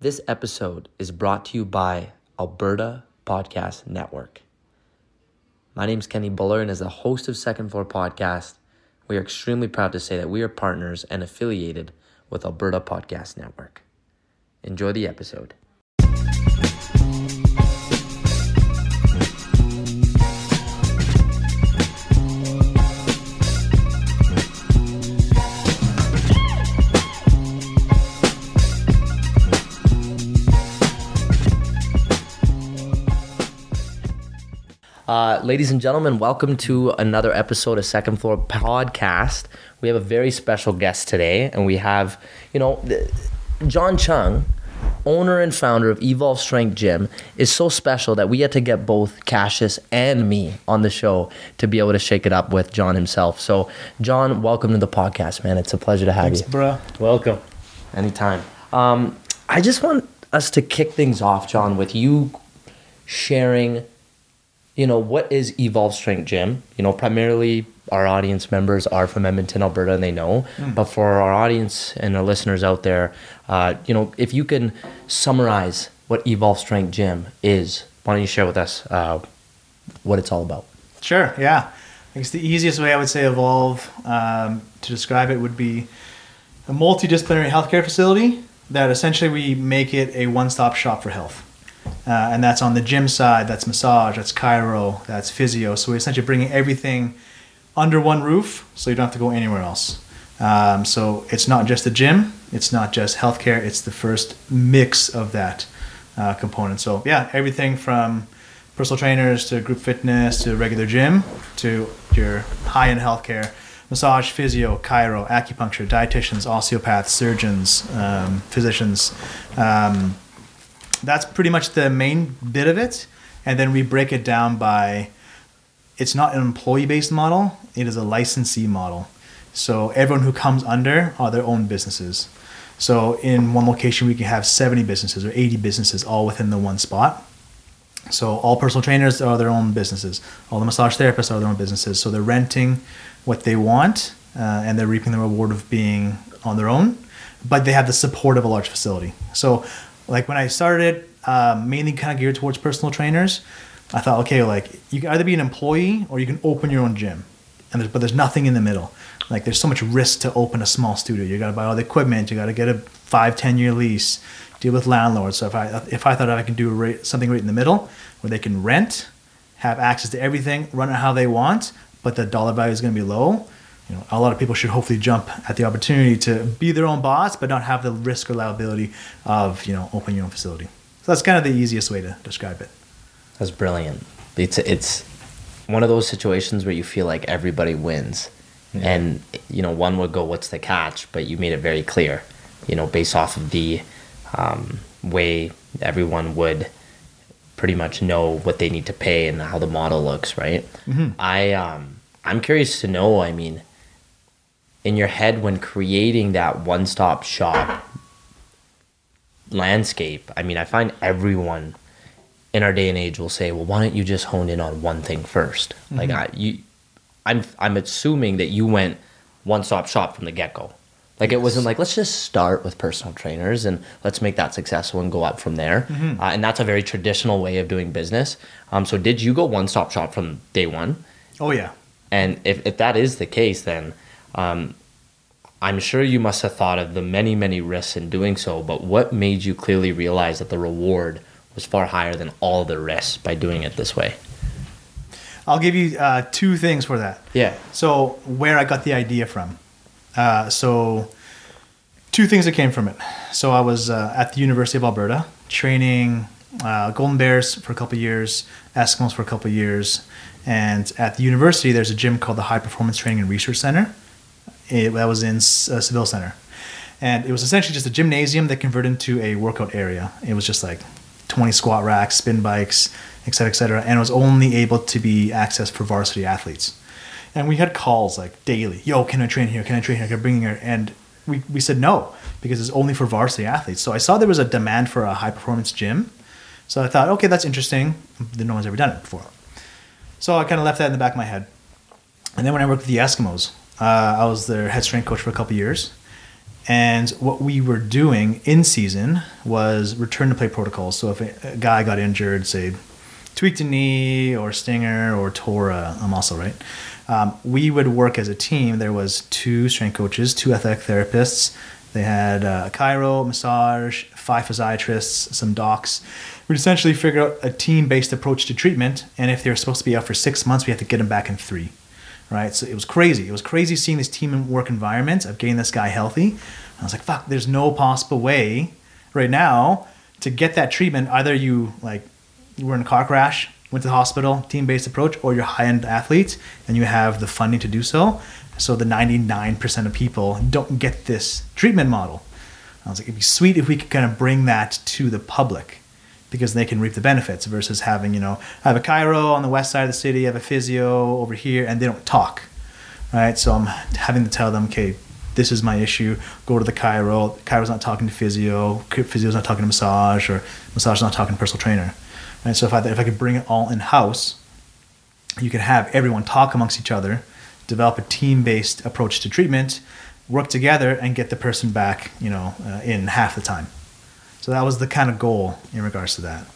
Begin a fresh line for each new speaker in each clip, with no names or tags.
This episode is brought to you by Alberta Podcast Network. My name is Kenny Buller, and as the host of Second Floor Podcast, we are extremely proud to say that we are partners and affiliated with Alberta Podcast Network. Enjoy the episode. Uh, ladies and gentlemen, welcome to another episode of Second Floor Podcast. We have a very special guest today, and we have, you know, th- Jon Cheung, owner and founder of Evolve Strength Gym, is so special that we had to get both Cassius and me on the show to be able to shake it up with Jon himself. So, Jon, welcome to the podcast, man. It's a pleasure to have
Thanks,
you.
bro. Welcome.
Anytime. Um, I just want us to kick things off, Jon, with you sharing, you know, what is Evolve Strength Gym? You know, primarily our audience members are from Edmonton, Alberta, and they know. But for our audience and our listeners out there, uh, you know, if you can summarize what Evolve Strength Gym is, why don't you share with us uh, what it's all about?
Sure, yeah. I guess the easiest way I would say evolve um, to describe it would be a multidisciplinary healthcare facility that essentially we make it a one-stop shop for health. Uh, and that's on the gym side, that's massage, that's chiro, that's physio. So we're essentially bringing everything under one roof so you don't have to go anywhere else. Um, so it's not just the gym, it's not just healthcare, it's the first mix of that uh, component. So yeah, everything from personal trainers to group fitness to regular gym to your high-end healthcare, massage, physio, chiro, acupuncture, dietitians, osteopaths, surgeons, um, physicians. Um, that's pretty much the main bit of it. And then we break it down by it's not an employee based model, it is a licensee model. So everyone who comes under are their own businesses. So in one location, we can have 70 businesses or 80 businesses all within the one spot. So all personal trainers are their own businesses. All the massage therapists are their own businesses. So they're renting what they want uh, and they're reaping the reward of being on their own, but they have the support of a large facility. So like when I started, um, mainly kind of geared towards personal trainers, I thought, okay, like you can either be an employee or you can open your own gym, and there's, but there's nothing in the middle. Like there's so much risk to open a small studio. You got to buy all the equipment. You got to get a five, ten year lease. Deal with landlords. So if I if I thought I could do right, something right in the middle where they can rent, have access to everything, run it how they want, but the dollar value is going to be low. You know, a lot of people should hopefully jump at the opportunity to be their own boss, but not have the risk or liability of you know opening your own facility. So that's kind of the easiest way to describe it.
That's brilliant. It's it's one of those situations where you feel like everybody wins, and you know one would go, "What's the catch?" But you made it very clear, you know, based off of the um, way everyone would pretty much know what they need to pay and how the model looks, right? I um, I'm curious to know. I mean, in your head when creating that one-stop shop landscape, I mean, I find everyone in our day and age will say, "Well, why don't you just hone in on one thing 1st Like I, you, I'm, I'm assuming that you went one-stop shop from the get-go. Like it wasn't like let's just start with personal trainers and let's make that successful and go up from there. Uh, and that's a very traditional way of doing business. Um, so did you go one-stop shop from day one?
Oh yeah,
And if, if that is the case, then um, I'm sure you must have thought of the many, many risks in doing so. But what made you clearly realize that the reward was far higher than all the risks by doing it this way?
I'll give you uh, two things for that.
Yeah.
So where I got the idea from. Uh, so two things that came from it. So I was uh, at the University of Alberta training uh, Golden Bears for a couple of years, Eskimos for a couple years, and at the university there's a gym called the High Performance Training and Research Center. It, that was in uh, Saville Center, and it was essentially just a gymnasium that converted into a workout area. It was just like 20 squat racks, spin bikes, et cetera, et cetera, and it was only able to be accessed for varsity athletes. And we had calls like daily, yo, can I train here? Can I train here? Can I bring here? And we, we said no because it's only for varsity athletes. So I saw there was a demand for a high performance gym. So I thought, okay, that's interesting. No one's ever done it before. So I kind of left that in the back of my head. And then when I worked with the Eskimos, uh, I was their head strength coach for a couple years. And what we were doing in season was return to play protocols. So if a, a guy got injured, say tweaked a knee or stinger or tore a, a muscle, right? Um, we would work as a team. There was two strength coaches, two athletic therapists. They had uh, chiro, massage, five physiatrists, some docs. We'd essentially figure out a team-based approach to treatment. And if they were supposed to be out for six months, we had to get them back in three right? So it was crazy. It was crazy seeing this team work environment of getting this guy healthy. I was like, fuck, there's no possible way right now to get that treatment. Either you like you were in a car crash, went to the hospital, team-based approach, or you're high-end athletes and you have the funding to do so. So the 99% of people don't get this treatment model. I was like, it'd be sweet if we could kind of bring that to the public because they can reap the benefits versus having, you know, I have a chiro on the west side of the city, I have a physio over here, and they don't talk, right? So I'm having to tell them, okay, this is my issue. Go to the chiro. Chiro's not talking to physio. Physio's not talking to massage, or massage not talking to personal trainer. Right? So if I if I could bring it all in house, you could have everyone talk amongst each other, develop a team based approach to treatment, work together, and get the person back, you know, uh, in half the time. So that was the kind of goal in regards to that.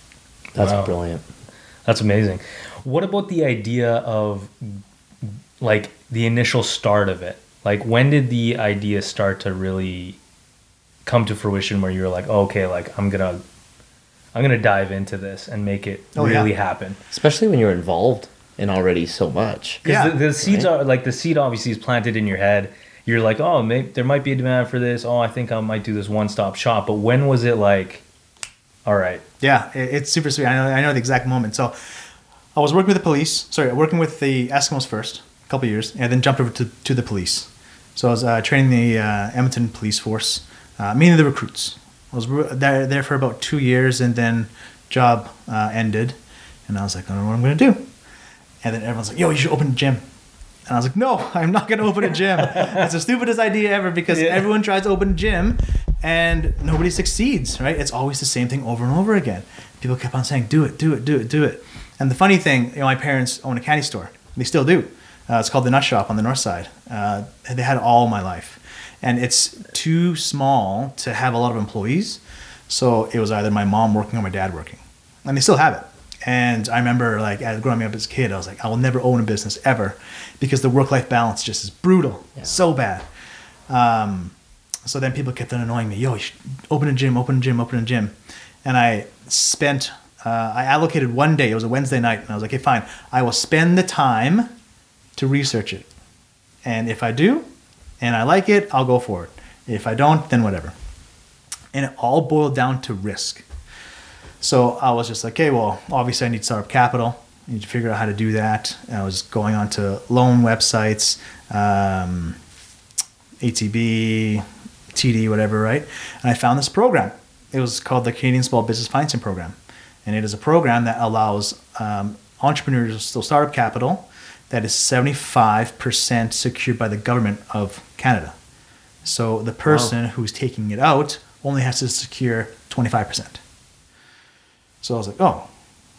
That's
Wow.
brilliant.
That's amazing. What about the idea of like the initial start of it? Like when did the idea start to really come to fruition where you're like, oh, okay, like I'm gonna I'm gonna dive into this and make it
Oh, yeah.
really happen.
Especially when you're involved in already so much.
Because
Yeah.
the, the seeds
Right.
are like the seed obviously is planted in your head. You're like, oh, may, there might be a demand for this. Oh, I think I might do this one stop shop. But when was it like, all right,
Yeah, it's super sweet. I know, I know the exact moment. So I was working with the police. Sorry, working with the Eskimos first, a couple years, and then jumped over to, to the police. So I was uh, training the uh, Edmonton police force, uh, mainly the recruits. I was re- there, there for about two years, and then job uh, ended, and I was like, I don't know what I'm going to do. And then everyone's like, Yo, you should open a gym. And I was like, No, I'm not going to open a gym. That's the stupidest idea ever because
Yeah.
everyone tries to open a gym and nobody succeeds, right? It's always the same thing over and over again. People kept on saying, Do it, do it, do it, do it. And the funny thing, you know, my parents own a candy store. They still do. Uh, it's called the Nut Shop on the north side. Uh, they had it all my life. And it's too small to have a lot of employees. So it was either my mom working or my dad working. And they still have it. And I remember, like, as growing up as a kid, I was like, I will never own a business ever because the work life balance just is brutal,
Yeah.
so bad. Um, so then people kept on annoying me. Yo, you open a gym, open a gym, open a gym. And I spent, uh, I allocated one day. It was a Wednesday night, and I was like, okay, fine. I will spend the time to research it. And if I do, and I like it, I'll go for it. If I don't, then whatever. And it all boiled down to risk. So I was just like, okay, well, obviously I need startup capital. I need to figure out how to do that. And I was going on to loan websites, um, ATB, TD, whatever, right? And I found this program. It was called the Canadian Small Business Financing Program. And it is a program that allows um, entrepreneurs, to still startup capital, that is 75% secured by the government of Canada. So the person who's taking it out only has to secure 25%. So I was like, oh,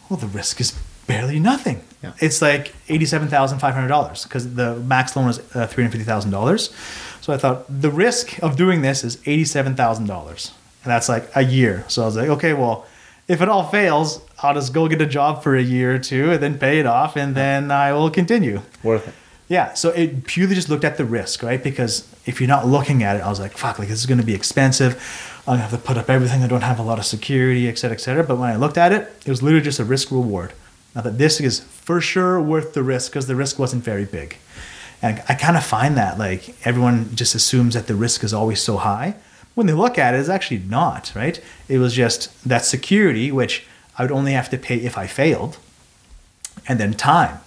well, the risk is barely nothing.
Yeah.
It's like $87,500 because the max loan is uh, $350,000. So I thought the risk of doing this is $87,000. And that's like a year. So I was like, okay, well, if it all fails, I'll just go get a job for a year or two and then pay it off and then I will continue.
Worth it.
Yeah, so it purely just looked at the risk, right? Because if you're not looking at it, I was like, fuck, like this is going to be expensive. To have to put up everything. I don't have a lot of security, et cetera, et cetera. But when I looked at it, it was literally just a risk reward. Now that this is for sure worth the risk because the risk wasn't very big. And I kind of find that like everyone just assumes that the risk is always so high. When they look at it, it's actually not, right? It was just that security, which I would only have to pay if I failed, and then time.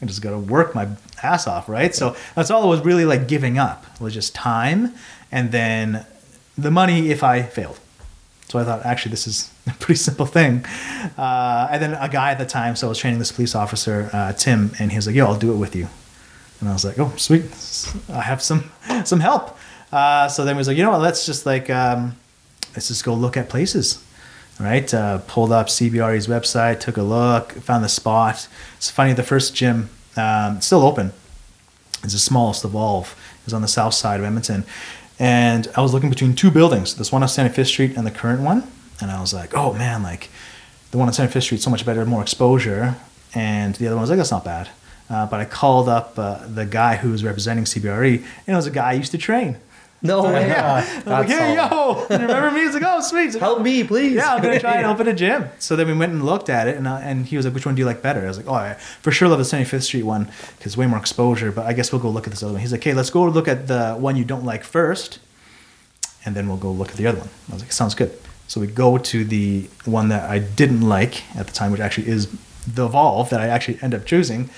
I just got to work my ass off, right? So that's all it was really like giving up was just time and then the money if I failed. So I thought, actually, this is a pretty simple thing. Uh, and then a guy at the time, so I was training this police officer, uh, Tim, and he was like, "Yo, I'll do it with you." And I was like, "Oh, sweet, I have some some help." Uh, so then he was like, "You know what? Let's just like um, let's just go look at places." Right? Uh, pulled up CBRE's website, took a look, found the spot. It's funny, the first gym, um, still open. It's the smallest of all. It's on the south side of Edmonton. And I was looking between two buildings, this one on 75th Street and the current one. And I was like, oh man, like the one on 75th Street, is so much better, more exposure. And the other one was like, that's not bad. Uh, but I called up uh, the guy who was representing CBRE, and it was a guy I used to train.
No way.
Yeah. I was like,
That's
hey,
all.
yo, remember me? He's like, oh, sweet. Like,
Help me, please.
yeah, I'm gonna try and open a gym. So then we went and looked at it, and, uh, and he was like, "Which one do you like better?" I was like, "Oh, I for sure love the 75th Street one because way more exposure." But I guess we'll go look at this other one. He's like, "Okay, let's go look at the one you don't like first, and then we'll go look at the other one." I was like, "Sounds good." So we go to the one that I didn't like at the time, which actually is the Evolve that I actually end up choosing.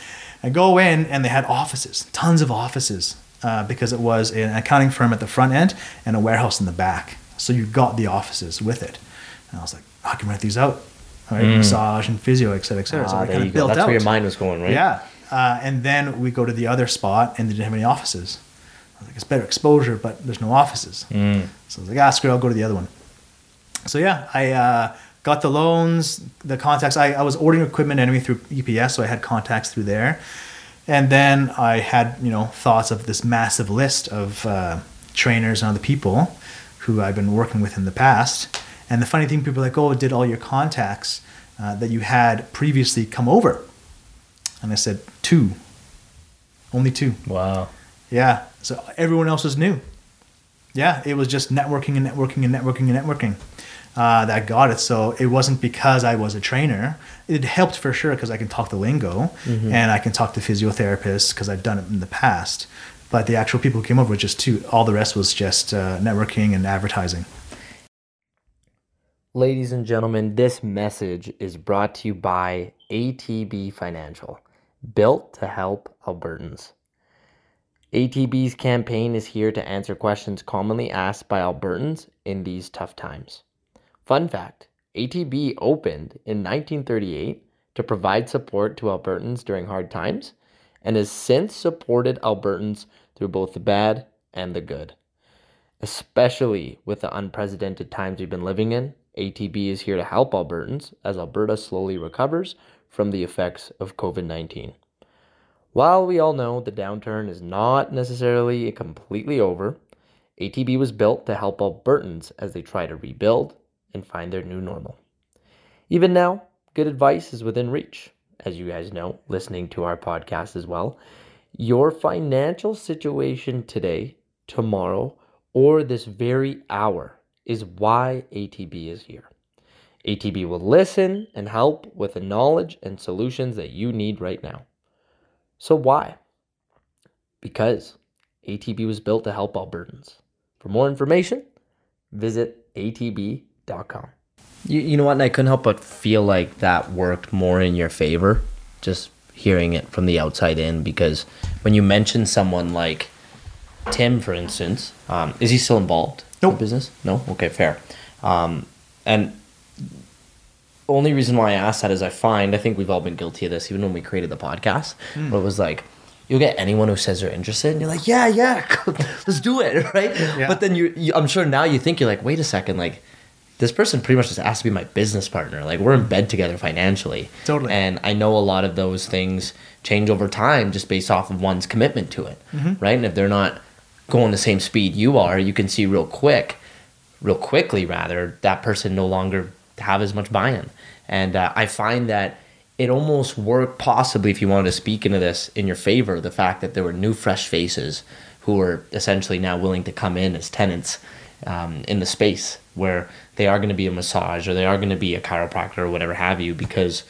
I go in, and they had offices, tons of offices, uh, because it was an accounting firm at the front end and a warehouse in the back. So you got the offices with it. And I was like, I can rent these out. All right, massage and physio, et cetera, et cetera. so
Ah,
I
there
kind of built
That's
out.
where your mind was going, right?
Yeah. Uh, and then we go to the other spot and they didn't have any offices. I was like, it's better exposure, but there's no offices. So I was like, ah, screw it, I'll go to the other one. So yeah, I uh, got the loans, the contacts. I, I was ordering equipment anyway through EPS, so I had contacts through there. And then I had, you know, thoughts of this massive list of uh, trainers and other people who I've been working with in the past. And the funny thing, people are like, oh, did all your contacts uh, that you had previously come over? And I said, two. Only two.
Wow.
Yeah. So everyone else was new. Yeah, it was just networking and networking and networking and networking uh, that got it. So it wasn't because I was a trainer. It helped for sure because I can talk the lingo and I can talk to physiotherapists because I've done it in the past. But the actual people who came over were just two. All the rest was just uh, networking and advertising.
Ladies and gentlemen, this message is brought to you by ATB Financial, built to help Albertans. ATB's campaign is here to answer questions commonly asked by Albertans in these tough times. Fun fact ATB opened in 1938 to provide support to Albertans during hard times and has since supported Albertans through both the bad and the good. Especially with the unprecedented times we've been living in, ATB is here to help Albertans as Alberta slowly recovers from the effects of COVID 19. While we all know the downturn is not necessarily completely over, ATB was built to help Albertans as they try to rebuild and find their new normal. Even now, good advice is within reach. As you guys know, listening to our podcast as well, your financial situation today, tomorrow, or this very hour is why ATB is here. ATB will listen and help with the knowledge and solutions that you need right now. So, why? Because ATB was built to help Albertans. For more information, visit atb.com. You, you know what? And I couldn't help but feel like that worked more in your favor, just hearing it from the outside in. Because when you mention someone like Tim, for instance, um, is he still involved in
Nope.
the business? No? Okay, fair. Um, and only reason why I asked that is I find I think we've all been guilty of this, even when we created the podcast. But it was like you'll get anyone who says they're interested, and you're like, yeah, yeah, let's do it, right?
Yeah.
But then you, you, I'm sure now you think you're like, wait a second, like this person pretty much just asked to be my business partner. Like we're in bed together financially.
Totally.
And I know a lot of those things change over time just based off of one's commitment to it, right? And if they're not going the same speed you are, you can see real quick, real quickly rather, that person no longer have as much buy-in. And uh, I find that it almost worked possibly if you wanted to speak into this in your favor, the fact that there were new fresh faces who were essentially now willing to come in as tenants um, in the space where they are going to be a massage or they are going to be a chiropractor or whatever have you because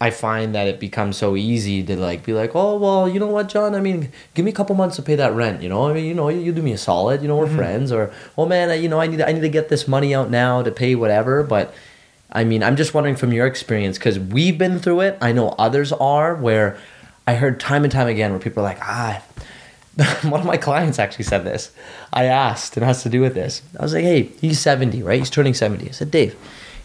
I find that it becomes so easy to like be like, oh well, you know what, Jon? I mean, give me a couple months to pay that rent. You know, I mean, you know, you, you do me a solid. You know, we're friends. Or, oh man, I, you know, I need I need to get this money out now to pay whatever. But I mean, I'm just wondering from your experience because we've been through it. I know others are where I heard time and time again where people are like, ah. One of my clients actually said this. I asked, and it has to do with this. I was like, hey, he's 70, right? He's turning 70. I said, Dave,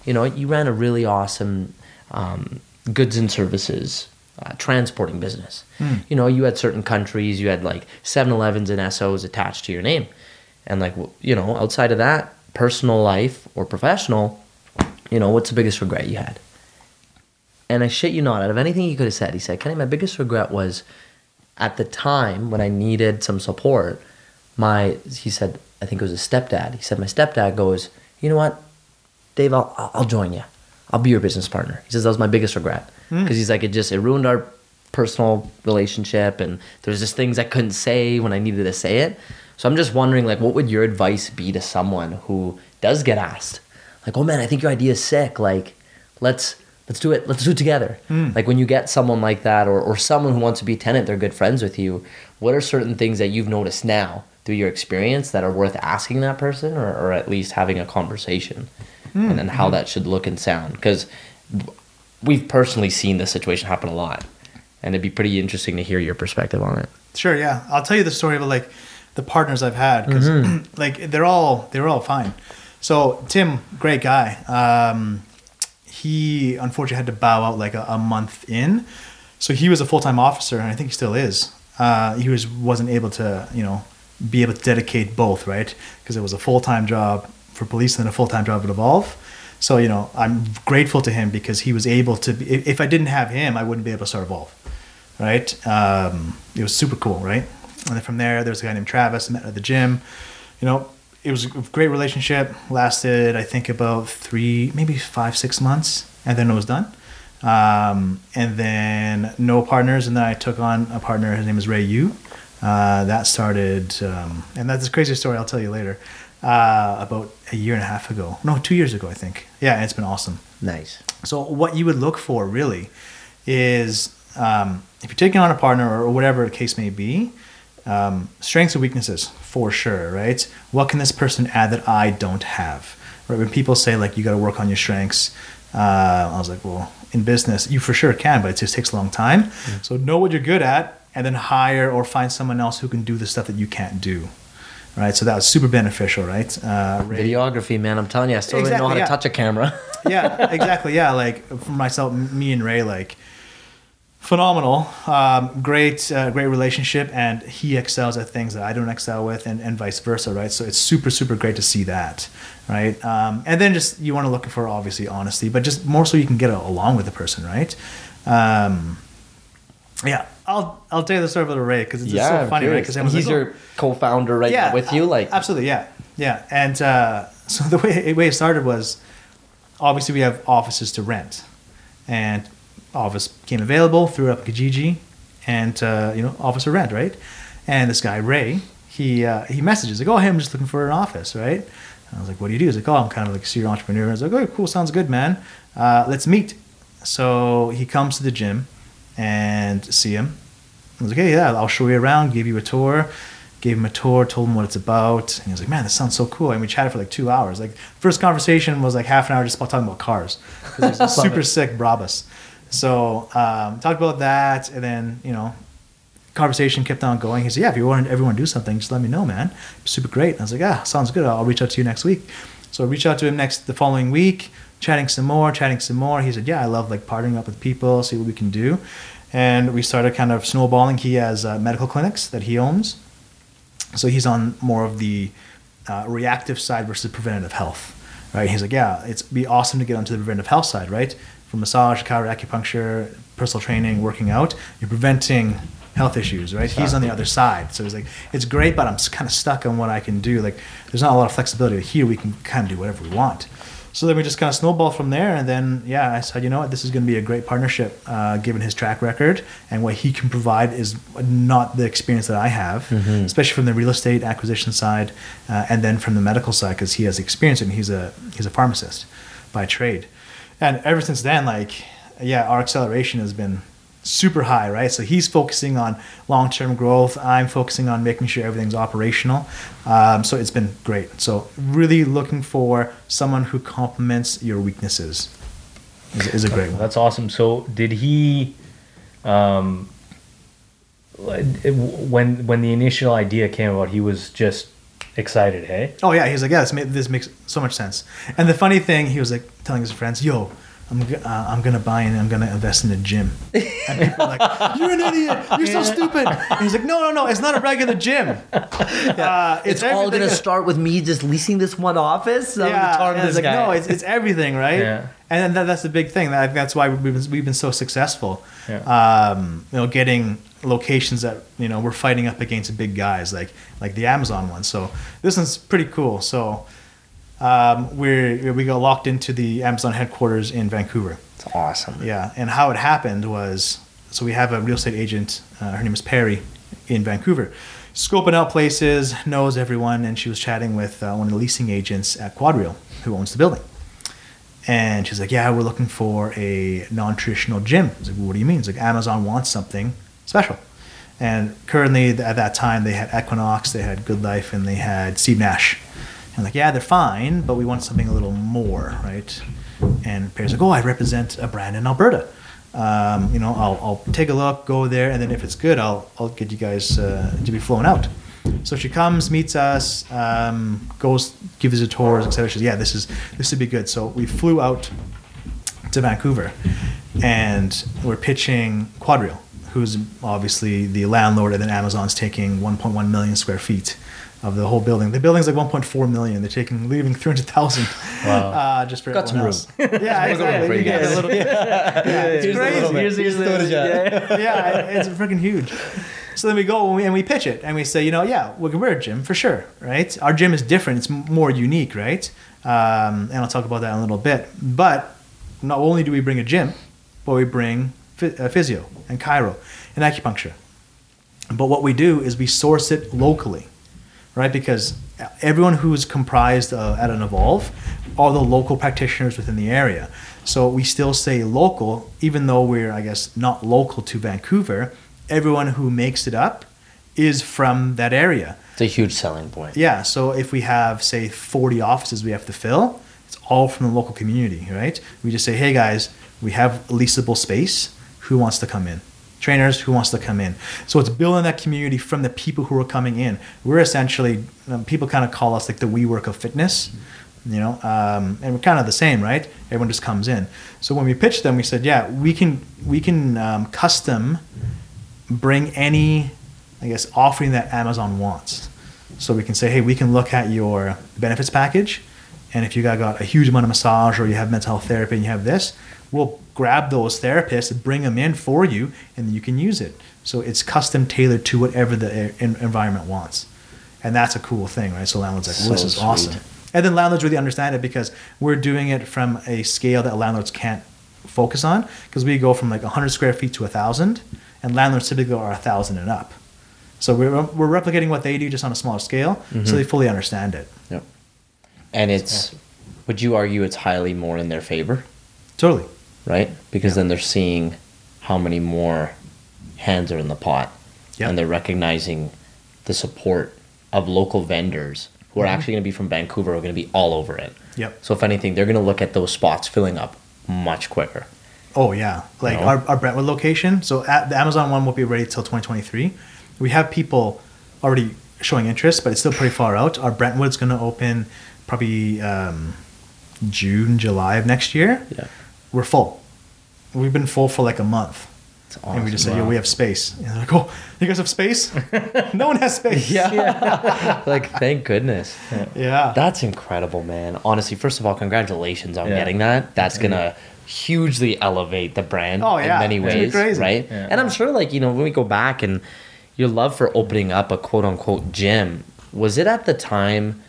you know, you ran a really awesome um, goods and services uh, transporting business. You know, you had certain countries, you had like 7 Elevens and Essos attached to your name. And like, you know, outside of that, personal life or professional, you know, what's the biggest regret you had? And I shit you not, out of anything he could have said, he said, Kenny, my biggest regret was at the time when I needed some support, my he said I think it was his stepdad. He said my stepdad goes, you know what, Dave, I'll I'll- I'll join you. I'll be your business partner. He says that was my biggest regret hmm. because he's like it just it ruined our personal relationship and there's just things I couldn't say when I needed to say it. So I'm just wondering like what would your advice be to someone who does get asked like oh man I think your idea is sick like let's let's do it. Let's do it together. Hmm. Like when you get someone like that or, or someone who wants to be a tenant they're good friends with you what are certain things that you've noticed now through your experience that are worth asking that person or, or at least having a conversation? Hmm. And then how hmm. that should look and sound? Because we've personally seen this situation happen a lot and it'd be pretty interesting to hear your perspective on it.
Sure, yeah. I'll tell you the story about like the partners I've had because mm-hmm. like they're all they're all fine. So Tim, great guy. Um, he unfortunately had to bow out like a, a month in. So he was a full time officer, and I think he still is. Uh, he was wasn't able to you know be able to dedicate both right because it was a full time job for police and a full time job at Evolve. So you know I'm grateful to him because he was able to. Be, if I didn't have him, I wouldn't be able to start Evolve right? Um, it was super cool, right? And then from there, there's a guy named Travis I met at the gym. You know, it was a great relationship. Lasted, I think, about three, maybe five, six months, and then it was done. Um, and then no partners, and then I took on a partner. His name is Ray Yu. Uh, that started, um, and that's a crazy story. I'll tell you later. Uh, about a year and a half ago, no, two years ago, I think. Yeah, it's been awesome.
nice
So what you would look for really is um, if you're taking on a partner or whatever the case may be, um, strengths and weaknesses for sure, right? What can this person add that I don't have? Right? When people say like you got to work on your strengths, uh, I was like, well, in business you for sure can, but it just takes a long time. So know what you're good at, and then hire or find someone else who can do the stuff that you can't do. Right, so that was super beneficial, right? Uh,
videography man i'm telling you i still don't know how
Exactly,
to touch a camera
yeah, exactly. Yeah, like for myself, me and Ray, like phenomenal, um, great, uh, great relationship, and he excels at things that I don't excel with, and, and vice versa, right? So it's super, super great to see that, right? Um, and then just you want to look for obviously honesty, but just more so you can get along with the person, right? Um, yeah, I'll I'll tell you the story about Ray because it's just so funny, right? Because
he's your co-founder right now with you like
absolutely yeah yeah and uh, so the way the way it started was obviously we have offices to rent and office became available threw it up Kijiji and uh, you know Officer rent right and this guy Ray he uh, he messages like oh hey I'm just looking for an office right and I was like what do you do he's like oh I'm kind of like a serial entrepreneur I was like oh cool sounds good man uh, let's meet so he comes to the gym and see him I was like, hey, yeah, I'll show you around, give you a tour. Gave him a tour, told him what it's about. And he was like, man, this sounds so cool. And we chatted for like two hours. Like, first conversation was like half an hour just about talking about cars. 'Cause he's a super sick Brabus. So, um, talked about that. And then, you know, conversation kept on going. He said, yeah, if you want everyone to do something, just let me know, man. Super great. And I was like, ah, sounds good. I'll reach out to you next week. So I reached out to him next the following week, chatting some more, chatting some more. He said, yeah, I love like partnering up with people, see what we can do. And we started kind of snowballing. He has uh, medical clinics that he owns. So he's on more of the uh, reactive side versus preventative health, right? He's like, yeah, it's be awesome to get onto the preventative health side, right? From massage, chiropractic, acupuncture, personal training, working out, you're preventing health issues, right? He's on the other side, so he's like, it's great, but I'm kind of stuck on what I can do. Like, there's not a lot of flexibility here. We can kind of do whatever we want. So then we just kind of snowballed from there, and then yeah, I said, you know what, this is going to be a great partnership, uh, given his track record and what he can provide is not the experience that I have, especially from the real estate acquisition side, uh, and then from the medical side because he has experience and he's a he's a pharmacist by trade, and ever since then, like yeah, our acceleration has been super high, right? So he's focusing on long term growth. I'm focusing on making sure everything's operational. Um, so it's been great. So really looking for someone who complements your weaknesses is, is a great one.
That's awesome. So did he, um, when when the initial idea came about, he was just excited. Hey,
Oh yeah, he's like, yeah, this makes so much sense. And the funny thing, he was like telling his friends, "Yo, I'm, uh, I'm gonna buy and I'm gonna invest in a gym. And people are like, you're an idiot. You're so stupid. And he's like, no, no, no. It's not a regular gym. Uh,
It's, all gonna start with me just leasing this one office. I'm
yeah,
charm
and
this
it's like,
guy.
no, it's, it's everything, right?
Yeah.
And then that, that's the big thing. That, that's why we've been, we've been so successful.
Yeah.
Um, you know, getting locations that you know we're fighting up against big guys like like the Amazon one. So this one's pretty cool. So um, we're we got locked into the Amazon headquarters in Vancouver.
it's awesome.
Yeah, and how it happened was so we have a real estate agent. Uh, her name is Perry in Vancouver, scoping out places, knows everyone, and she was chatting with uh, one of the leasing agents at QuadReal who owns the building. And she's like, "Yeah, we're looking for a non-traditional gym." I was like, well, "What do you mean?" It's like Amazon wants something special. And currently, at that time, they had Equinox, they had GoodLife, and they had Steve Nash. And like, yeah, they're fine, but we want something a little more, right? And Perry's like, oh, I represent a brand in Alberta. Um, you know, I'll, I'll take a look, go there, and then if it's good, I'll, I'll get you guys uh, to be flown out. So she comes, meets us, um, goes, gives us a tour, etc. She says, yeah, this is this would be good. So we flew out to Vancouver, and we're pitching QuadReal, who's obviously the landlord, and then Amazon's taking 1.1 million square feet of the whole building. The building's like 1.4 million. They're taking leaving 300,000
Wow.
uh, just for
Got some
everyone else. Yeah, exactly.
for you
You get a little- yeah, it's
Here's
crazy.
little bit.
Here's the- here's the-
Yeah, yeah.
yeah, it's freaking huge. So then we go and we, and we pitch it and we say, you know, yeah, we're, we're a gym for sure, right? Our gym is different. It's more unique, right? Um, and I'll talk about that in a little bit. But not only do we bring a gym, but we bring uh, physio and chiro and acupuncture. But what we do is we source it locally, right? Because everyone who's comprised uh, at an Evolve are the local practitioners within the area. So we still say local, even though we're, I guess, not local to Vancouver. Everyone who makes it up is from that area.
It's a huge selling point.
Yeah. So if we have, say, 40 offices we have to fill, it's all from the local community, right? We just say, hey guys, we have leasable space. Who wants to come in? Trainers, who wants to come in? So it's building that community from the people who are coming in. We're essentially, um, people kind of call us like the WeWork of fitness, you know, um, and we're kind of the same, right? Everyone just comes in. So when we pitched them, we said, yeah, we can we can um, custom bring any, I guess, offering that Amazon wants. So we can say, hey, we can look at your benefits package, and if you got, got a huge amount of massage or you have mental health therapy and you have this, we'll grab those therapists and bring them in for you, and you can use it. So it's custom tailored to whatever the e- environment wants, and that's a cool thing, right? So landlords like, well, this is
sweet.
awesome, and then landlords really understand it because we're doing it from a scale that landlords can't focus on because we go from like 100 square feet to a thousand, and landlords typically are a thousand and up. So we're, we're replicating what they do just on a smaller scale,
Mm-hmm.
so they fully understand it.
Yep. And it's, would you argue it's highly more in their favor,
Totally.
Right? Because then they're seeing how many more hands are in the pot,
Yep.
and they're recognizing the support of local vendors who are actually going to be from Vancouver, who are going to be all over it.
Yep.
So if anything, they're going to look at those spots filling up much quicker.
Oh yeah, like
No.
our, our Brentwood location. So at, the Amazon one won't be ready till 2023. We have people already showing interest, but it's still pretty far out. Our Brentwood's going to open probably um, June, July of next year.
Yeah.
We're full. We've been full for like a month.
It's
And we just said, yo, we have space. And they're like, oh, you guys have space? no one has space.
Yeah. like, thank goodness.
Yeah.
That's incredible, man. Honestly, first of all, congratulations on
Yeah.
getting that. That's gonna hugely elevate the brand
Oh, yeah.
in many
It's
ways,
crazy.
right?
Yeah.
And I'm sure, like you know, when we go back and your love for opening up a quote unquote gym, was it at the time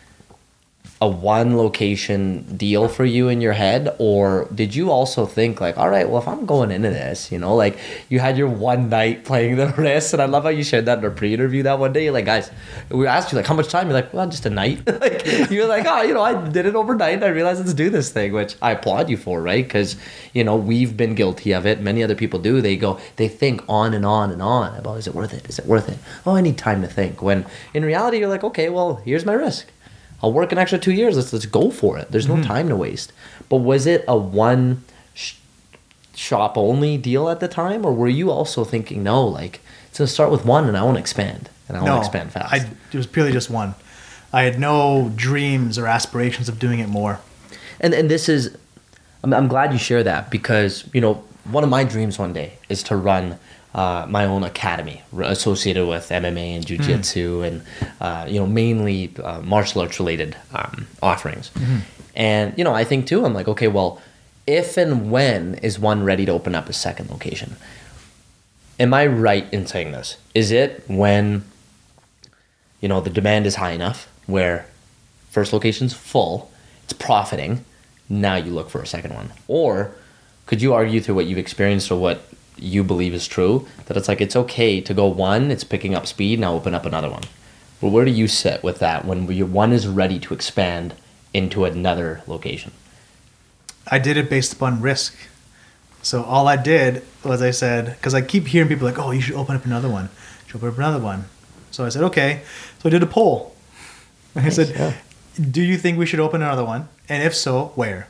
a one location deal for you in your head, or did you also think like, all right, well, if I'm going into this, you know, like you had your one night playing the risk, and I love how you shared that in our pre-interview that one day. You're like, guys, we asked you like, how much time? You're like, well, just a night. like you're like, oh, you know, I did it overnight. And I realized let's do this thing, which I applaud you for, right? Because you know we've been guilty of it. Many other people do. They go, they think on and on and on about, is it worth it? Is it worth it? Oh, I need time to think. When in reality, you're like, okay, well, here's my risk. I'll work an extra two years. Let's let's go for it. There's no mm-hmm. time to waste. But was it a one sh- shop only deal at the time, or were you also thinking, no, like it's gonna start with one, and I want to expand, and I want to expand fast.
I, it was purely just one. I had no dreams or aspirations of doing it more.
and and this is I'm, I'm glad you share that because you know one of my dreams one day is to run uh, my own academy associated with MMA and jiu-jitsu and uh, you know mainly uh, martial arts related um, offerings. And you know I think too I'm like okay well if and when is one ready to open up a second location? Am I right in saying this? Is it when you know the demand is high enough where first location's full, it's profiting, now you look for a second one. Or could you argue through what you've experienced or what you believe is true that it's like it's okay to go one, it's picking up speed, now open up another one. Well, where do you sit with that when your one is ready to expand into another location?
I did it based upon risk. So all I did was I said, because I keep hearing people like, oh, you should open up another one. You should open up another one. So I said, okay. So I did a poll. I said,
yeah.
do you think we should open another one? And if so, where?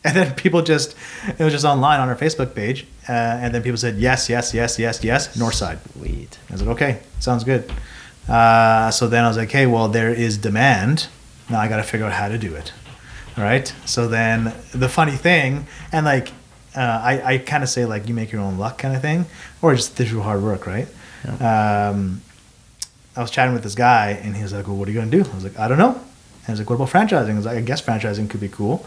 And then people just, it was just online on our Facebook page. Uh, and then people said, yes, yes, yes, yes, yes, north side.
Sweet.
I said, okay, sounds good. Uh, so then I was like, okay, well, there is demand. Now I got to figure out how to do it. All right. So then the funny thing, and like, uh, I, I kind of say like you make your own luck kind of thing, or just through hard work, right? Um, I was chatting with this guy, and he was like, well, what are you going to do? I was like, I don't know. And I was like, what about franchising? I was like, I guess franchising could be cool.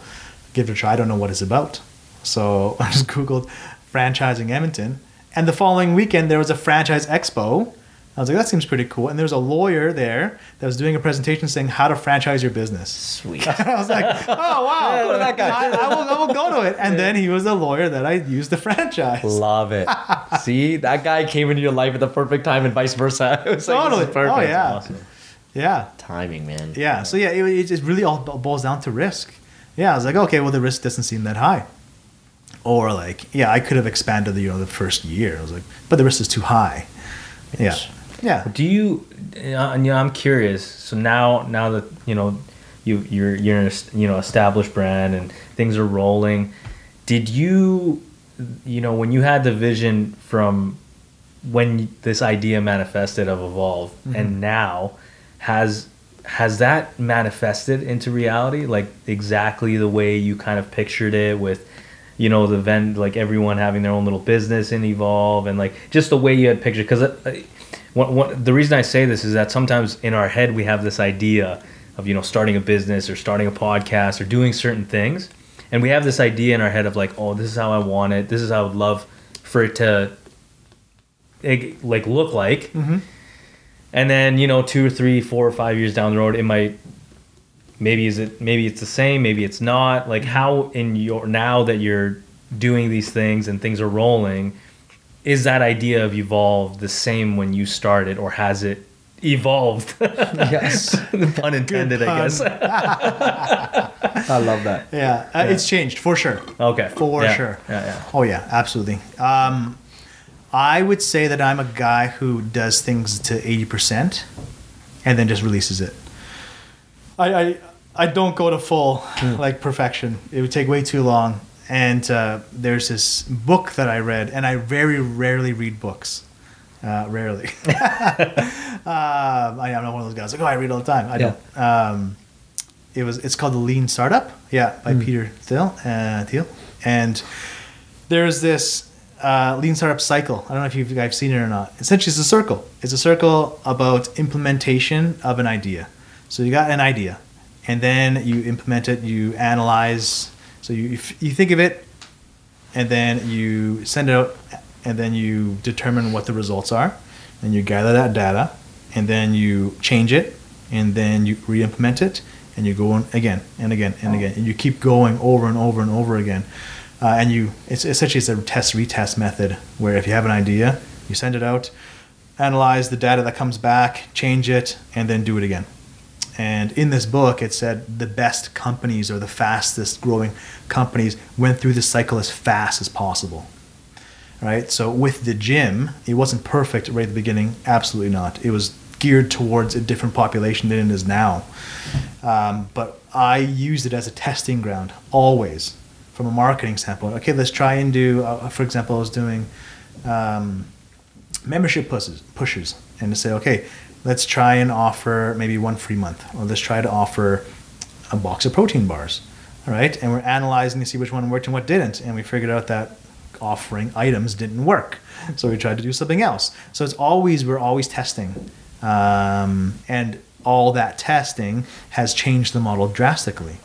Give it a try. I don't know what it's about. So I just Googled franchising Edmonton. And the following weekend, there was a franchise expo. I was like, that seems pretty cool. And there was a lawyer there that was doing a presentation saying how to franchise your business.
Sweet.
I was like, oh, wow.
go to that guy.
I, I, will, I will go to it. And then he was the lawyer that I used to franchise.
Love it. See, that guy came into your life at the perfect time and vice versa. It was like, this is
Totally. Oh,
perfect.
yeah.
Awesome.
Yeah.
Timing, man.
Yeah. So, yeah, it, it just really all boils down to risk. Yeah. I was like, okay, well, the risk doesn't seem that high. Or like, yeah, I could have expanded the, you know, the first year. I was like, but the risk is too high.
Yes.
Yeah. Yeah.
Do you? Uh, you know, I'm curious. So now, now that you know, you you're you're an you know established brand and things are rolling. Did you, you know, when you had the vision from when this idea manifested of evolve and now has has that manifested into reality like exactly the way you kind of pictured it with you know the vent like everyone having their own little business in evolve and like just the way you had pictured because uh, what, the reason i say this is that sometimes in our head we have this idea of you know starting a business or starting a podcast or doing certain things and we have this idea in our head of like oh this is how i want it. This is how i would love for it to like look like and then you know two or three four or five years down the road it might maybe is it maybe it's the same maybe it's not like how in your now that you're doing these things and things are rolling is that idea of evolve the same when you started or has it evolved
Yes.
pun intended i guess
I love that.
Yeah. Uh, It's changed for sure.
okay
For
Yeah.
sure.
yeah yeah
Oh yeah, absolutely. Um, I would say that I'm a guy who does things to eighty percent, and then just releases it. I, I I don't go to full like perfection. It would take way too long. And uh, there's this book that I read, and I very rarely read books. Uh, rarely. um, I, am not one of those guys like, oh, I read all the time. I
Yeah.
don't. Um, it was. It's called the Lean Startup. Yeah, by Peter Thiel. Uh, Thiel. And there's this uh, lean startup cycle. I don't know if you've guys seen it or not. Essentially, it's a circle. It's a circle about implementation of an idea. So you got an idea, and then you implement it. You analyze. So you you think of it, and then you send it out, and then you determine what the results are, and you gather that data, and then you change it, and then you re-implement it, and you go on again and again and again, and you keep going over and over and over again, uh, and you it's essentially it's a test retest method where if you have an idea, you send it out, analyze the data that comes back, change it, and then do it again. And in this book, it said the best companies or the fastest growing companies went through this cycle as fast as possible. Right? So with the gym, it wasn't perfect right at the beginning. Absolutely not. It was geared towards a different population than it is now. Um, but I used it as a testing ground always from a marketing standpoint. Okay, let's try and do, uh, for example, I was doing um, membership pushes, pushes and to say, okay, let's try and offer maybe one free month, or let's try to offer a box of protein bars, right? And we're analyzing to see which one worked and what didn't, and we figured out that offering items didn't work, so we tried to do something else. So it's always we're always testing, um, and all that testing has changed the model drastically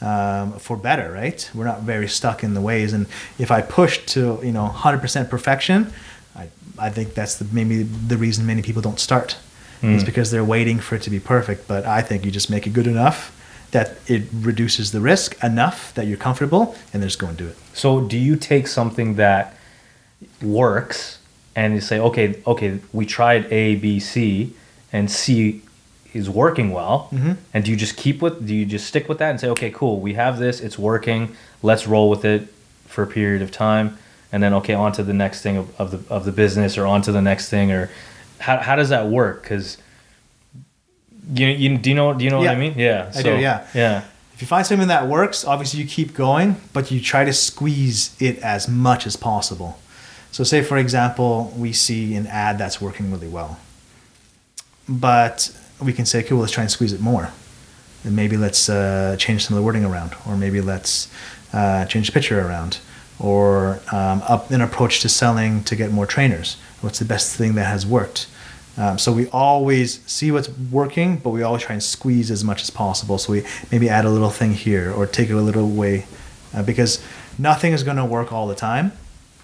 um, for better, right? We're not very stuck in the ways, and if I push to you know 100% perfection, I I think that's the maybe the reason many people don't start. It's because they're waiting for it to be perfect. But I think you just make it good enough that it reduces the risk enough that you're comfortable, and then just go and do it.
So do you take something that works and you say, okay, okay, we tried A, B, C, and C is working well,
Mhm.
and do you just keep with? Do you just stick with that and say, okay, cool, we have this, it's working, let's roll with it for a period of time, and then okay, on to the next thing of, of the of the business, or on to the next thing, or how how does that work? Because you, you do you know do you know what I mean? Yeah,
I do, yeah.
yeah.
If you find something that works, obviously you keep going, but you try to squeeze it as much as possible. So, say for example, we see an ad that's working really well, but we can say, okay, well, let's try and squeeze it more. And maybe let's uh, change some of the wording around, or maybe let's uh, change the picture around, or um, up an approach to selling to get more trainers. What's the best thing that has worked? Um, so we always see what's working, but we always try and squeeze as much as possible. So we maybe add a little thing here or take it a little way, uh, because nothing is going to work all the time.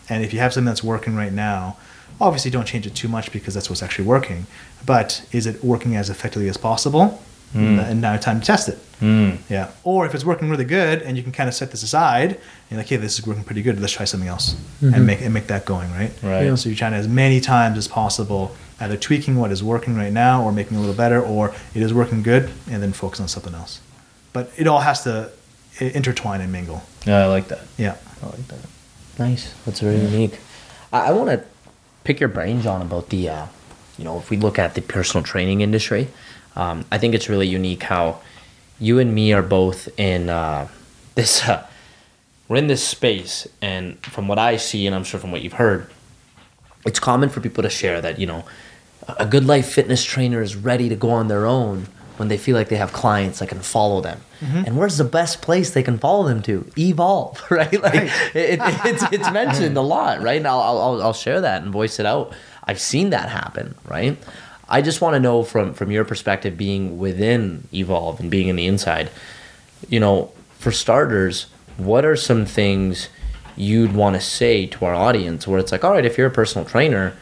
And if you have something that's working right now, obviously don't change it too much because that's what's actually working. But is it working as effectively as possible? And now time to test it.
Mm.
Yeah. Or if it's working really good and you can kind of set this aside and you're like, hey, this is working pretty good. Let's try something else and make and make that going, right?
Right.
Yeah.
So you're trying to as many times as possible either tweaking what is working right now or making it a little better or it is working good and then focus on something else. But it all has to intertwine and mingle.
Yeah, I like that.
Yeah.
I like that.
Nice. That's very unique. I, I want to pick your brain, Jon, about the, uh, you know, if we look at the personal training industry, um, I think it's really unique how you and me are both in uh, this. Uh, we're in this space, and from what I see, and I'm sure from what you've heard, it's common for people to share that you know a a GoodLife fitness trainer is ready to go on their own when they feel like they have clients that can follow them. Mm-hmm. And where's the best place they can follow them to? Evolve, right? Like
Right.
It, it, it's it's mentioned a lot, right? And I'll, I'll I'll share that and voice it out. I've seen that happen, right? I just want to know from from your perspective, being within Evolve and being in the inside, you know, for starters, what are some things you'd want to say to our audience where it's like, all right, if you're a personal trainer,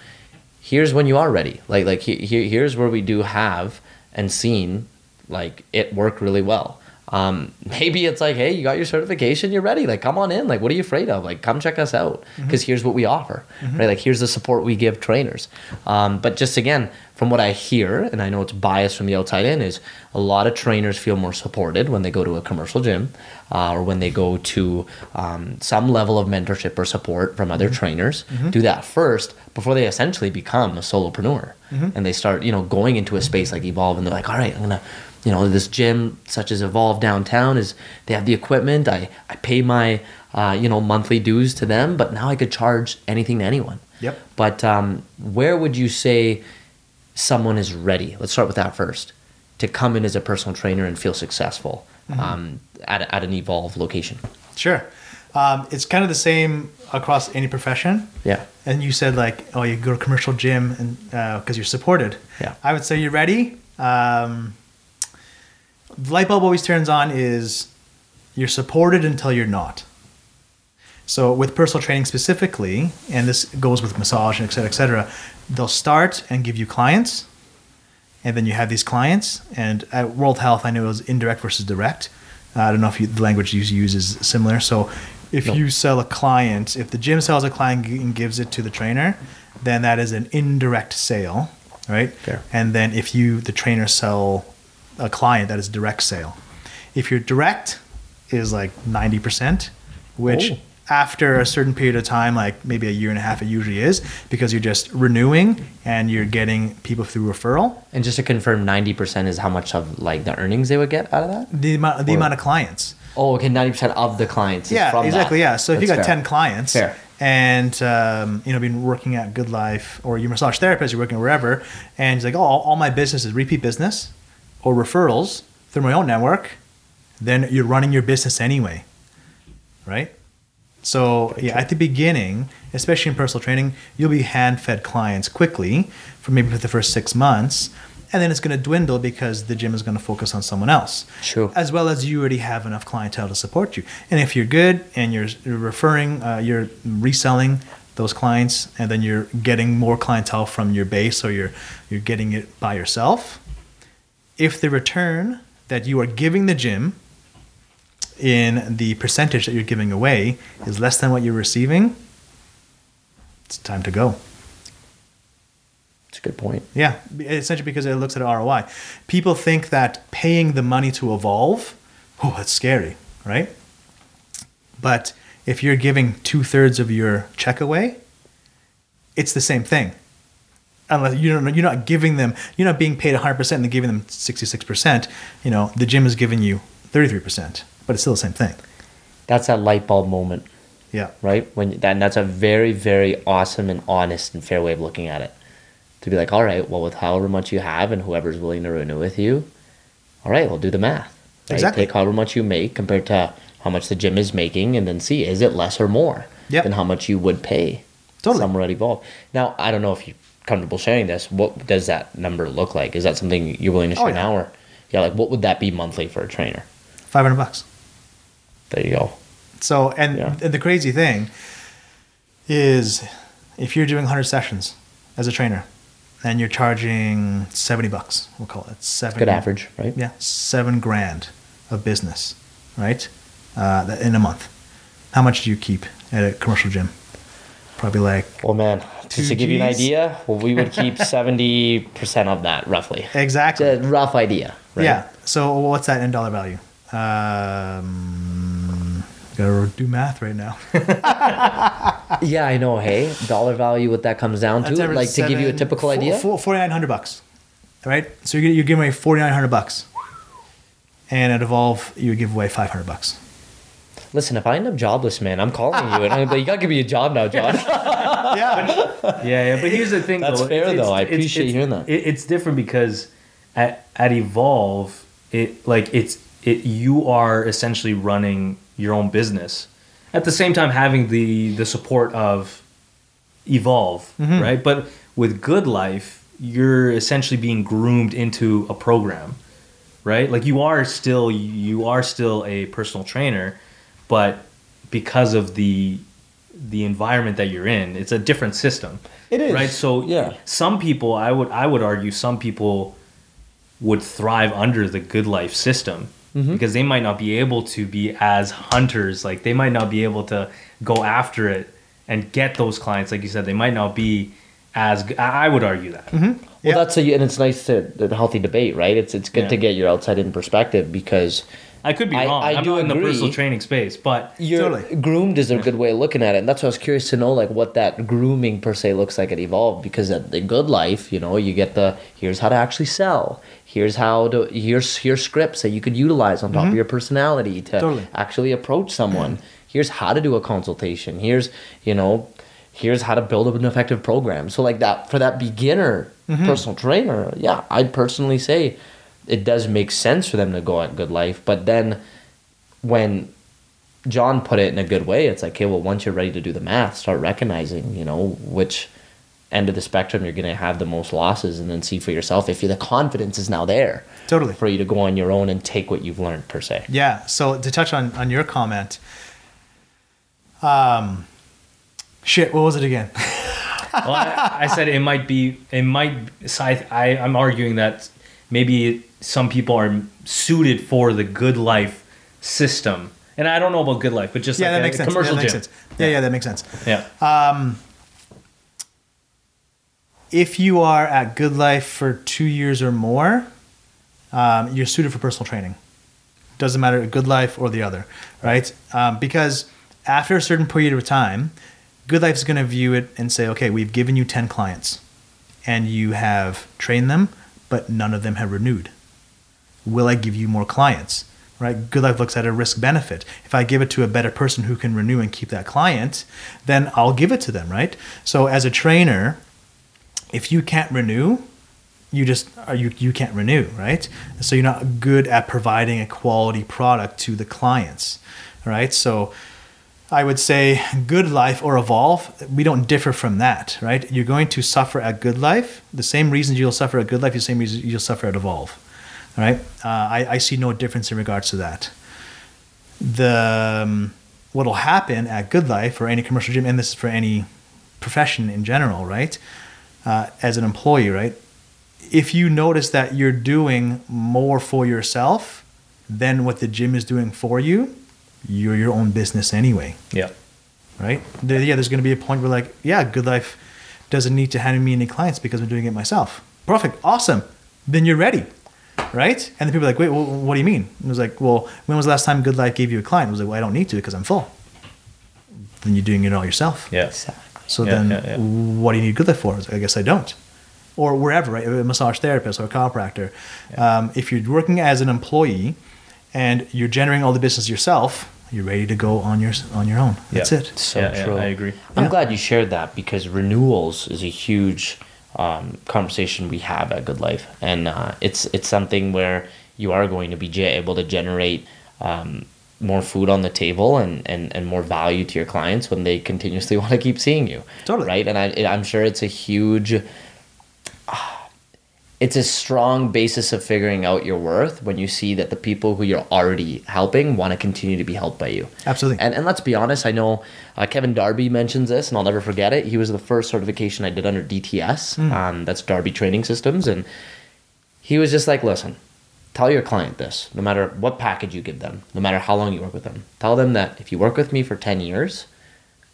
here's when you are ready. Like like he, he, here's where we do have and seen like it work really well. Um, maybe it's like, hey, you got your certification, you're ready. Like, come on in. Like, what are you afraid of? Like, come check us out because here's what we offer, right? Like, here's the support we give trainers. Um, but just again, from what I hear, and I know it's biased from the outside in, is a lot of trainers feel more supported when they go to a commercial gym uh, or when they go to um, some level of mentorship or support from other trainers. Do that first before they essentially become a solopreneur and they start, you know, going into a space like Evolve and they're like, all right, I'm gonna you know this gym such as evolve downtown is they have the equipment i i pay my uh, you know monthly dues to them but now i could charge anything to anyone
Yep.
but um, where would you say someone is ready let's start with that first to come in as a personal trainer and feel successful um, at, at an evolve location
Sure. Um, it's kind of the same across any profession.
yeah
And you said like, oh, you go to a commercial gym and because you're supported.
Yeah.
I would say you're ready. Um, the light bulb always turns on is you're supported until you're not. So with personal training specifically, and this goes with massage and et cetera, et cetera, they'll start and give you clients, and then you have these clients. And at World Health, I knew it was indirect versus direct. Uh, I don't know if you, the language you use is similar. So if
No.
you sell a client, if the gym sells a client and gives it to the trainer, then that is an indirect sale, right?
Fair.
And then if you, the trainer, sell a client, that is direct sale. If you're direct, is like 90%, which
Oh.
after a certain period of time, like maybe a year and a half, it usually is because you're just renewing and you're getting people through referral.
and just to confirm 90% is how much of like the earnings they would get out of that
The amount, the
Or-
amount of clients.
oh okay 90% of the clients is
Yeah, exactly.
that.
Yeah. So if you got
fair.
10 clients
Fair.
and, um, you know, been working at GoodLife or you're massage therapist, you're working wherever, and it's like, oh, all my business is repeat business or referrals through my own network. then you're running your business anyway, right? So yeah, at the beginning, especially in personal training, you'll be hand-fed clients quickly for maybe for the first six months, and then it's going to dwindle because the gym is going to focus on someone else.
Sure.
As well as you already have enough clientele to support you, and if you're good and you're, you're referring, uh, you're reselling those clients, and then you're getting more clientele from your base, or you're you're getting it by yourself. If the return that you are giving the gym in the percentage that you're giving away is less than what you're receiving, it's time to go.
It's a good point.
Yeah, essentially because it looks at ROI. People think that paying the money to evolve, oh, that's scary, right? But if you're giving two thirds of your check away, it's the same thing. Unless you don't, you're not giving them, you're not being paid 100% and giving them 66%. You know, the gym is giving you 33%, but it's still the same thing.
That's that light bulb moment,
Yeah.
right? When that, and that's a very, very awesome and honest and fair way of looking at it. To be like, all right, well, with however much you have and whoever's willing to renew with you, all right, we'll do the math. Right?
Exactly.
Take however much you make compared to how much the gym is making, and then see is it less or more
Yep.
than how much you would pay
Totally.
somewhere at Evolve. Now, I don't know if you're comfortable sharing this. What does that number look like? Is that something you're willing to
Oh,
share
yeah.
now, or yeah, like what would that be monthly for a trainer?
500 bucks.
There you go.
So, and,
Yeah.
and the crazy thing is if you're doing 100 sessions as a trainer and you're charging 70 bucks, we'll call it seven.
Good average, right?
Yeah, seven grand of business, right? Uh, in a month. How much do you keep at a commercial gym? Probably like,
Oh man, just to give you an idea, well, we would keep seventy percent of that roughly.
exactly.
It's a rough idea, right?
Yeah. So what's that in dollar value? Um, gotta do math right now.
Yeah, I know. Hey, dollar value, what that comes down
That's
to,
average
like to give you a typical
four-
idea.
four- 4,900 bucks, right? So you're, you're giving away 4,900 bucks. And at Evolve, you would give away 500 bucks.
Listen, if I end up jobless, man, I'm calling you, and I'm like, you gotta give me a job now, Jon.
Yeah.
yeah, yeah. But here's the thing.
That's
though.
fair, though. I appreciate hearing that.
It, it's different because at at Evolve, it like it's it you are essentially running your own business at the same time having the the support of Evolve,
Mm-hmm.
right? But with GoodLife, you're essentially being groomed into a program, right? Like you are still you are still a personal trainer, but because of the the environment that you're in, it's a different system.
It is,
right. So
yeah.
some people, I would I would argue, some people would thrive under the GoodLife system
Mm-hmm.
because they might not be able to be as hunters. Like they might not be able to go after it and get those clients. Like you said, they might not be as. I would argue that.
Well,
Yeah.
that's a, and it's nice to the healthy debate, right? It's it's good
Yeah.
to get your outside in perspective because
I could be
I-
wrong.
I
am
do
not in the
agree.
personal training space, but
you're
Totally.
groomed is a good way of looking at it, and that's why I was curious to know like what that grooming per se looks like at Evolve because at the GoodLife, you know, you get the here's how to actually sell, here's how to here's here's scripts that you could utilize on top of mm-hmm. your personality to
Totally.
actually approach someone. Here's how to do a consultation. Here's you know, here's how to build up an effective program. So like that for that beginner mm-hmm. personal trainer, yeah, I'd personally say it does make sense for them to go at GoodLife, but then when Jon put it in a good way. It's like, okay, well, once you're ready to do the math, start recognizing, you know, which end of the spectrum you're going to have the most losses, and then see for yourself if the confidence is now there
Totally.
for you to go on your own and take what you've learned per se.
Yeah. So to touch on, on your comment, um, shit, what was it again?
well, I, I said it might be. It might. So I, I, I'm arguing that maybe some people are suited for the GoodLife system, and I don't know about GoodLife, but just
yeah,
like
that
a
makes sense. Yeah,
commercial
that makes
gym.
sense. Yeah, yeah, that makes sense.
Yeah.
if you are at GoodLife for two years or more, um, you're suited for personal training. Doesn't matter GoodLife or the other, right? Um, because after a certain period of time, GoodLife is going to view it and say, okay, we've given you 10 clients and you have trained them, but none of them have renewed. Will I give you more clients? Right? GoodLife looks at a risk benefit. If I give it to a better person who can renew and keep that client, then I'll give it to them, right? So as a trainer, if you can't renew, you just are you you can't renew, right? So you're not good at providing a quality product to the clients, right? So I would say GoodLife or evolve, we don't differ from that, right? You're going to suffer at GoodLife. The same reasons you'll suffer at GoodLife, the same reasons you'll suffer at evolve, right? Uh, I, I see no difference in regards to that. The um, what'll happen at GoodLife or any commercial gym, and this is for any profession in general, right? Uh, as an employee, right? If you notice that you're doing more for yourself than what the gym is doing for you, you're your own business anyway,
Yeah.
right? There, yeah, there's going to be a point where like, yeah, GoodLife doesn't need to hand me any clients because I'm doing it myself. Perfect, awesome. Then you're ready, right? And the people are like, wait, well, what do you mean? And it was like, well, when was the last time GoodLife gave you a client? I was like, well, I don't need to because I'm full. Then you're doing it all yourself.
Yeah.
Exactly.
So
Yeah,
then,
yeah, yeah.
what do you need GoodLife for? I like, I guess I don't. Or wherever, right? A massage therapist or a chiropractor. Um, if you're working as an employee and you're generating all the business yourself, you're ready to go on your on your own. That's
Yeah.
it.
So
Yeah, yeah. I agree.
I'm
Yeah.
glad you shared that because renewals is a huge um, conversation we have at GoodLife, and uh, it's it's something where you are going to be able to generate um, more food on the table and, and, and more value to your clients when they continuously want to keep seeing you.
Totally.
Right, and I I'm sure it's a huge it's a strong basis of figuring out your worth when you see that the people who you're already helping want to continue to be helped by you.
Absolutely.
And, and let's be honest, I know uh, Kevin Darby mentions this, and I'll never forget it. He was the first certification I did under DTS, um, that's Darby Training Systems. And he was just like, listen, tell your client this, no matter what package you give them, no matter how long you work with them. Tell them that if you work with me for 10 years,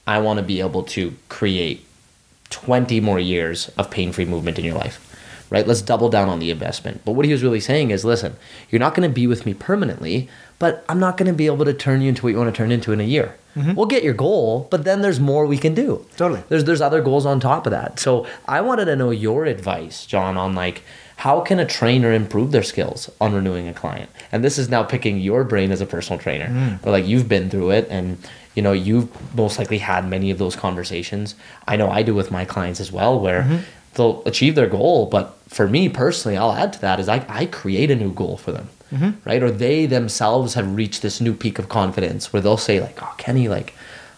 I want to be able to create 20 more years of pain free movement in your life. Right? Let's double down on the investment. But what he was really saying is listen, you're not going to be with me permanently, but I'm not going to be able to turn you into what you want to turn into in a year. Mm-hmm. We'll get your goal, but then there's more we can do.
Totally.
There's there's other goals on top of that. So I wanted to know your advice, Jon, on like how can a trainer improve their skills on renewing a client? And this is now picking your brain as a personal trainer. Mm. But like you've been through it and you know, you've most likely had many of those conversations. I know I do with my clients as well where mm-hmm. They'll achieve their goal, but for me personally, I'll add to that is I, I create a new goal for them. Right? Or they themselves have reached this new peak of confidence where they'll say, like, oh Kenny, like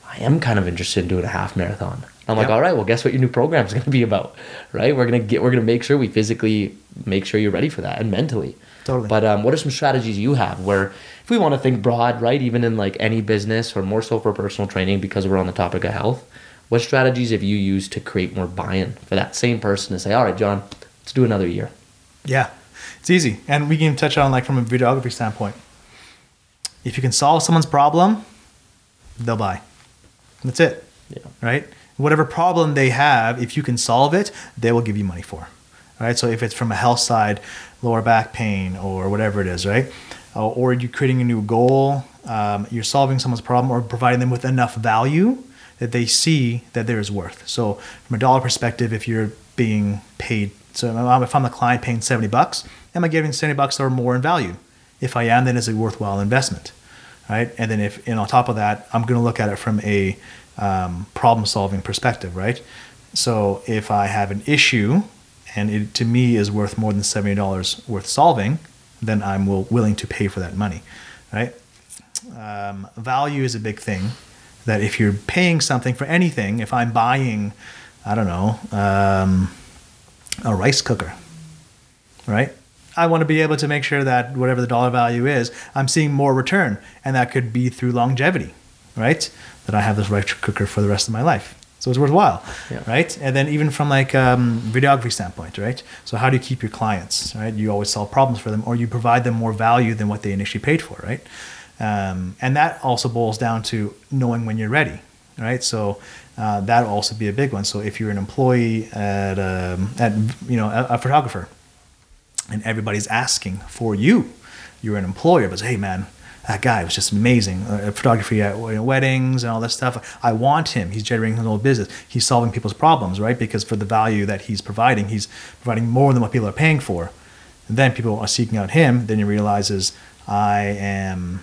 I am kind of interested in doing a half marathon. I'm like,
Yep.
all right, well, guess what your new program is going to be about, right? We're gonna get, we're gonna make sure we physically make sure you're ready for that and mentally.
Totally.
But um, what are some strategies you have where, if we want to think broad, right, even in like any business or more so for personal training because we're on the topic of health, what strategies have you used to create more buy-in for that same person to say, all right, Jon, let's do another year.
Yeah, it's easy, and we can touch on like from a videography standpoint. If you can solve someone's problem, they'll buy. That's it,
Yeah.
right? Whatever problem they have, if you can solve it, they will give you money for. Right. So if it's from a health side, lower back pain or whatever it is, right? Uh, or you're creating a new goal, um, you're solving someone's problem or providing them with enough value that they see that there is worth. So from a dollar perspective, if you're being paid, so if I'm- a client paying 70 bucks, am I giving 70 bucks or more in value? If I am, then it's a worthwhile investment, right? And then if, and on top of that, I'm going to look at it from a um, problem solving perspective, right? So if I have an issue and it to me is worth more than $70 worth solving, then I'm will, willing to pay for that money, right? Um, value is a big thing. That if you're paying something for anything, if I'm buying, I don't know, um, a rice cooker, right? I want to be able to make sure that whatever the dollar value is, I'm seeing more return, and that could be through longevity, right? That I have this rice cooker for the rest of my life, so it's worthwhile,
Yeah.
right? And then even from like um, videography standpoint, right? So how do you keep your clients, right? You always solve problems for them, or you provide them more value than what they initially paid for, right? Um, and that also boils down to knowing when you're ready, right? So uh, that'll also be a big one. So if you're an employee at, um, at you know, a, a photographer, and everybody's asking for you, you're an employer, but say, hey man, that guy was just amazing. Uh, photography at you know, weddings and all that stuff. I want him. He's generating his own business. He's solving people's problems, right? Because for the value that he's providing, he's providing more than what people are paying for. And then people are seeking out him. Then he realizes I am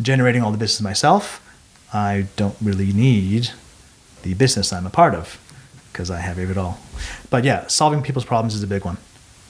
generating all the business myself. I don't really need the business I'm a part of because I have it all. But yeah, solving people's problems is a big one.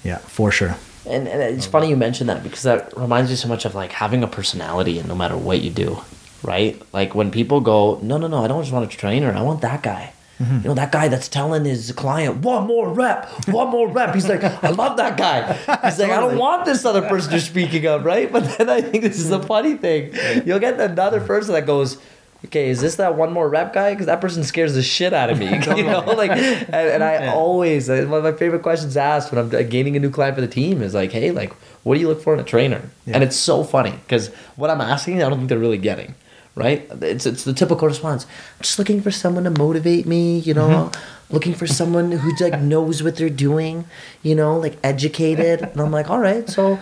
Yeah, for sure.
And, and it's funny you mention that because that reminds me so much of like having a personality and no matter what you do, right? Like when people go, no, no, no, I don't just want a trainer. I want that guy.
Mm-hmm.
You know, that guy that's telling his client, one more rep, one more rep. He's like, I love that guy. He's like, I don't want this other person you're speaking of, right? But then I think this is a funny thing. You'll get another person that goes, okay, is this that one more rep guy? Because that person scares the shit out of me. you know, like, and, and I
Yeah.
always one of my favorite questions asked when I'm gaining a new client for the team is like, hey, like, what do you look for in a trainer?
Yeah.
And it's so funny because what I'm asking, I don't think they're really getting. Right? It's it's the typical response. I'm just looking for someone to motivate me. You know,
Mm-hmm.
looking for someone who like knows what they're doing. You know, like educated. And I'm like, all right, so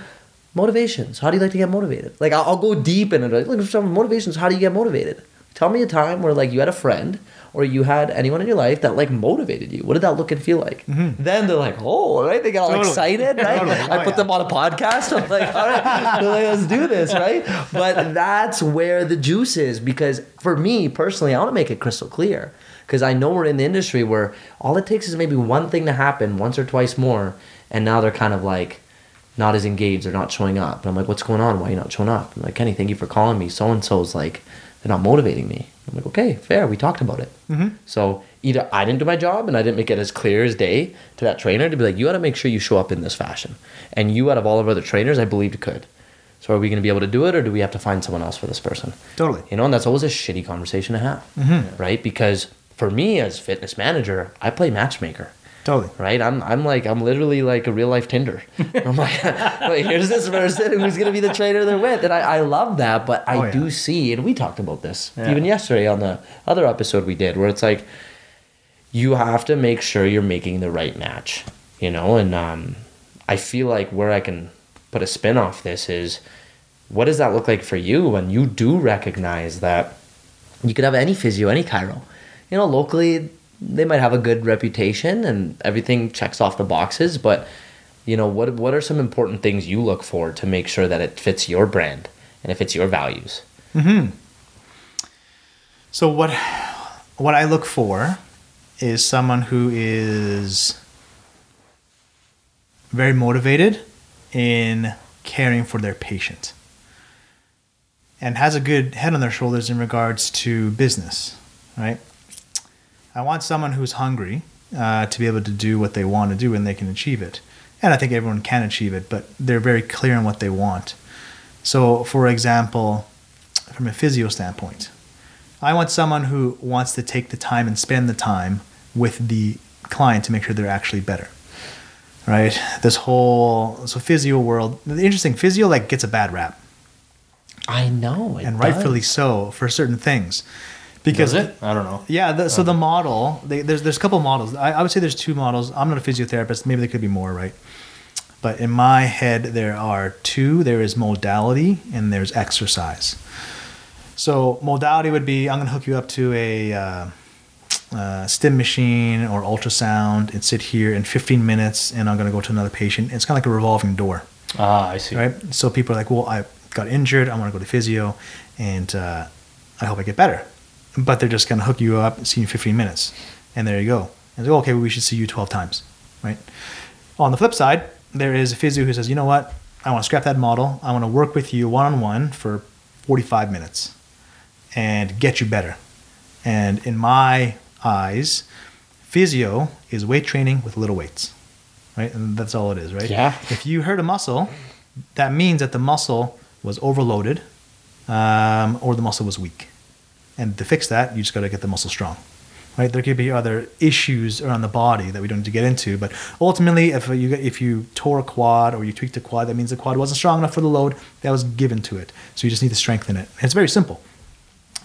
motivations. How do you like to get motivated? Like I'll, I'll go deep in it. Like, look for some motivations. How do you get motivated? Tell me a time where like you had a friend or you had anyone in your life that like motivated you. What did that look and feel like? Mm-hmm. Then they're like, oh, right? They get all
Totally.
excited, right?
Totally.
I
Oh,
put
yeah.
them on a podcast. I'm like, all right, like, let's do this, right? But that's where the juice is because for me personally, I want to make it crystal clear because I know we're in the industry where all it takes is maybe one thing to happen once or twice more, and now they're kind of like not as engaged. They're not showing up. And I'm like, what's going on? Why are you not showing up? I'm like, Kenny, thank you for calling me. So and so's like, they're not motivating me. I'm like, okay, fair. We talked about it. Mm-hmm. So either I didn't do my job and I didn't make it as clear as day to that trainer to be like, you got to make sure you show up in this fashion. And you, out of all of our other trainers, I believed could. So are we going to be able to do it, or do we have to find someone else for this person?
Totally.
You know, and that's always a shitty conversation to have, mm-hmm. right? Because for me as fitness manager, I play matchmaker
Totally.
right? I'm I'm like I'm literally like a real life Tinder. I'm like, wait, here's this person who's gonna be the trainer they're with, and I, I love that. But I
Oh, yeah.
do see, and we talked about this
Yeah.
even yesterday on the other episode we did, where it's like you have to make sure you're making the right match, you know. And um, I feel like where I can put a spin off this is, what does that look like for you when you do recognize that you could have any physio, any chiro. You know, locally they might have a good reputation and everything checks off the boxes, but you know, what what are some important things you look for to make sure that it fits your brand and it fits your values? Mm-hmm.
So what what I look for is someone who is very motivated in caring for their patient and has a good head on their shoulders in regards to business, right? I want someone who's hungry uh, to be able to do what they want to do and they can achieve it. And I think everyone can achieve it, but they're very clear on what they want. So, for example, from a physio standpoint, I want someone who wants to take the time and spend the time with the client to make sure they're actually better. Right? This whole so physio world, the interesting physio like gets a bad rap,
I know, it
and rightfully
does.
so for certain things. Because
it? I don't know.
yeah, the, so the model they, there's there's a couple models. I, I would say there's two models. I'm not a physiotherapist. Maybe there could be more, right? But in my head, there are two. There is modality and there's exercise. So modality would be I'm going to hook you up to a uh, uh, stim machine or ultrasound and sit here in 15 minutes, and I'm going to go to another patient. It's kind of like a revolving door
Ah, I see.
right? So people are like, well, I got injured, I want to go to physio, and uh, I hope I get better. But they're just going to hook you up, and see you in 15 minutes, and there you go. And they go, okay, well, we should see you 12 times, right? On the flip side, there is a physio who says, you know what? I want to scrap that model. I want to work with you one on one for 45 minutes and get you better. And in my eyes, physio is weight training with little weights, right? And that's all it is, right?
Yeah.
If you hurt a muscle, that means that the muscle was overloaded um, or the muscle was weak. And to fix that, you just got to get the muscle strong. Right? There could be other issues around the body that we don't need to get into, but ultimately, if you if you tore a quad or you tweaked a quad, that means the quad wasn't strong enough for the load that was given to it. So you just need to strengthen it. And it's very simple.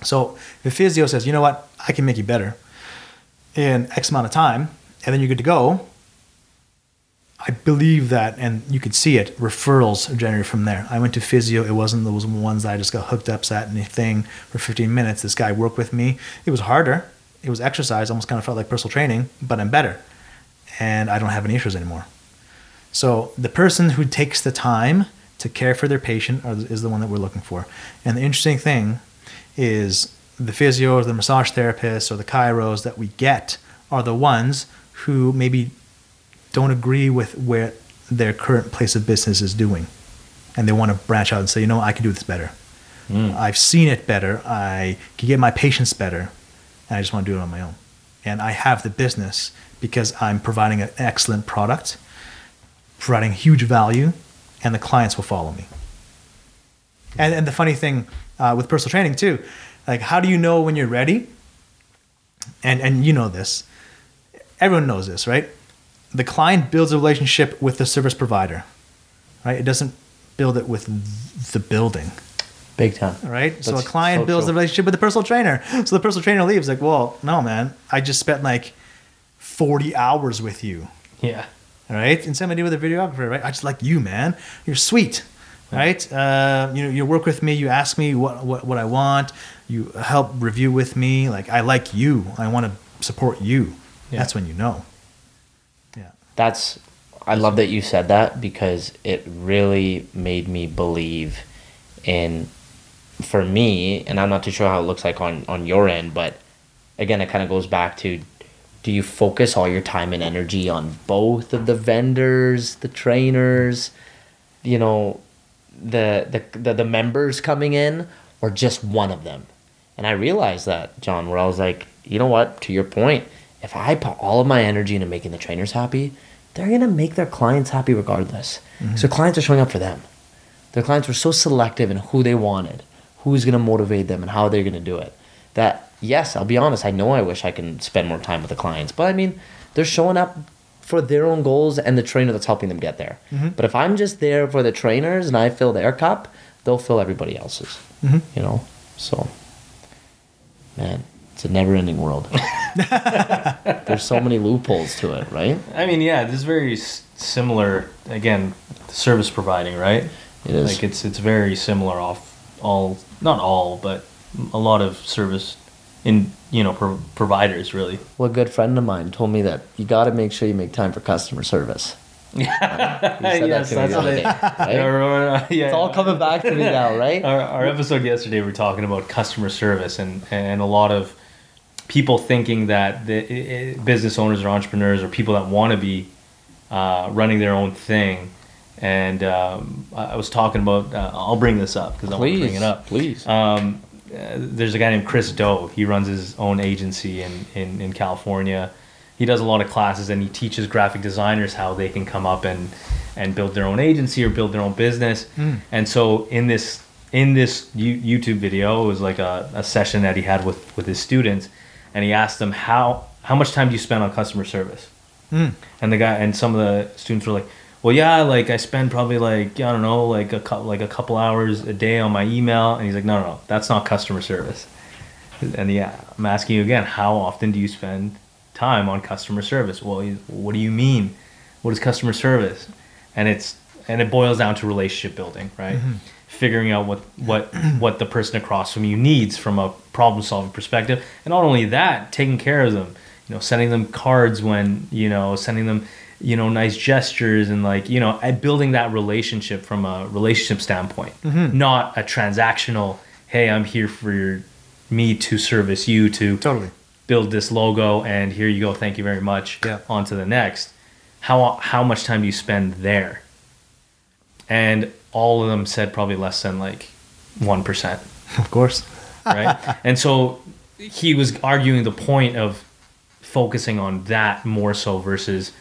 So if physio says, you know what, I can make you better in X amount of time, and then you're good to go, I believe that, and you could see it. Referrals are generated from there. I went to physio. It wasn't those ones that I just got hooked up, sat in a thing for 15 minutes. This guy worked with me. It was harder. It was exercise. Almost kind of felt like personal training, but I'm better, and I don't have any issues anymore. So the person who takes the time to care for their patient is the one that we're looking for. And the interesting thing is the physios, the massage therapists, or the chiros that we get are the ones who maybe don't agree with where their current place of business is doing, and they want to branch out and say, you know, I can do this better. I've seen it better. I can get my patients better, and I just want to do it on my own. And I have the business because I'm providing an excellent product, providing huge value, and the clients will follow me. And, and the funny thing uh, with personal training too, like how do you know when you're ready? And and you know this, everyone knows this, right? The client builds a relationship with the service provider, right? It doesn't build it with the building,
Big time.
right? so a client
so
builds
true.
the relationship with the personal trainer. So the personal trainer leaves like, well, no, man, I just spent like 40 hours with you,
Yeah.
right? And same idea with the videographer, right? I just like you, man. You're sweet, right? Uh, you know, you work with me. You ask me what, what what I want. You help review with me. Like I like you. I want to support you.
Yeah.
That's when you know.
That's I love that you said that because it really made me believe in for me, and I'm not too sure how it looks like on on your end, but again, it kind of goes back to do you focus all your time and energy on both of the vendors, the trainers, you know, the the the, the members coming in or just one of them? And I realized that, Jon, where I was like, you know what, to your point, if I put all of my energy into making the trainers happy, they're gonna make their clients happy regardless. Mm-hmm. So clients are showing up for them. Their clients were so selective in who they wanted, who's gonna motivate them, and how they're gonna do it. That yes, I'll be honest, I know I wish I can spend more time with the clients, but I mean, they're showing up for their own goals and the trainer that's helping them get there. Mm-hmm. But if I'm just there for the trainers and I fill their cup, they'll fill everybody else's. Mm-hmm. You know, so man, it's a never-ending world. There's so many loopholes to it, right?
I mean, yeah, this is very similar. Again, service providing, right?
It is.
Like it's it's very similar off all, not all, but a lot of service in you know pro- providers really.
Well, a good friend of mine told me that you got to make sure you make time for customer service. He said that to me the other day, right?
Uh, yeah,
It's all coming back to me now, right?
our, our episode yesterday we are talking about customer service and and a lot of people thinking that the i- i- business owners or entrepreneurs or people that want to be uh, running their own thing and um, I was talking about uh, I'll bring this up because I want to bring it up
please.
um, uh, there's a guy named Chris Do. He runs his own agency in, in, in California. He does a lot of classes and he teaches graphic designers how they can come up and, and build their own agency or build their own business. And so in this in this You- YouTube video, it was like a, a session that he had with, with his students, and he asked them how how much time do you spend on customer service? Hmm. And the guy and some of the students were like, "Well, yeah, like I spend probably like I don't know, like a cou- like a couple hours a day on my email." And he's like, "No, no, no, that's not customer service." And yeah, I'm asking you again, how often do you spend time on customer service? Well, what do you mean? What is customer service? And it's and it boils down to relationship building, right? Mm-hmm. Figuring out what what what the person across from you needs from a problem solving perspective, and not only that, taking care of them. You know, sending them cards when you know, sending them you know nice gestures and like you know building that relationship from a relationship standpoint, mm-hmm. not a transactional. Hey, I'm here for your me to service you to
Totally.
build this logo and here you go thank you very much
Yeah.
on to the next how how much time do you spend there and all of them said probably less than like 1%
Of course.
right and so he was arguing the point of focusing on that more so versus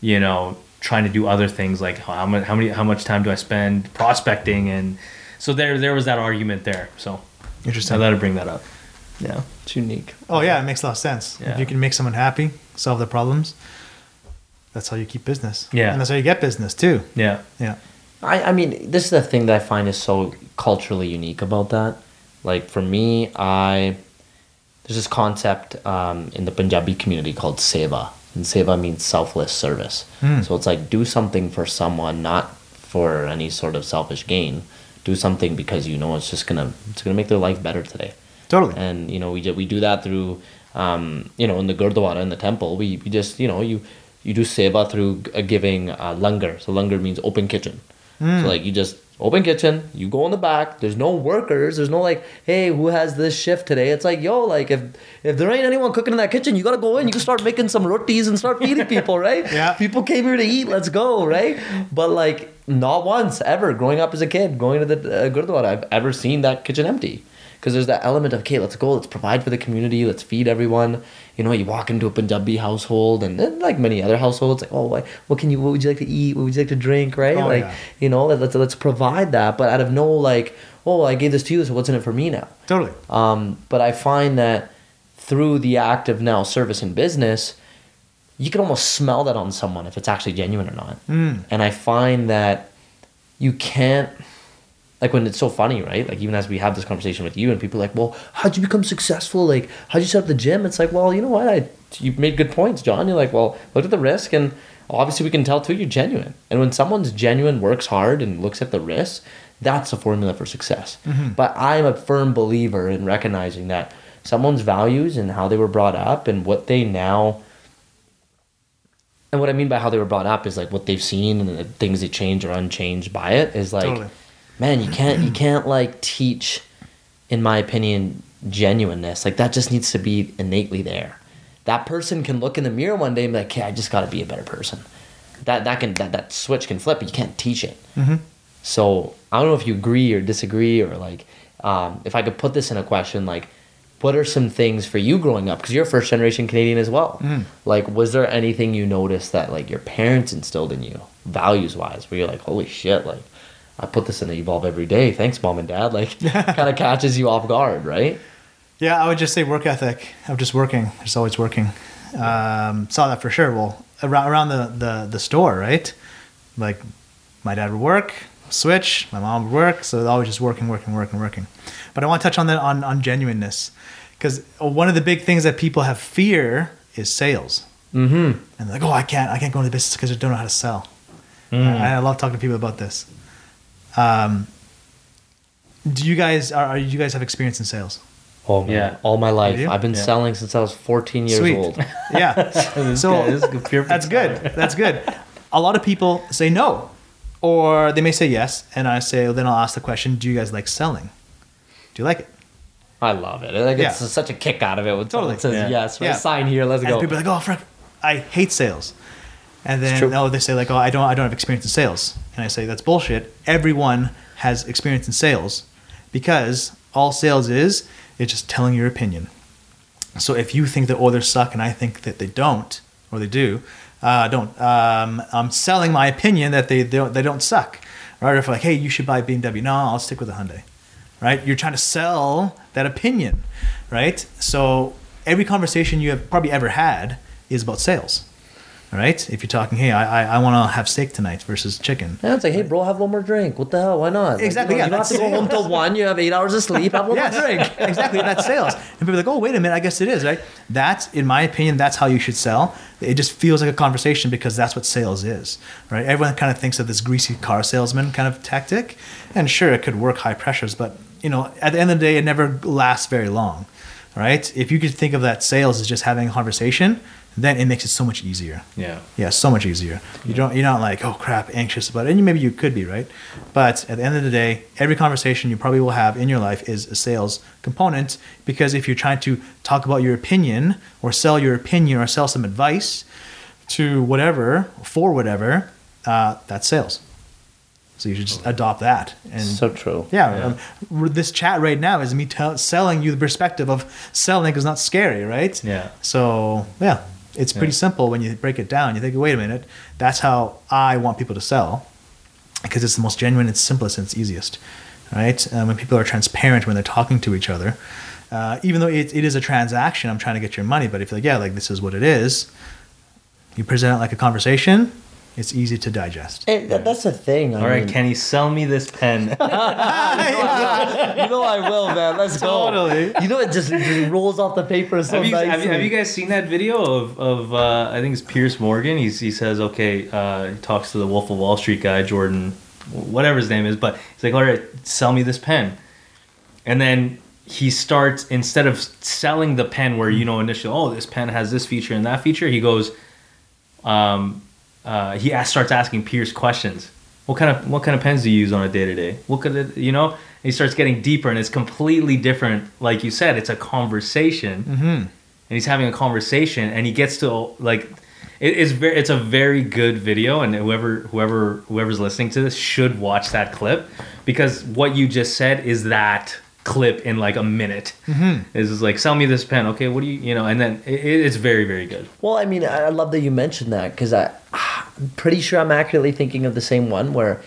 you know trying to do other things like how much how many how much time do i spend prospecting and so there there was that argument there so i
Interesting.
thought i'd bring that up yeah
It's unique.
Oh yeah, it makes a lot of sense.
Yeah.
If you can make someone happy, solve their problems, that's how you keep business.
Yeah.
And that's how you get business too.
yeah
Yeah.
I, I mean, this is the thing that I find is so culturally unique about that. Like for me, I there's this concept um, in the Punjabi community called seva, and seva means selfless service. So it's like do something for someone, not for any sort of selfish gain. Do something because you know it's just gonna it's gonna make their life better today.
Totally.
and you know we we do that through um, you know in the gurdwara in the temple we, we just you know you you do seva through uh, giving uh, langar so langar means open kitchen so like you just open kitchen. You go in the back. There's no workers. There's no like, hey, who has this shift today? It's like, yo, like if if there ain't anyone cooking in that kitchen, you gotta go in. You can start making some rotis and start feeding people, right?
Yeah.
People came here to eat. Let's go, right? But like, not once ever growing up as a kid, going to the uh, Gurdwara, I've ever seen that kitchen empty. Because there's that element of, okay, let's go, let's provide for the community, let's feed everyone. You know, you walk into a Punjabi household and then like many other households, like, oh, what can you, what would you like to eat? What would you like to drink, right?
Oh,
like,
yeah.
you know, let's, let's provide that. But out of no, like, oh, I gave this to you, so what's in it for me now?
Totally.
Um, but I find that through the act of now service and business, you can almost smell that on someone if it's actually genuine or not.
Mm.
And I find that you can't, like when it's so funny, right? Like even as we have this conversation with you, and people are like, "Well, how'd you become successful? Like, how'd you set up the gym?" It's like, well, you know what? I you made good points, Jon. You're like, well, look at the risk, and obviously we can tell too you're genuine. And when someone's genuine, works hard, and looks at the risk, that's a formula for success. Mm-hmm. But I'm a firm believer in recognizing that someone's values and how they were brought up and what they now and what I mean by how they were brought up is like what they've seen and the things they change or unchanged by it is like,
Totally.
Man, you can't you can't like teach, in my opinion, genuineness. Like that just needs to be innately there. That person can look in the mirror one day and be like, "Okay, I just got to be a better person." That that can that that switch can flip, but you can't teach it. So I don't know if you agree or disagree or like, um, if I could put this in a question, like, what are some things for you growing up? Because you're a first generation Canadian as well. Like, was there anything you noticed that like your parents instilled in you, values wise, where you're like, holy shit, like, I put this in the Evolve every day. Thanks, mom and dad. Like, kind of catches you off guard, right?
Yeah, I would just say work ethic of just working, just always working. Um, saw that for sure. Well, around around the, the the store, right? Like my dad would work, switch. My mom would work, so always just working, working, working, working. But I want to touch on that on on genuineness, because one of the big things that people have fear is sales.
Mm-hmm.
And they're like, oh, I can't, I can't go into business because I don't know how to sell.
Mm.
I, I love talking to people about this. Um, do you guys are, are you guys have experience in sales?
Oh man,
Yeah.
all my life. I've been
Yeah.
selling since I was 14 years
Sweet.
old.
Yeah.
This
so
guy is
that's good. That's good. A lot of people say no, or they may say yes, and I say, well, then I'll ask the question: Do you guys like selling? Do you like it?
I love it. Like, it's
Yeah.
such a kick out of it when
Totally.
someone says
Yeah.
yes. Right?
Yeah.
Sign here. Let's
And
go.
people are like, oh, frick, I hate sales. And then oh, they say like, oh, I don't, I don't have experience in sales. And I say that's bullshit. Everyone has experience in sales, because all sales is it's just telling your opinion. So if you think that others suck and I think that they don't or they do, uh, don't. Um, I'm selling my opinion that they they don't, they don't suck, right? Or if like, hey, you should buy BMW. No, I'll stick with a Hyundai, right? You're trying to sell that opinion, right? So every conversation you have probably ever had is about sales, right? If you're talking, hey, I I, I want to have steak tonight versus chicken.
Yeah, it's like, hey, bro, have one more drink. What the hell? Why not? Like,
Exactly,
you, know,
yeah,
you don't have to go home till one. You have eight hours of sleep. Have one
Yes,
more drink.
exactly. That's sales. And people are like, oh, wait a minute. I guess it is, right? That's, in my opinion, that's how you should sell. It just feels like a conversation because that's what sales is, right? Everyone kind of thinks of this greasy car salesman kind of tactic. And sure, it could work high pressures, but, you know, at the end of the day, it never lasts very long, right? If you could think of that sales as just having a conversation, then it makes it so much easier.
Yeah.
Yeah, so much easier. You don't you're not like, oh crap, anxious about it. And maybe you could be, right? But at the end of the day, every conversation you probably will have in your life is a sales component because if you're trying to talk about your opinion or sell your opinion or sell some advice to whatever, for whatever, uh, that's sales. So you should just adopt that. And
So true.
yeah,
Yeah.
Um, this chat right now is me tell, selling you the perspective of selling is not scary, right?
Yeah.
So yeah, it's pretty
Yeah.
simple when you break it down. You think, wait a minute, that's how I want people to sell, because it's the most genuine, it's simplest, and it's easiest, right? Um, when people are transparent when they're talking to each other, uh, even though it, it is a transaction, I'm trying to get your money, but if you're like, yeah, like this is what it is, you present it like a conversation, it's easy to digest.
Hey, that, that's the thing. I
All right,
mean,
Kenny, sell me this pen.
you know I will, man. Let's go.
Totally.
You know it just, just rolls off the paper so
have, you, have, you, have you guys seen that video of, of uh, I think it's Piers Morgan? He's, he says, okay, uh, he talks to the Wolf of Wall Street guy, Jordan, whatever his name is, but he's like, all right, sell me this pen. And then he starts, instead of selling the pen where, you know, initially, oh, this pen has this feature and that feature, he goes, um, uh, he starts asking Piers questions. what kind of what kind of pens do you use on a day to day? What could it, you know? And he starts getting deeper, and it's completely different. Like you said, it's a conversation,
Mm-hmm.
and he's having a conversation, and he gets to like. It is very. It's a very good video, and whoever whoever whoever's listening to this should watch that clip because what you just said is that clip in like a minute. Mm-hmm. It's just like sell me this pen. Okay, what do you you know? And then it, it's very very good.
Well, I mean, I love that you mentioned that because I'm pretty sure I'm accurately thinking of the same one where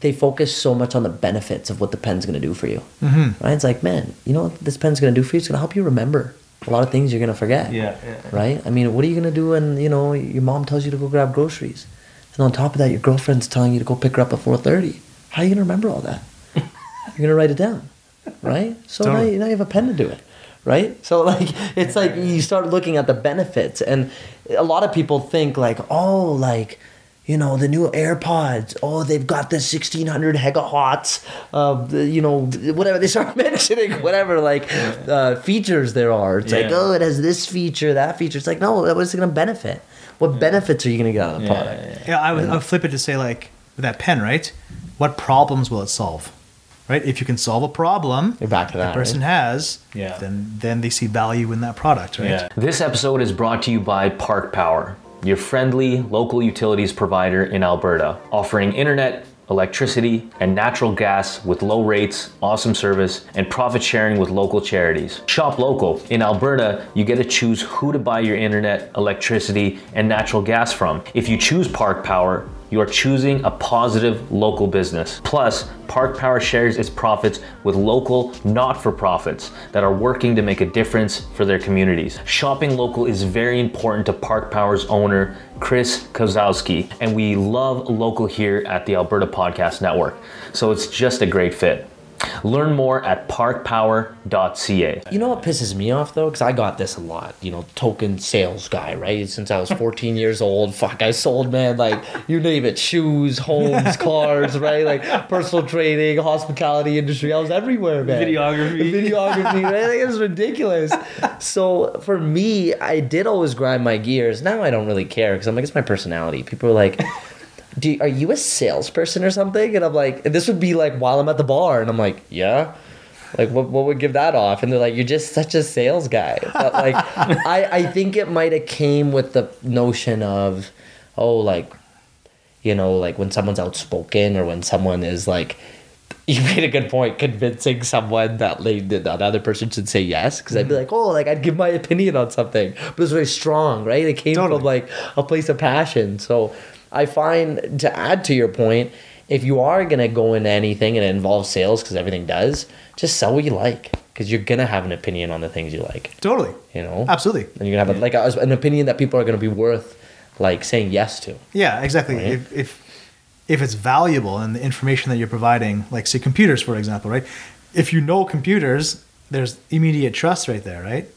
they focus so much on the benefits of what the pen's going to do for you. Mm-hmm. Right? It's like, man, you know what this pen's going to do for you? It's going to help you remember a lot of things you're going to forget.
Yeah, yeah.
Right? I mean, what are you going to do when, you know, your mom tells you to go grab groceries? And on top of that, your girlfriend's telling you to go pick her up at 4.30. How are you going to remember all that? you're going to write it down. Right? So now,
Totally.
you, now you have a pen to do it. Right? So, like, it's like you start looking at the benefits. And a lot of people think, like, oh, like, you know, the new AirPods, oh, they've got the 1600 hegahotz, uh, the, you know, whatever. They start mentioning whatever, like, uh, features there are. It's like, oh, it has this feature, that feature. It's like, no, what's it going to benefit? What benefits are you going to get out of the
Yeah,
product?
yeah, yeah.
Yeah, I would, I would flip it to say like with that pen, right? What problems will it solve? Right? If you can solve a problem
You're back to that.
the person
right?
has,
Yeah.
then then they see value in that product, right?
Yeah.
This episode is brought to you by Park Power, your friendly local utilities provider in Alberta, offering internet, electricity, and natural gas with low rates, awesome service, and profit sharing with local charities. Shop local. In Alberta, you get to choose who to buy your internet, electricity, and natural gas from. If you choose Park Power, you are choosing a positive local business. Plus, Park Power shares its profits with local not for profits that are working to make a difference for their communities. Shopping local is very important to Park Power's owner, Chris Kozowski, and we love local here at the Alberta Podcast Network. So it's just a great fit. Learn more at parkpower.ca.
You know what pisses me off though? Because I got this a lot. You know, token sales guy, right? Since I was 14 years old. Fuck, I sold, man, like, you name it shoes, homes, cars, right? Like, personal training, hospitality industry. I was everywhere, man.
Videography.
Videography, right? Like, it was ridiculous. So, for me, I did always grind my gears. Now I don't really care because I'm like, it's my personality. People are like, do are you a salesperson or something? And I'm like, and this would be like while I'm at the bar, and I'm like, yeah. Like what, what would give that off? And they're like, you're just such a sales guy. But like, I, I think it might have came with the notion of, oh, like, you know, like when someone's outspoken or when someone is like, you made a good point, convincing someone that like, that another person should say yes. Because I'd be mm-hmm. like, oh, like I'd give my opinion on something, but it was very strong, right? It came
Totally.
from like a place of passion. So I find to add to your point, if you are gonna go into anything and it involves sales, because everything does, just sell what you like, because you're gonna have an opinion on the things you like.
Totally.
You know,
Absolutely.
and you're gonna have a, like a, an opinion that people are gonna be worth like saying yes to.
Yeah, exactly.
Right.
If, if if it's valuable and the information that you're providing, like say computers, for example, right? If you know computers, there's immediate trust right there, right?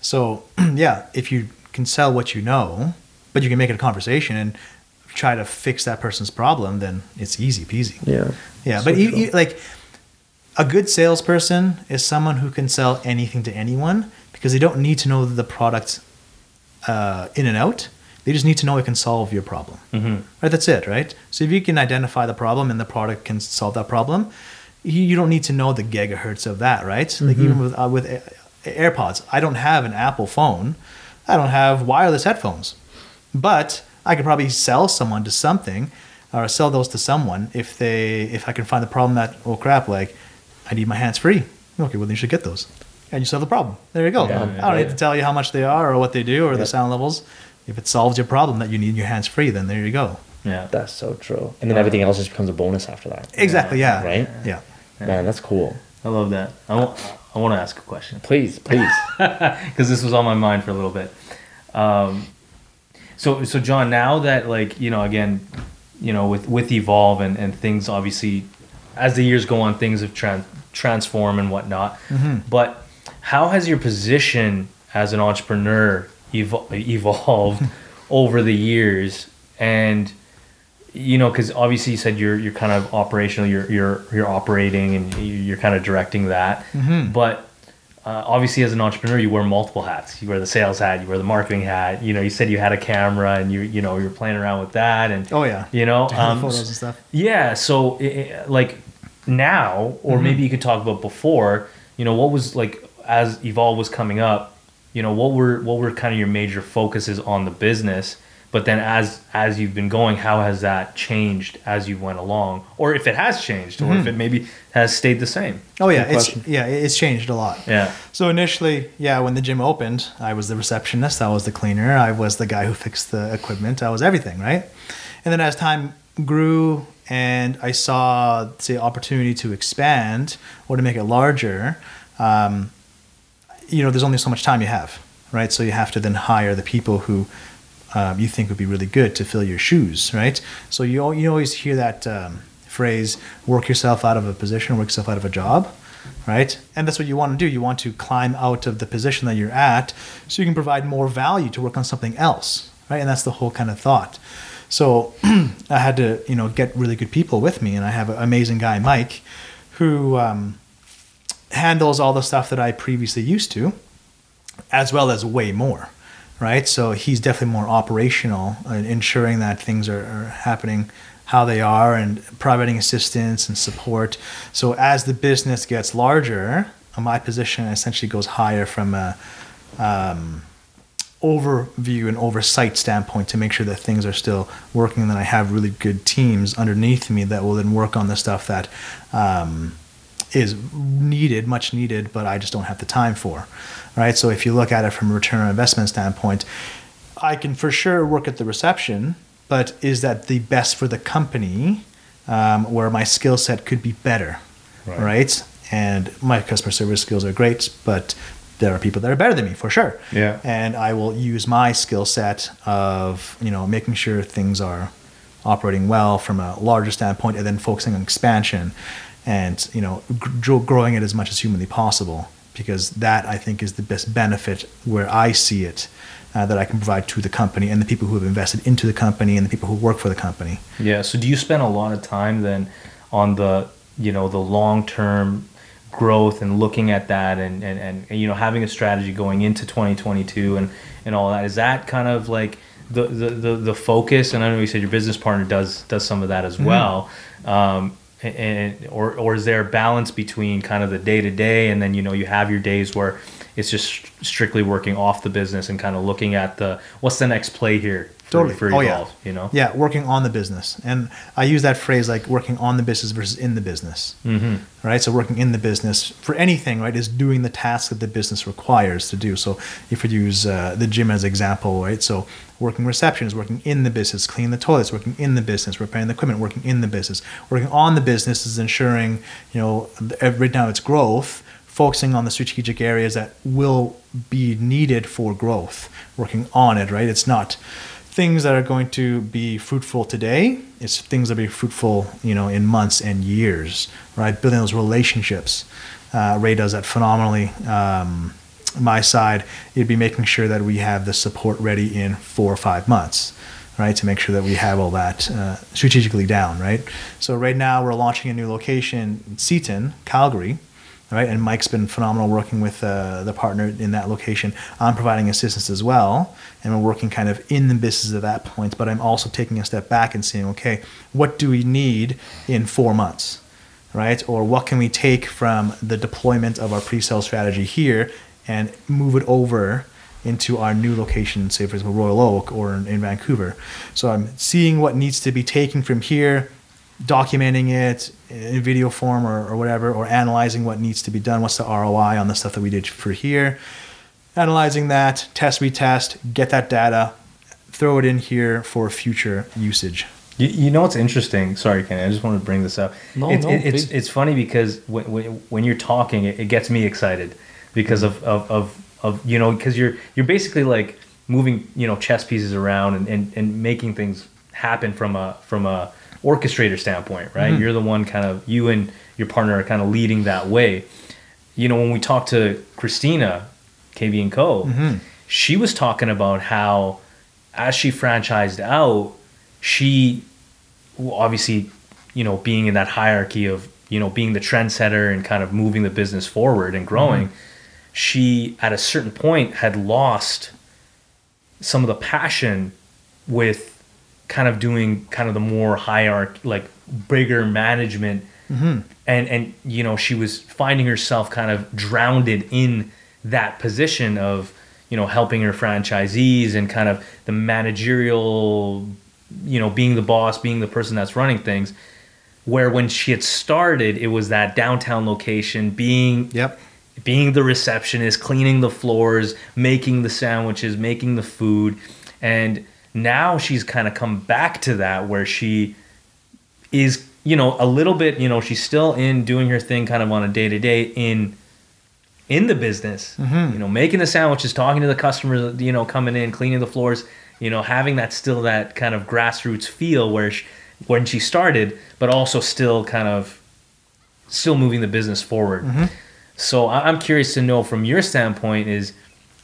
So yeah, if you can sell what you know, but you can make it a conversation and try to fix that person's problem, then it's easy peasy.
Yeah.
Yeah,
So
but you, you, like a good salesperson is someone who can sell anything to anyone because they don't need to know the product uh, in and out. They just need to know it can solve your problem. Mm-hmm. Right, that's it. Right. So if you can identify the problem and the product can solve that problem, you, you don't need to know the gigahertz of that. Right. Like even with uh, with A- AirPods, I don't have an Apple phone. I don't have wireless headphones, but I could probably sell someone to something or sell those to someone if they if I can find the problem that oh crap like I need my hands free. Okay, well then you should get those, and you solve the problem. There you go.
Yeah,
I don't need to tell you how much they are or what they do or
Yeah.
the sound levels. If it solves your problem that you need your hands free, then there you go.
Yeah.
That's so true. And then everything else just becomes a bonus after that.
Exactly. Yeah.
Right?
Yeah.
Man, that's cool.
I love that. I want, I want to ask a question
Please, please.
because this was on my mind for a little bit. Um, so, so Jon, now that like you know, again, you know, with with evolve and and things obviously, as the years go on, things have trans transformed and whatnot. Mm-hmm. But how has your position as an entrepreneur evol- evolved over the years? And you know, because obviously you said you're you're kind of operational, you're you're you're operating and you're kind of directing that. Mm-hmm. But uh, obviously as an entrepreneur you wear multiple hats you wear the sales hat you wear the marketing hat you know you said you had a camera and you you know you're playing around with that and
Oh, yeah.
you know um,
photos and stuff.
yeah so i i like now or
Mm-hmm.
maybe you could talk about before you know what was like as evolve was coming up you know what were what were kind of your major focuses on the business but then as as you've been going how has that changed as you went along or if it has changed or if it maybe has stayed the same
Oh yeah,
Good
it's
question.
yeah, it's changed a lot.
yeah
So initially, yeah, when the gym opened, I was the receptionist, I was the cleaner, I was the guy who fixed the equipment, I was everything, right? And then as time grew and I saw, the opportunity to expand or to make it larger, um, you know, there's only so much time you have, right? So you have to then hire the people who um, you think would be really good to fill your shoes, right? So you you always hear that um, phrase, "Work yourself out of a position, work yourself out of a job," right? And that's what you want to do. You want to climb out of the position that you're at, so you can provide more value to work on something else, right? And that's the whole kind of thought. So I had to, you know, get really good people with me, and I have an amazing guy, Mike, who um, handles all the stuff that I previously used to as well as way more, right? So he's definitely more operational and ensuring that things are, are happening how they are and providing assistance and support. So as the business gets larger, my position essentially goes higher from a um, overview and oversight standpoint to make sure that things are still working. And then I have really good teams underneath me that will then work on the stuff that um, is needed, much needed, but I just don't have the time for. Right. So if you look at it from a return on investment standpoint, I can for sure work at the reception, but is that the best for the company um, where my skill set could be better?
Right.
right? And my customer service skills are great, but there are people that are better than me for sure.
Yeah.
And I will use my skill set of, you know, making sure things are operating well from a larger standpoint and then focusing on expansion and, you know, gr- growing it as much as humanly possible because that I think is the best benefit where I see it uh, that I can provide to the company and the people who have invested into the company and the people who work for the company.
Yeah. So do you spend a lot of time then on the you know the long term growth and looking at that and, and, and you know having a strategy going into 2022 and and all that is that kind of like the the, the, the focus and I know you said your business partner does does some of that as well um, and or or is there a balance between kind of the day to day and then you know you have your days where it's just strictly working off the business and kind of looking at the what's the next play here for,
Totally.
for
Oh, yeah.
you know
Yeah, working on the business. And I use that phrase like working on the business versus in the business. Mm-hmm. Right? So, working in the business for anything, right, is doing the task that the business requires to do. So, if we use uh, the gym as example, right? So, working reception is working in the business, cleaning the toilets, working in the business, repairing the equipment, working in the business. Working on the business is ensuring, you know, right now its growth focusing on the strategic areas that will be needed for growth, working on it, right? It's not things that are going to be fruitful today. It's things that will be fruitful, you know, in months and years, right? Building those relationships. Uh, Ray does that phenomenally. Um, my side, it'd be making sure that we have the support ready in four or five months, right? To make sure that we have all that uh, strategically down, right? So right now we're launching a new location in Seaton, Calgary, right? And Mike's been phenomenal working with uh, the partner in that location. I'm providing assistance as well, and we're working kind of in the business at that point. But I'm also taking a step back and saying, okay, what do we need in four months, right? Or what can we take from the deployment of our pre-sale strategy here and move it over into our new location, say for example Royal Oak or in, in Vancouver. So I'm seeing what needs to be taken from here documenting it in video form or, or whatever, or analyzing what needs to be done. What's the ROI on the stuff that we did for here? Analyzing that, test, retest, get that data, throw it in here for future usage.
You, you know what's interesting? Sorry, Kenny. I just wanted to bring this up.
No,
it's,
no,
it- it's it's funny because when, when, when you're talking, it, it gets me excited because of, of, of, of you know because you're you're basically like moving you know chess pieces around and, and, and making things happen from a from a orchestrator standpoint, right? Mm-hmm. You're the one kind of you and your partner are kind of leading that way. You know, when we talked to Christina, KB and Co, mm-hmm. she was talking about how as she franchised out, she obviously, you know, being in that hierarchy of, you know, being the trendsetter and kind of moving the business forward and growing, mm-hmm. she at a certain point had lost some of the passion with kind of doing kind of the more hierarchy like bigger management. Mm-hmm. And and you know she was finding herself kind of drowned in that position of you know helping her franchisees and kind of the managerial you know being the boss being the person that's running things where when she had started it was that downtown location being
Yep.
being the receptionist, cleaning the floors, making the sandwiches, making the food. And now she's kind of come back to that where she is, you know, a little bit, you know, she's still in doing her thing kind of on a day to day in in the business, mm-hmm. you know, making the sandwiches, talking to the customers, you know, coming in, cleaning the floors, you know, having that still that kind of grassroots feel where she, when she started, but also still kind of still moving the business forward. Mm-hmm. So I- I'm curious to know from your standpoint is,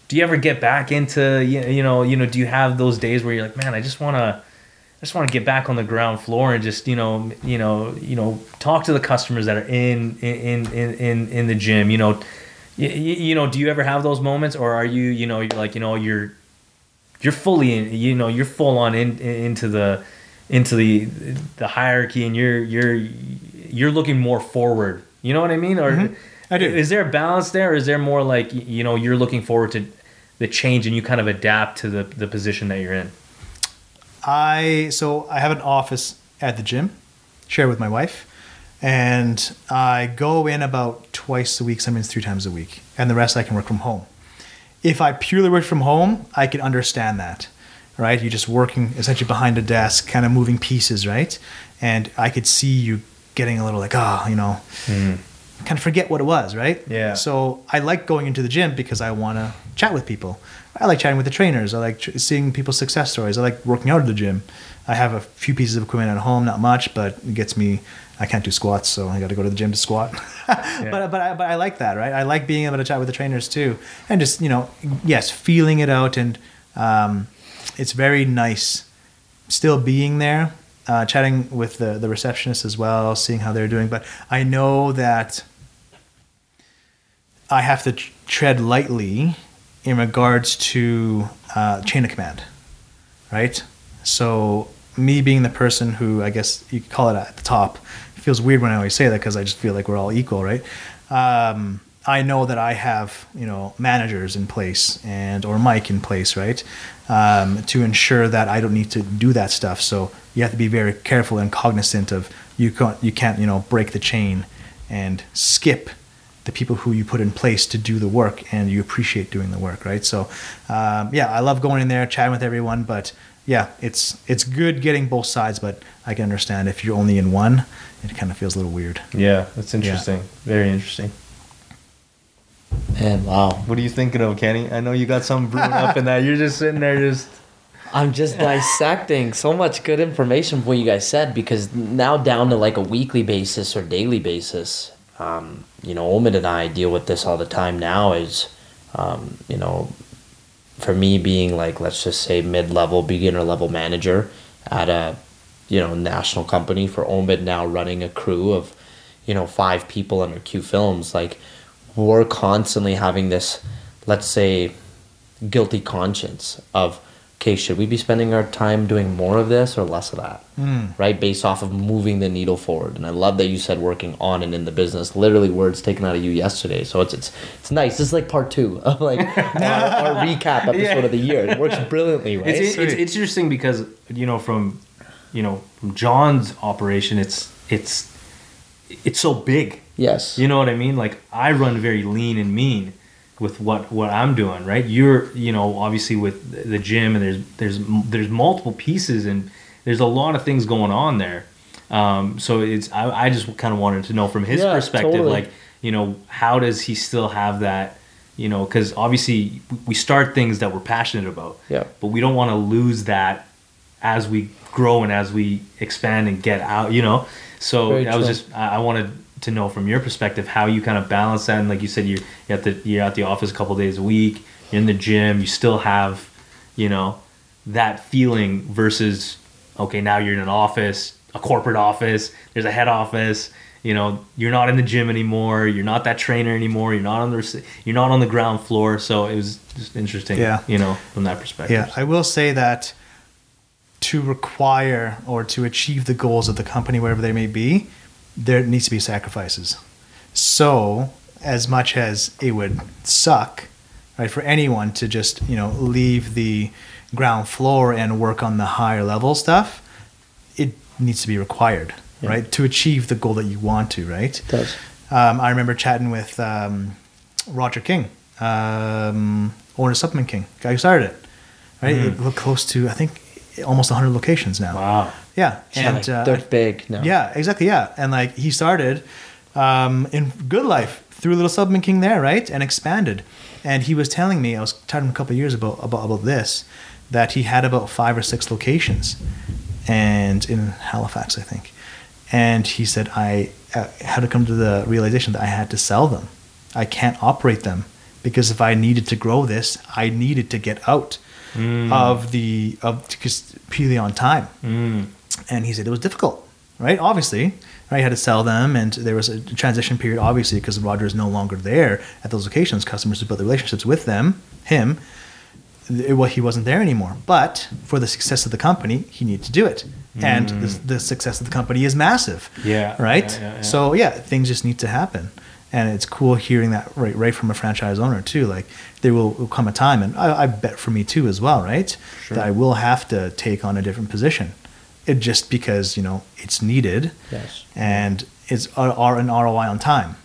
do you ever get back into you you know you know do you have those days where you're like man I just want to I just want to get back on the ground floor and just you know you know you know talk to the customers that are in in in in, in the gym you know you, you know do you ever have those moments or are you you know you're like you know you're you're fully in you know you're full on in, in- into the into the the hierarchy and you're you're you're looking more forward you know what i mean or
Mm-hmm. I do.
is there a balance there or is there more like you know you're looking forward to the change and you kind of adapt to the the position that you're in
I so I have an office at the gym, share with my wife, and I go in about twice a week, sometimes three times a week, and the rest I can work from home. If I purely work from home, I can understand that, right? You're just working essentially behind a desk, kind of moving pieces, right? And I could see you getting a little like, ah, you know, kind of forget what it was, right?
Yeah.
So I like going into the gym because I want to chat with people. I like chatting with the trainers. I like tr- seeing people's success stories. I like working out at the gym. I have a few pieces of equipment at home, not much, but it gets me. I can't do squats, so I got to go to the gym to squat. But but I, but I like that, right? I like being able to chat with the trainers too, and just you know, yes, feeling it out, and um, it's very nice still being there, uh, chatting with the, the receptionist as well, seeing how they're doing. But I know that I have to tread lightly in regards to uh, chain of command, right? So me being the person who I guess you could call it at the top, feels weird when I always say that because I just feel like we're all equal, right? Um, I know that I have you know managers in place and or Mike in place, right, um, to ensure that I don't need to do that stuff. So you have to be very careful and cognizant of you can't you can't you know break the chain and skip the people who you put in place to do the work and you appreciate doing the work right so um, yeah i love going in there chatting with everyone but yeah it's it's good getting both sides but i can understand if you're only in one it kind of feels a little weird.
Yeah that's interesting. Very interesting.
And wow.
what are you thinking of kenny? I know you got something brewing up in that. You're just sitting there just
I'm just dissecting so much good information from what you guys said because now down to like a weekly basis or daily basis, um, you know, Omid and I deal with this all the time now is, um, you know, for me being like, let's just say mid level, beginner level manager at a, you know, national company for Omid now running a crew of, you know, five people under Q Films, like we're constantly having this, let's say, guilty conscience of okay should we be spending our time doing more of this or less of that? Hmm. Right? Based off of moving the needle forward. And i love that you said working on and in the business. Literally words taken out of you yesterday. So it's it's it's nice. This is like part two of like our, our recap episode of the year. It works brilliantly right?
It's, it's, it's interesting because you know from you know from Jon's operation, it's it's it's so big.
yes
You know what I mean? Like I run very lean and mean with what what I'm doing, right? You're you know obviously with the- the gym and there's there's there's multiple pieces and there's a lot of things going on there. Um, so it's I, I just kind of wanted to know from his
Yeah,
perspective,
totally.
like you know how does he still have that? You know, because obviously we start things that we're passionate about,
Yeah.
but we don't want to lose that as we grow and as we expand and get out. You know, so
Very
I was just I wanted to know from your perspective how you kind of balance that. And like you said, you're you're at the you're at the office a couple days a week. You're in the gym. You still have, you know, that feeling versus okay now you're in an office, a corporate office. There's a head office. you know you're not in the gym anymore you're not that trainer anymore you're not on the you're not on the ground floor so it was just interesting
Yeah.
you know from that perspective
Yeah, I will say that to require or to achieve the goals of the company, wherever they may be, there needs to be sacrifices. So, as much as it would suck, right, for anyone to just you know leave the ground floor and work on the higher level stuff, it needs to be required,
Yeah.
right, to achieve the goal that you want to, right?
It does.
Um, I remember chatting with um, Roger King, um, owner of Supplement King, guy who started it. Right, it looked close to I think almost 100 locations now.
wow
Yeah,
Yeah,
and uh,
they're big now.
yeah, exactly. Yeah, and like he started um, in GoodLife through Little Supplement King there, right, and expanded. And he was telling me I was talking a couple of years about about about this that he had about five or six locations, and in Halifax, I think. And he said I uh, had to come to the realization that I had to sell them. I can't operate them because if I needed to grow this, I needed to get out Mm. of the of because purely on time mm. and he said it was difficult, right? Obviously, right? He had to sell them, and there was a transition period, obviously, because Roger is no longer there at those locations. Customers who built the relationships with them, him, it, well, he wasn't there anymore. But for the success of the company, he needed to do it, and mm. the, the success of the company is massive.
Yeah,
Right.
yeah, yeah, yeah.
So yeah, things just need to happen. And it's cool hearing that right, right from a franchise owner too. Like there will, will come a time, and I, I bet for me too as well, right?
Sure.
That I will have to take on a different position, it just because you know it's needed,
Yes.
and it's R- an ROI on time,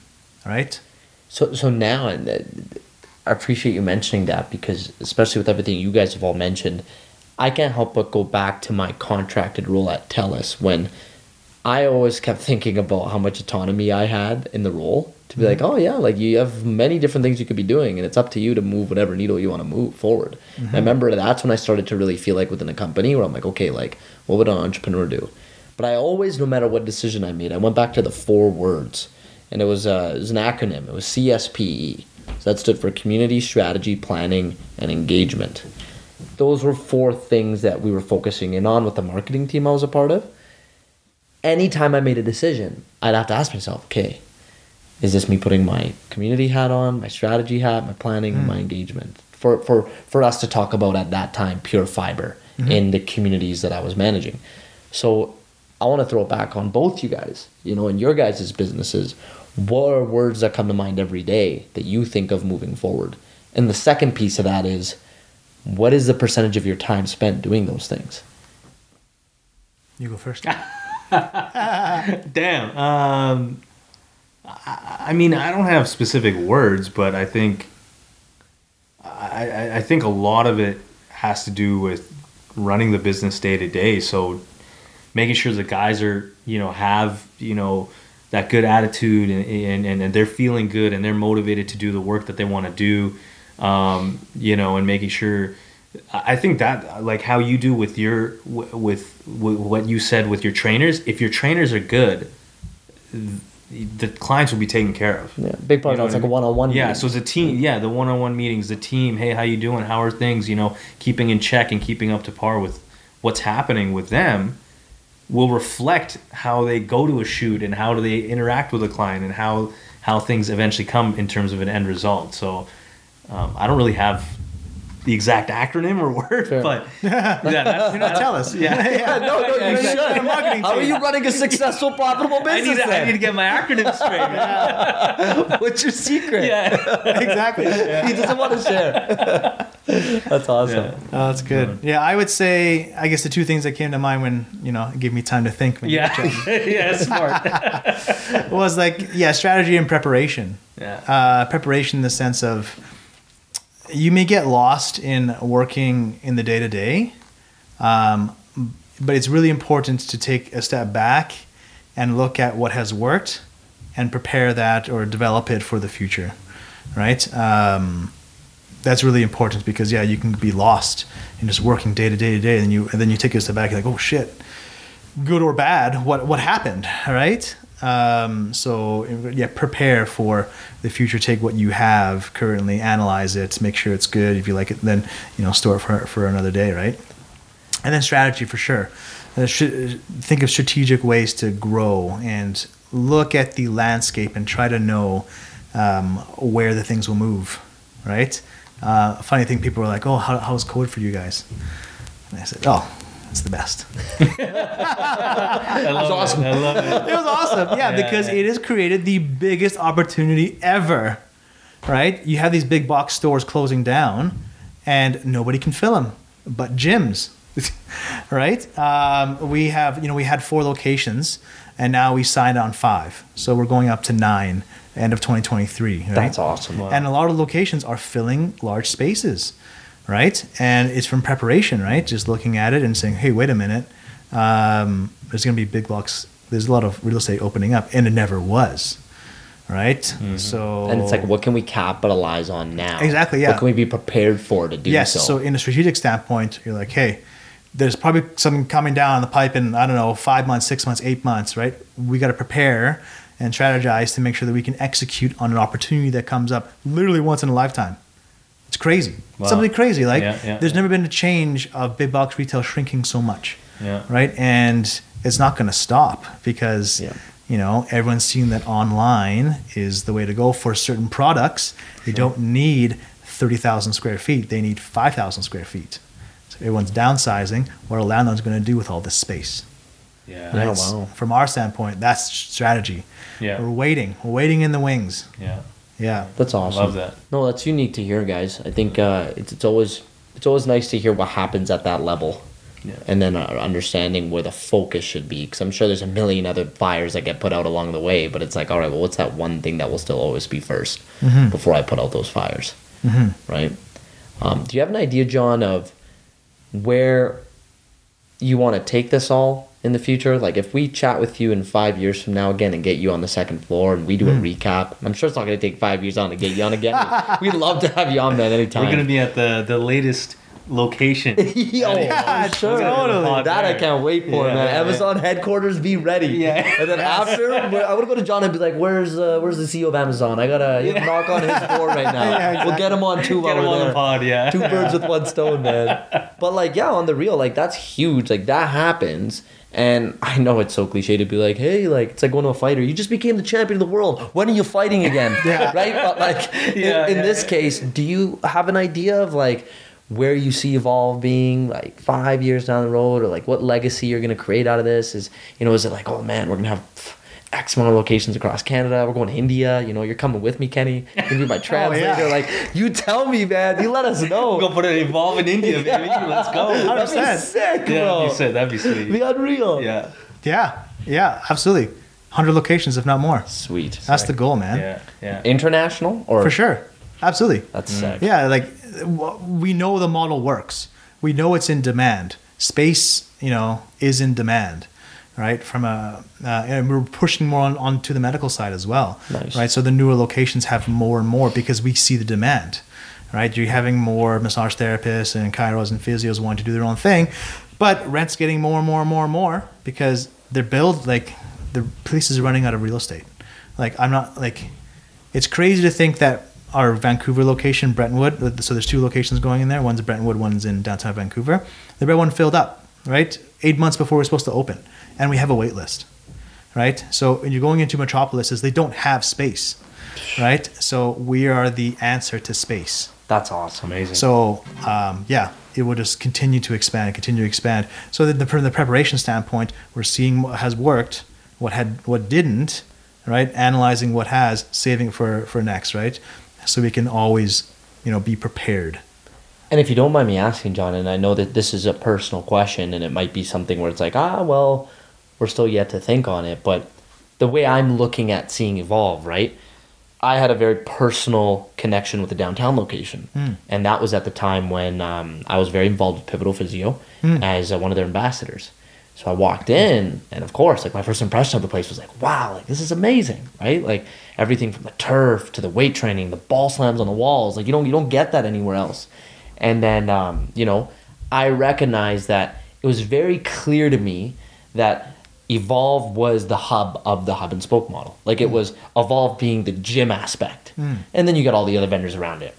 right?
So so now, and uh, I appreciate you mentioning that because especially with everything you guys have all mentioned, I can't help but go back to my contracted role at TELUS when I always kept thinking about how much autonomy I had in the role to be like, oh yeah, like you have many different things you could be doing, and it's up to you to move whatever needle you want to move forward. And I remember that's when I started to really feel like within a company where I'm like, okay, like what would an entrepreneur do? But I always, no matter what decision I made, I went back to the four words, and it was uh, it was an acronym. It was CSPE. So that stood for Community Strategy Planning and Engagement. Those were four things that we were focusing in on with the marketing team I was a part of. Anytime I made a decision, I'd have to ask myself, okay, is this me putting my community hat on, my strategy hat, my planning, and my engagement? For, for, for us to talk about at that time pure fiber in the communities that I was managing. So I want to throw it back on both you guys, you know, in your guys' businesses. What are words that come to mind every day that you think of moving forward? And the second piece of that is what is the percentage of your time spent doing those things?
You go first.
Damn. Um, I, mean, I don't have specific words, but I think I, I- think a lot of it has to do with running the business day to day. So making sure the guys are, you know, have, you know, that good attitude and, and, and they're feeling good and they're motivated to do the work that they want to do. Um, you know, and making sure, I I think that like how you do with your, with, with what you said with your trainers, if your trainers are good, the clients will be taken care of.
Yeah, big part
You know
of it's
I
like a one on one.
Yeah, so it's a team. Yeah, the one-on-one meetings, the team. Hey, how you doing? How are things? You know, keeping in check and keeping up to par with what's happening with them will reflect how they go to a shoot and how do they interact with a client and how how things eventually come in terms of an end result. So um, I don't really have the exact acronym or word,
Fair.
but yeah, that's,
You're tell us.
Yeah.
Yeah, no, no, you should. How are you running a successful, profitable
I need,
business?
to, I need to get my acronym straight. man.
What's your secret?
Yeah.
exactly.
He doesn't want to share. That's awesome.
Yeah.
Oh, that's good. Yeah, I would say I guess the two things that came to mind when you know it gave me time to think. when
Yeah, yeah, smart.
was like yeah, strategy and preparation.
Yeah.
uh, preparation in the sense of you may get lost in working in the day to day, but it's really important to take a step back and look at what has worked and prepare that or develop it for the future, right? Um, that's really important because yeah, you can be lost in just working day to day to day, and you and then you take a step back and like, oh shit, good or bad, what what happened, right? Um, so yeah, prepare for the future. Take what you have currently, analyze it, make sure it's good. If you like it, then you know store it for for another day, right? And then strategy for sure. Uh, sh- think of strategic ways to grow and look at the landscape and try to know um, where the things will move, right? Uh, funny thing, people were like, "Oh, how, how's COVID for you guys?" And I said, "Oh, it's the best."
I love
awesome.
it. I love it.
it was awesome. Yeah,
Yeah,
because
yeah.
it has created the biggest opportunity ever. Right? You have these big box stores closing down, and nobody can fill them, but gyms. right? Um, we have, you know, we had four locations, and now we signed on five, so we're going up to nine end of 2023. Right?
That's awesome.
And a lot of locations are filling large spaces, right? And it's from preparation, right? Just looking at it and saying, hey, wait a minute, um, there's going to be big blocks. There's a lot of real estate opening up, and it never was, right? So
And it's like, what can we capitalize on now?
Exactly, yeah.
What can we be prepared for to do
yes.
so?
So in a strategic standpoint, you're like, hey, there's probably something coming down the pipe in I don't know five months, six months, eight months, right? We got to prepare and strategize to make sure that we can execute on an opportunity that comes up literally once in a lifetime. It's crazy.
Wow.
Something crazy. Like
Yeah, yeah,
there's
yeah.
never been a change of big box retail shrinking so much,
Yeah.
right? And it's not going to stop because you know everyone's seeing that online is the way to go for certain products. They don't need thirty thousand square feet; they need five thousand square feet. So everyone's downsizing. What are landlords going to do with all this space?
Yeah.
Yeah.
Oh, that's-
wow.
From our standpoint, that's strategy.
Yeah.
We're waiting. We're waiting in the wings.
Yeah.
Yeah.
That's awesome.
I Love that.
No, that's unique to hear, guys. I think uh, it's it's always it's always nice to hear what happens at that level,
Yeah.
and then uh, understanding where the focus should be. Because I'm sure there's a million other fires that get put out along the way, but it's like, all right, well, what's that one thing that will still always be 1st before I put out those fires, right? Um, do you have an idea, Jon, of where you want to take this all in the future? Like, if we chat with you in five years from now again and get you on the second floor and we do a recap, I'm sure it's not going to take five years on to get you on again. We'd love to have you on, man, anytime.
We're gonna be at the the latest location.
Yo,
Yeah,
sure.
totally.
That I can't wait for,
Yeah,
man.
yeah,
Amazon headquarters, be ready.
Yeah.
And then after, I would go to Jon and be like, "Where's uh, where's the CEO of Amazon? I gotta knock on his door right now.
Yeah,
We'll get him on two
Get
while
him
we're
on the pod, yeah.
Two birds with one stone, man. But like, yeah, on the real, like that's huge. Like that happens. And I know it's so cliche to be like, hey, like it's like going to a fighter. You just became the champion of the world. When are you fighting again?
Yeah.
Right? But like
Yeah,
in, in
yeah,
this
yeah.
case, do you have an idea of like where you see Evolve being like five years down the road, or like what legacy you're gonna create out of this? Is you know, is it like, oh man, we're gonna have X amount of locations across Canada. We're going to India. You know, you're coming with me, Kenny. You're gonna be my oh, translator.
yeah.
Like, you tell me, man. You let us know.
We're gonna put it evolve in India, baby. Let's go.
That'd be
100%.
sick, bro.
that'd be sick. That'd be sweet.
Be unreal.
Yeah.
Yeah. Yeah. Absolutely. 100 locations, if not more.
Sweet.
That's the goal, man.
Yeah. Yeah.
International or
For sure. Absolutely.
That's mm. sick.
Yeah, like we know the model works. We know it's in demand. Space, you know, is in demand, right? From a, uh, and we're pushing more on onto the medical side as well,
Nice.
right? So the newer locations have more and more because we see the demand, right? You're having more massage therapists and chiros and physios wanting to do their own thing, but rent's getting more and more and more and more because they're built like the places are running out of real estate. Like I'm not like it's crazy to think that our Vancouver location, Brentwood, so there's two locations going in there. One's in Brentwood, one's in downtown Vancouver. The red one filled up, right? Eight months before we're supposed to open. And we have a wait list, right? So when you're going into metropolises, they don't have space, right? So we are the answer to space.
That's awesome.
Amazing.
So um, yeah, it will just continue to expand and continue to expand. So that the, from the preparation standpoint, we're seeing what has worked, what had what didn't, right? Analyzing what has, saving for for next, right? So we can always, you know, be prepared.
And if you don't mind me asking, Jon, and I know that this is a personal question and it might be something where it's like, ah, well, we're still yet to think on it, but the way I'm looking at seeing Evolve, right? I had a very personal connection with the downtown location. And that was at the time when um, I was very involved with Pivotal Physio as uh, one of their ambassadors. So I walked in, and of course, like my first impression of the place was like, wow, like this is amazing, right? Like everything from the turf to the weight training, the ball slams on the walls, like you don't you don't get that anywhere else. And then um, you know, I recognized that it was very clear to me that Evolve was the hub of the hub and spoke model. Like it was Evolve being the gym aspect, and then you got all the other vendors around it.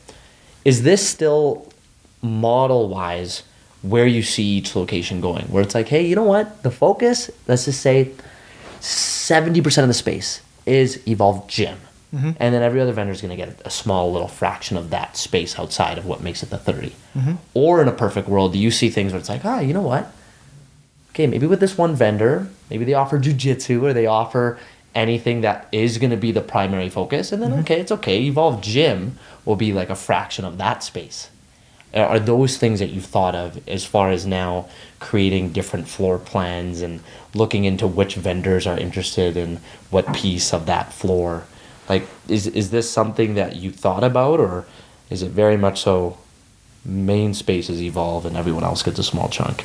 Is this still model wise where you see each location going? Where it's like, hey, you know what? The focus, let's just say, 70% of the space is Evolve Gym.
Mm-hmm.
And then every other vendor is going to get a small little fraction of that space outside of what makes it the 30.
Mm-hmm.
Or in a perfect world, do you see things where it's like, ah, you know what? Okay, maybe with this one vendor, maybe they offer jujitsu or they offer anything that is going to be the primary focus. And then, mm-hmm. okay, it's okay. Evolve Gym will be like a fraction of that space. Are are those things that you've thought of as far as now creating different floor plans and looking into which vendors are interested in what piece of that floor? Like, is, is this something that you thought about, or is it very much so main spaces evolve and everyone else gets a small chunk?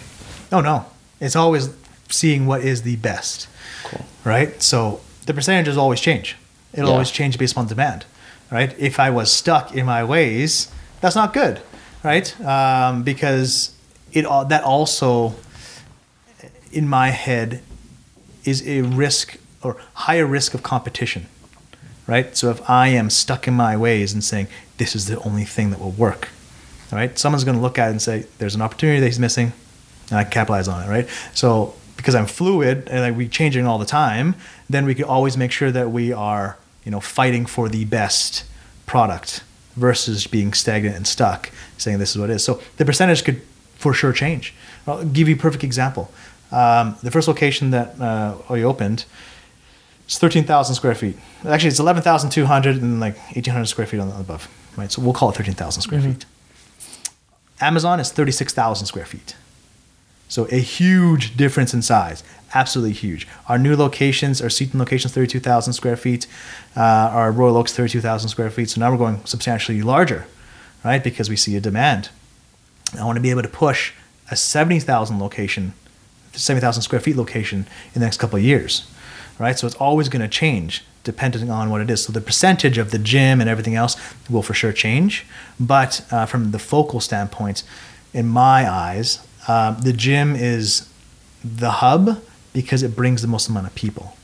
Oh no, it's always seeing what is the best,
Cool.
right? So the percentages always change. It'll
Yeah.
always change based on demand, right? If I was stuck in my ways, that's not good, right? Um, because it that also, in my head, is a risk or higher risk of competition, right? So if I am stuck in my ways and saying this is the only thing that will work, right? Someone's going to look at it and say there's an opportunity that he's missing, and I can capitalize on it, right? So because I'm fluid and like we changing all the time, then we can always make sure that we are, you know, fighting for the best product versus being stagnant and stuck, saying this is what it is. So the percentage could for sure change. I'll give you a perfect example. Um, the first location that uh, we opened, it's 13,000 square feet. Actually, it's 11,200 and like 1,800 square feet on the above, right? So we'll call it 13,000 square feet. Amazon is 36,000 square feet. So a huge difference in size, absolutely huge. Our new locations, our Seaton locations, 32,000 square feet. Uh, our Royal Oaks, 32,000 square feet. So now we're going substantially larger, right? Because we see a demand. I want to be able to push a 70,000 location, 70,000 square feet location in the next couple of years, right? So it's always going to change depending on what it is. So the percentage of the gym and everything else will for sure change. But uh, from the focal standpoint, in my eyes, um, the gym is the hub because it brings the most amount of people,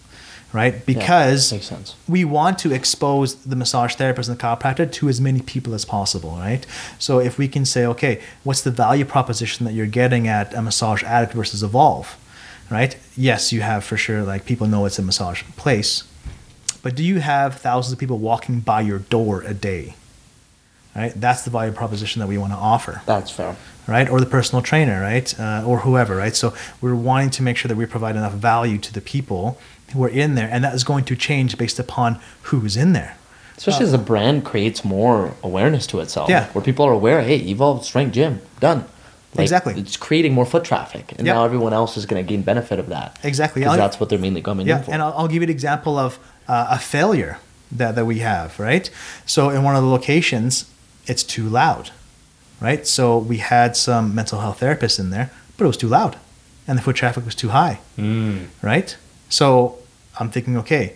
right? Because
sense.
we want to expose the massage therapist and the chiropractor to as many people as possible, right? So if we can say, okay, what's the value proposition that you're getting at a massage addict versus evolve, right? Yes, you have for sure like people know it's a massage place, but do you have thousands of people walking by your door a day? Right, that's the value proposition that we want to offer
That's fair.
Right? Or the personal trainer, right? Uh, or whoever, right? So we're wanting to make sure that we provide enough value to the people who are in there, and that is going to change based upon who's in there.
Especially as the brand creates more awareness to itself.
Yeah.
Where people are aware, hey, Evolve Strength Gym, done. Like,
Exactly.
It's creating more foot traffic. And
Yeah.
now everyone else is going to gain benefit of that.
Exactly.
Because that's what they're mainly coming
Yeah,
in for.
and I'll, I'll give you an example of uh, a failure that, that we have, right? So in one of the locations, it's too loud, right? So we had some mental health therapists in there, but it was too loud, and the foot traffic was too high, hmm. right? So I'm thinking, okay,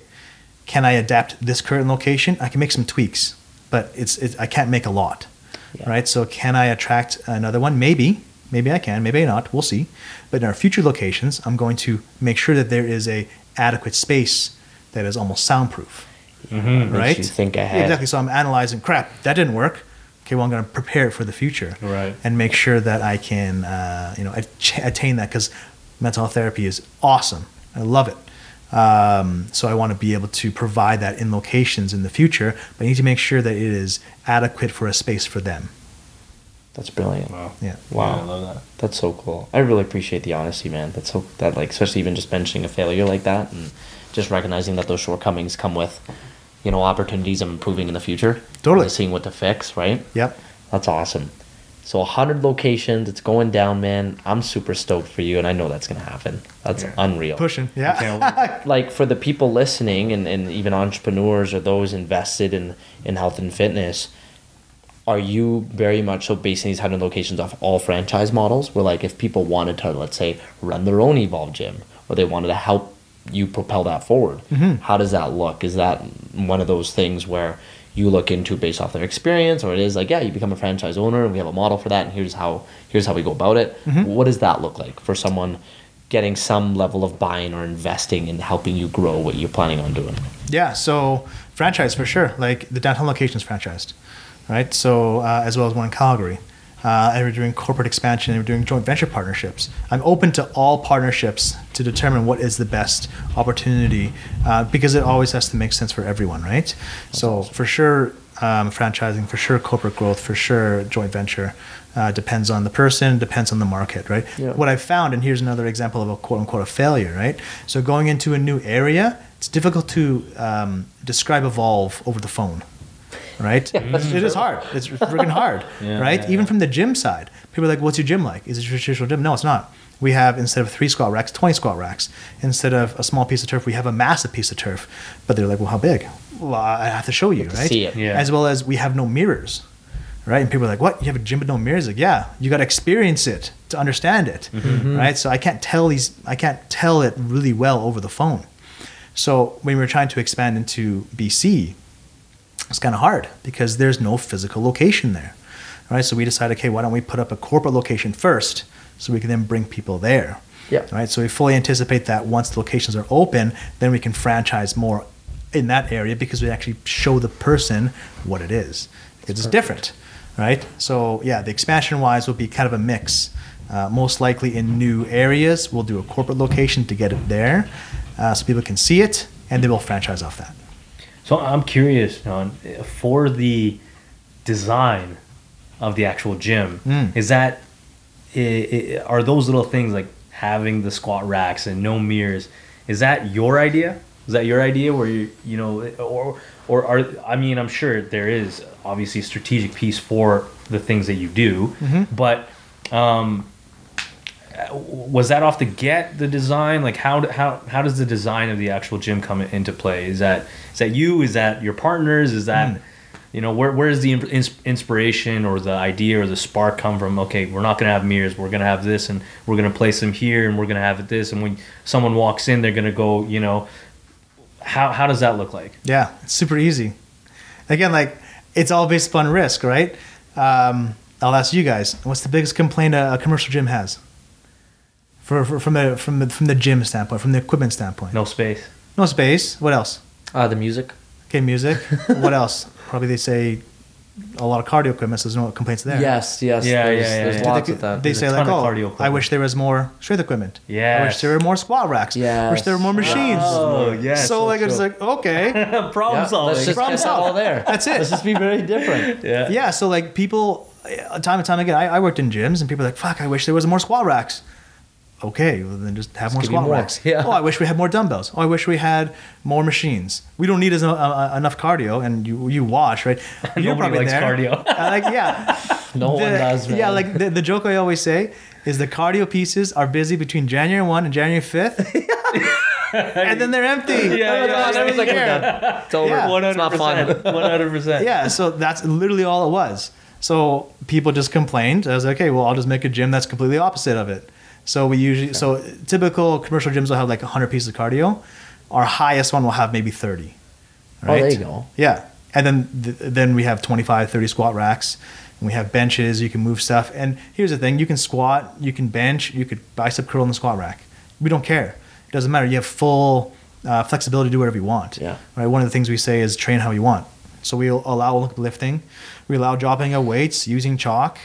can I adapt this current location? I can make some tweaks, but it's, it's I can't make a lot,
Yeah.
right? So can I attract another one? Maybe, maybe I can, maybe not. We'll see. But in our future locations, I'm going to make sure that there is a adequate space that is almost soundproof, mm-hmm.
Makes
right?
you think
Yeah, exactly. So I'm analyzing. Crap, that didn't work. Okay, well I'm going to prepare it for the future,
Right.
And make sure that I can, uh, you know, attain that because mental health therapy is awesome. I love it. Um, so I want to be able to provide that in locations in the future, but I need to make sure that it is adequate for a space for them.
That's brilliant.
Wow.
Yeah.
Wow.
Yeah, I love that.
That's so cool. I really appreciate the honesty, man. That's so that like especially even just mentioning a failure like that and just recognizing that those shortcomings come with, you know, opportunities of improving in the future.
Totally.
Seeing what to fix, right?
Yep.
That's awesome. So 100 locations, it's going down, man. I'm super stoked for you, and I know that's gonna happen. That's
Yeah.
unreal.
Pushing. Yeah.
Like for the people listening, and, and even entrepreneurs or those invested in in health and fitness, are you very much so basing these 100 locations off all franchise models? Where like if people wanted to, let's say, run their own Evolve gym, or they wanted to help you propel that forward, how does that look? Is that one of those things where you look into based off their experience, or it is like, yeah, you become a franchise owner, and we have a model for that, and here's how here's how we go about it. What does that look like for someone getting some level of buying or investing in helping you grow what you're planning on doing?
Yeah, so franchise for sure. Like the downtown location is franchised, right? So uh, as well as one in Calgary. Uh, and we're doing corporate expansion, and we're doing joint venture partnerships. I'm open to all partnerships to determine what is the best opportunity uh, because it always has to make sense for everyone, right? so for sure, um, franchising, for sure, corporate growth, for sure, joint venture. Uh, depends on the person, depends on the market, right?
Yeah.
What I've found, and here's another example of a quote unquote a failure, right? So going into a new area, it's difficult to um, describe evolve over the phone, right? it is hard. It's freaking hard,
Yeah,
right?
yeah,
Even
yeah.
from the gym side, people are like, "What's your gym like? Is it a traditional gym?" No, it's not. We have instead of three squat racks, twenty squat racks. Instead of a small piece of turf, we have a massive piece of turf. But they're like, "Well, how big?" Well, I have to show you, right?
see it.
Yeah.
As well as we have no mirrors, right? And people are like, "What? You have a gym with no mirrors?" Like, yeah, you got to experience it to understand it, mm-hmm. Mm-hmm. right? So I can't tell these, I can't tell it really well over the phone. So when we were trying to expand into BC, it's kind of hard because there's no physical location there, right? So we decided, okay, why don't we put up a corporate location first, so we can then bring people there.
Yeah.
Right. So we fully anticipate that once the locations are open, then we can franchise more in that area because we actually show the person what it is because it's different, right? So yeah, the expansion wise will be kind of a mix. Uh, most likely in new areas, we'll do a corporate location to get it there, uh, so people can see it, and then we'll franchise off that.
So I'm curious, Jon, for the design of the actual gym,
Mm.
is that are those little things like having the squat racks and no mirrors? Is that your idea? Is that your idea? Where you you know, or or are I mean, I'm sure there is obviously a strategic piece for the things that you do, but um, was that off the get the design? Like how how how does the design of the actual gym come into play? Is that is that you? Is that your partners? Is that you know where where does the ins- inspiration or the idea or the spark come from? Okay we're not going to have mirrors. We're going to have this and we're going to place them here and we're going to have it this. And when someone walks in they're going to go you know how how does that look like?
Yeah, it's super easy. Again, like it's all based upon risk, right? Um, I'll ask you guys: What's the biggest complaint a, a commercial gym has? For, for from the from the from the gym standpoint, from the equipment standpoint,
no space
no space. What else?
Uh, the music.
Okay, music. what else? Probably they say a lot of cardio equipment. So there's no complaints there.
Yes, yes.
Yeah,
there's,
yeah, yeah,
There's
yeah.
lots
they,
of that.
they
There's
say like, oh,
cardio
I wish there was more strength equipment. Yeah. I wish there were more squat racks. Yeah. I wish there were more machines.
Oh, yes,
So
so
like it's like okay.
problem
Yeah,
solving
let's just
Problem
solving. that all there.
That's it.
Let's just be very different.
yeah
yeah, so like people, uh, time and time again, I, I worked in gyms and people are like, fuck, I wish there was more squat racks. Okay, well then just have more
give
squat
more.
racks.
Yeah.
Oh, I wish we had more dumbbells. Oh, I wish we had more machines. We don't need as uh, uh, enough cardio, and you you watch right. You're
Nobody
probably
likes
there.
cardio.
I like yeah.
No one does, man.
Yeah, like the, the joke I always say is the cardio pieces are busy between January one and January fifth, and then they're empty.
Yeah,
Oh
yeah, yeah,
like,
yeah.
"Yeah."
It's over.
Yeah.
It's not fun.
100%.
yeah, so that's literally all it was. So people just complained. I was like, okay, well, I'll just make a gym that's completely opposite of it. So we usually, so typical commercial gyms will have like 100 pieces of cardio. Our highest one will have maybe 30.
Oh, there you go.
Yeah. And then th- then we have 25, 30 squat racks. And we have benches. You can move stuff. And here's the thing: you can squat, you can bench, you could bicep curl in the squat rack. We don't care. It doesn't matter. You have full uh, flexibility to do whatever you want.
Yeah.
Right. One of the things we say is train how you want. So we allow lifting. We allow dropping of weights using chalk.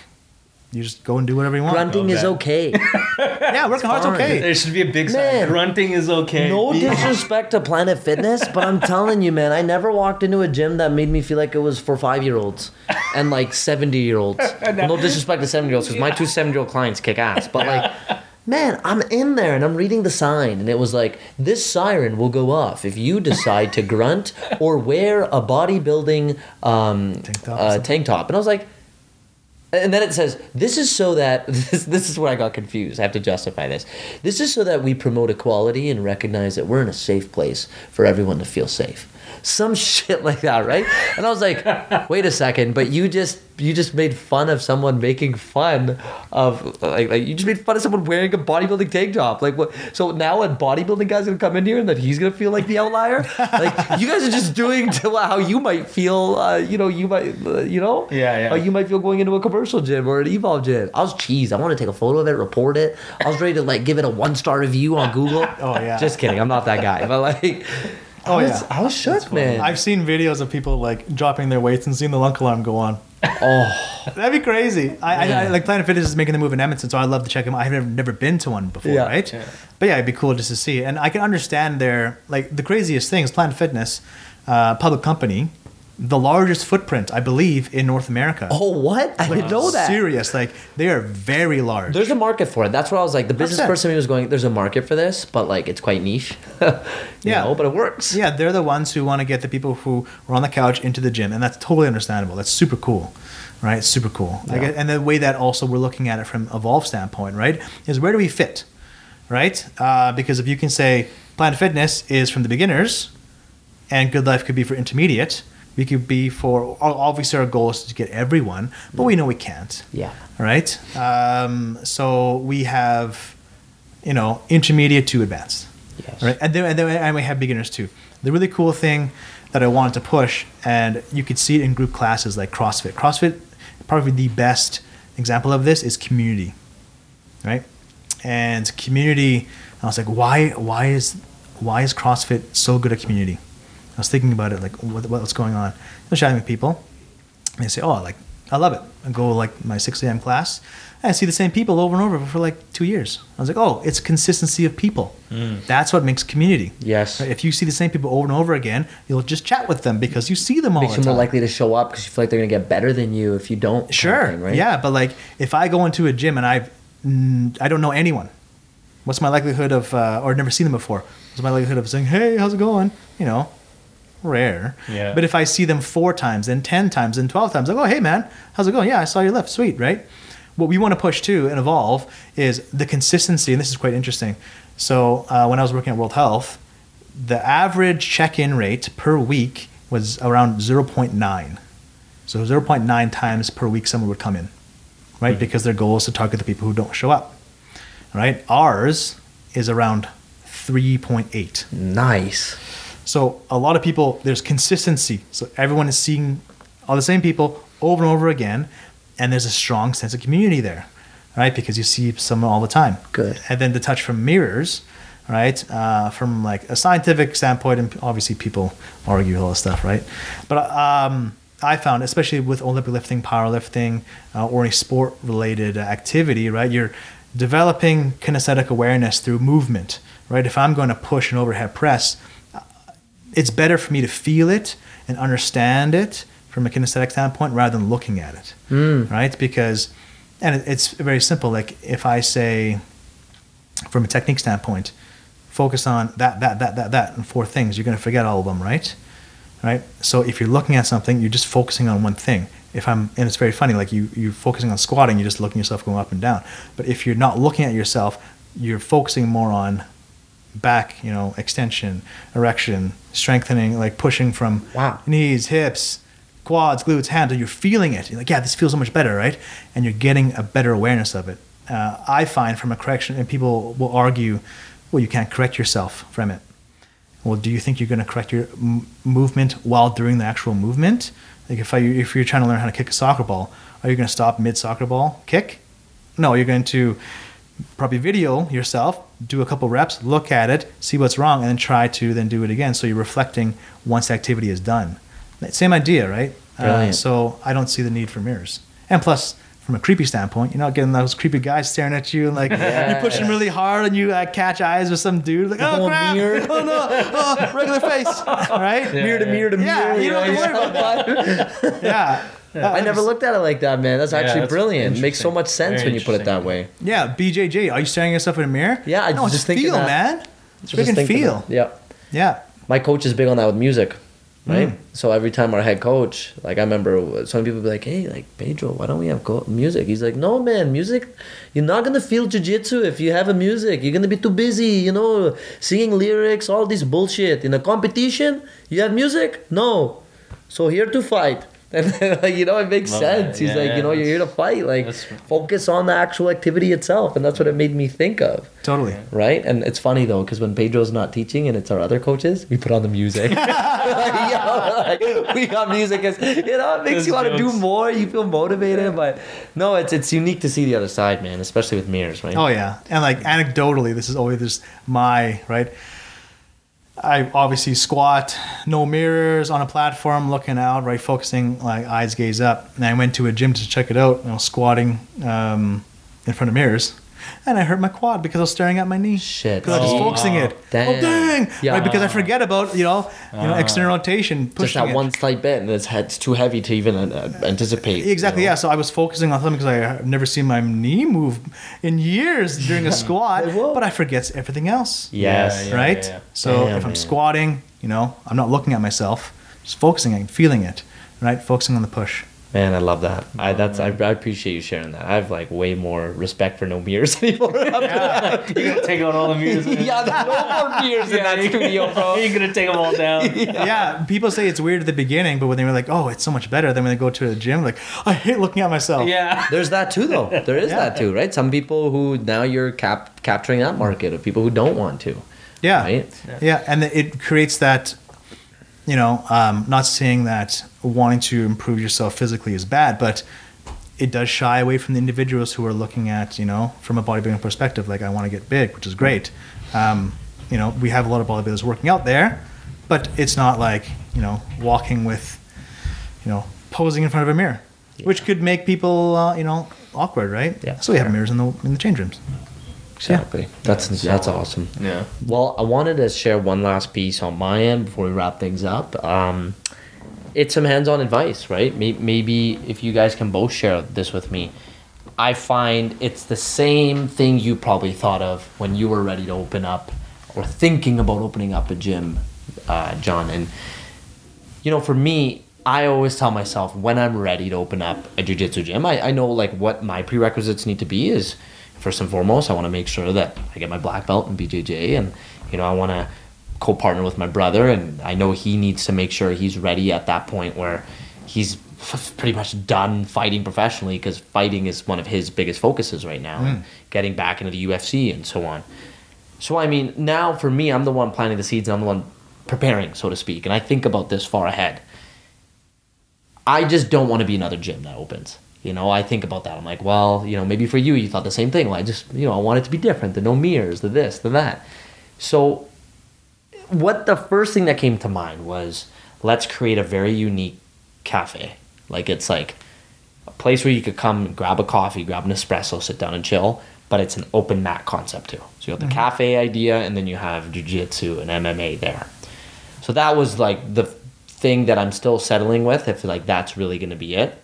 You just go and do whatever you want.
Grunting is okay.
Yeah, working hard's
fine.
okay.
There should be a big sign.
Man.
Grunting is okay.
No
Be-
disrespect to Planet Fitness, but I'm telling you, man, I never walked into a gym that made me feel like it was for five year olds and like 70 year olds. no disrespect to 70 year olds, because my two 70 year old clients kick ass. But like, man, I'm in there and I'm reading the sign, and it was like, this siren will go off if you decide to grunt or wear a bodybuilding um,
Tank top or
uh,
something.
tank top. And I was like, and then it says, this is so that, this, this is where I got confused. I have to justify this. This is so that we promote equality and recognize that we're in a safe place for everyone to feel safe. Some shit like that, right? And I was like, wait a second, but you just you just made fun of someone making fun of like, like you just made fun of someone wearing a bodybuilding tank top. Like what so now a bodybuilding guy's gonna come in here and that he's gonna feel like the outlier? like you guys are just doing to how you might feel uh, you know, you might uh, you know?
Yeah, yeah.
How you might feel going into a commercial gym or an evolve gym. I was cheese. I want to take a photo of it, report it. I was ready to like give it a one star review on Google.
Oh, yeah.
Just kidding. I'm not that guy. But like,
Oh,
I was,
yeah.
I was shook, man.
I've seen videos of people like dropping their weights and seeing the lunk alarm go on.
Oh,
That'd be crazy. I, I, I like Planet Fitness is making the move in Edmonton, so I'd love to check them. out. I've never, never been to one before,
Yeah.
right?
Yeah.
But yeah, it'd be cool just to see. And I can understand their like the craziest thing is Planet Fitness, uh, public company, the largest footprint I believe in North America.
oh, what? I didn't know that.
Serious, like they are very large.
There's a market for it. That's what I was like. The business person me was going. There's a market for this, but like it's quite niche. You
Yeah.
know, but it works.
Yeah, they're the ones who want to get the people who are on the couch into the gym, and that's totally understandable. That's super cool, right? Super cool.
Yeah.
get- and the way that also we're looking at it from Evolve standpoint, right, is where do we fit, right? Uh, because if you can say Planet Fitness is from the beginners, and GoodLife could be for intermediate, we could be for obviously our goal is to get everyone, but we know we can't
Yeah.
right? Um, so we have, you know, intermediate to advanced,
Yes.
right? And then, and then and we have beginners too. The really cool thing that I wanted to push, and you could see it in group classes like CrossFit. CrossFit, probably the best example of this is community, right? And community, I was like, why, why is, why is CrossFit so good at community? I was thinking about it, like, what, what's going on? I was chatting with people, and they say, "Oh, like I love it." I go like my 6 a.m. class, and I see the same people over and over for like two years. I was like, "Oh, it's consistency of people. That's what makes community."
Yes.
Right? If you see the same people over and over again, you'll just chat with them because you see them all
Makes
the
you more likely to show up because you feel like they're gonna get better than you if you don't.
Sure.
thing, right?
Yeah, but like if I go into a gym and I've mm, I don't know anyone, what's my likelihood of uh, or never seen them before? What's my likelihood of saying, "Hey, how's it going?" You know, rare.
Yeah.
But if I see them four times, then ten times, then twelve times, I go, "Hey, man, how's it going?" Yeah, I saw your lift. Sweet, right? What we want to push to and evolve is the consistency, and this is quite interesting. So uh, when I was working at World Health, the average check-in rate per week was around 0.9. So 0.9 times per week someone would come in, right? Because their goal is to target the people who don't show up, right? Ours is around 3.8.
Nice.
So a lot of people, there's consistency. So everyone is seeing all the same people over and over again, and there's a strong sense of community there, right? Because you see someone all the time.
Good.
And then the touch from mirrors, right? Uh, from like a scientific standpoint, and obviously people argue all this stuff, right? But um, I found, especially with Olympic lifting, powerlifting, uh, or any sport-related activity, right? You're developing kinesthetic awareness through movement, right? If I'm going to push an overhead press, it's better for me to feel it and understand it from a kinesthetic standpoint rather than looking at it, hmm. right? Because, and it, it's very simple. Like if I say, from a technique standpoint, focus on that, that, that, that, that, and four things, you're going to forget all of them, right? Right. So if you're looking at something, you're just focusing on one thing. If I'm, and it's very funny, like you, you're focusing on squatting, you're just looking at yourself going up and down. But if you're not looking at yourself, you're focusing more on back, you know, extension, erection, strengthening, like pushing from
Wow.
knees, hips, quads, glutes, hands, and you're feeling it. You're like, yeah, this feels so much better, right? And you're getting a better awareness of it. Uh, I find from a correction, and people will argue, well, you can't correct yourself from it. Well, do you think you're going to correct your m- movement while doing the actual movement? Like if I, if you're trying to learn how to kick a soccer ball, are you going to stop mid soccer ball kick? No, you're going to probably video yourself, do a couple reps, look at it, see what's wrong, and then try to then do it again. So you're reflecting once the activity is done. Same idea, right? Uh, so I don't see the need for mirrors. And plus, from a creepy standpoint, you're not getting those creepy guys staring at you and like you're pushing really hard and you uh, catch eyes with some dude like oh
Oh,
crap,
mirror.
oh no, oh, regular face, right?
mirror to
yeah.
mirror to mirror.
Yeah, you don't have to worry about
that.
Yeah.
I never looked at it like that, man. That's
Yeah,
actually
that's
brilliant. Makes so much sense
Very
when you put it that way.
Yeah, BJJ. Are you staring yourself in a mirror?
Yeah, I
no,
was just thinking
feel,
that.
man. It's
Just
freaking
thinking
feel.
that. Yep.
Yeah.
My coach is big on that with music, right?
Mm.
So every time our head coach, like I remember some people be like, "Hey, like Pedro, why don't we have co- music?" He's like, "No, man, music. You're not gonna feel jujitsu if you have a music. You're gonna be too busy, you know, singing lyrics, all this bullshit. In a competition, you have music. No. So here to fight." And then, like, you know, it makes
Love
sense.
that.
He's
Yeah,
like,
yeah,
you know, you're here to fight. Like, focus on the actual activity itself, and that's what it made me think of
Totally.
right? And it's funny though, because when Pedro's not teaching and it's our other coaches, we put on the music. like, yo, like, we got music, as, you know, it makes
Those
you want to do more. You feel motivated, but no, it's it's unique to see the other side, man, especially with mirrors, right?
Oh yeah, and like anecdotally, this is always just my right. I obviously squat, no mirrors on a platform, looking out, right, focusing, like eyes gaze up. And I went to a gym to check it out, you know, squatting um, in front of mirrors. And I hurt my quad because I was staring at my knee.
Shit.
Because I was
Oh,
focusing
wow.
it.
Damn.
Oh dang!
Yeah.
Right, because I forget about you know, you know, external rotation, Pushing
Just
that
one slight bit, and it's, it's too heavy to even uh, anticipate.
Exactly.
you know?
Yeah. So I was focusing on something because I've never seen my knee move in years during a squat, but I forget everything else.
Yes.
Yeah,
right?
yeah.
So
Damn,
if I'm
man.
squatting, you know, I'm not looking at myself, just focusing and feeling it, right? Focusing on the push.
Man, I love that. I that's I, I appreciate you sharing that. I have like way more respect for no mirrors anymore.
You're gonna take out all the mirrors.
yeah, there's no more mirrors in that studio, bro.
You're gonna take them all down.
Yeah. People say it's weird at the beginning, but when they were like, "Oh, it's so much better," then when they go to the gym, like, I hate looking at myself.
Yeah.
There's that too, though. There is
Yeah.
that too, right? Some people who now you're cap- capturing that market of people who don't want to,
Yeah.
right?
Yeah, and it creates that, you know, um, not saying that wanting to improve yourself physically is bad, but it does shy away from the individuals who are looking at, you know, from a bodybuilding perspective, like I want to get big, which is great. Um, you know, we have a lot of bodybuilders working out there, but it's not like, you know, walking with, you know, posing in front of a mirror, which could make people, uh, you know, awkward, right?
Yeah,
So we have mirrors in the in the change rooms.
Exactly. That's that's awesome.
Yeah.
Well, I wanted to share one last piece on my end before we wrap things up. Um, it's some hands-on advice, right? Maybe if you guys can both share this with me, I find it's the same thing you probably thought of when you were ready to open up or thinking about opening up a gym, uh, Jon. And you know, for me, I always tell myself when I'm ready to open up a jujitsu gym, I, I know like what my prerequisites need to be is first and foremost, I want to make sure that I get my black belt in BJJ and, you know, I want to co-partner with my brother and I know he needs to make sure he's ready at that point where he's f- pretty much done fighting professionally because fighting is one of his biggest focuses right now and mm. getting back into the UFC and so on. So I mean, now for me, I'm the one planting the seeds. and I'm the one preparing, so to speak, and I think about this far ahead. I just don't want to be another gym that opens. You know, I think about that. I'm like, well, you know, maybe for you, you thought the same thing. Well, I just, you know, I want it to be different. The no mirrors, the this, the that. So, what the first thing that came to mind was let's create a very unique cafe. Like it's like a place where you could come grab a coffee, grab an espresso, sit down and chill, but it's an open mat concept too. So you have the mm-hmm. cafe idea and then you have jiu jitsu and MMA there. So that was like the thing that I'm still settling with if like that's really going to be it.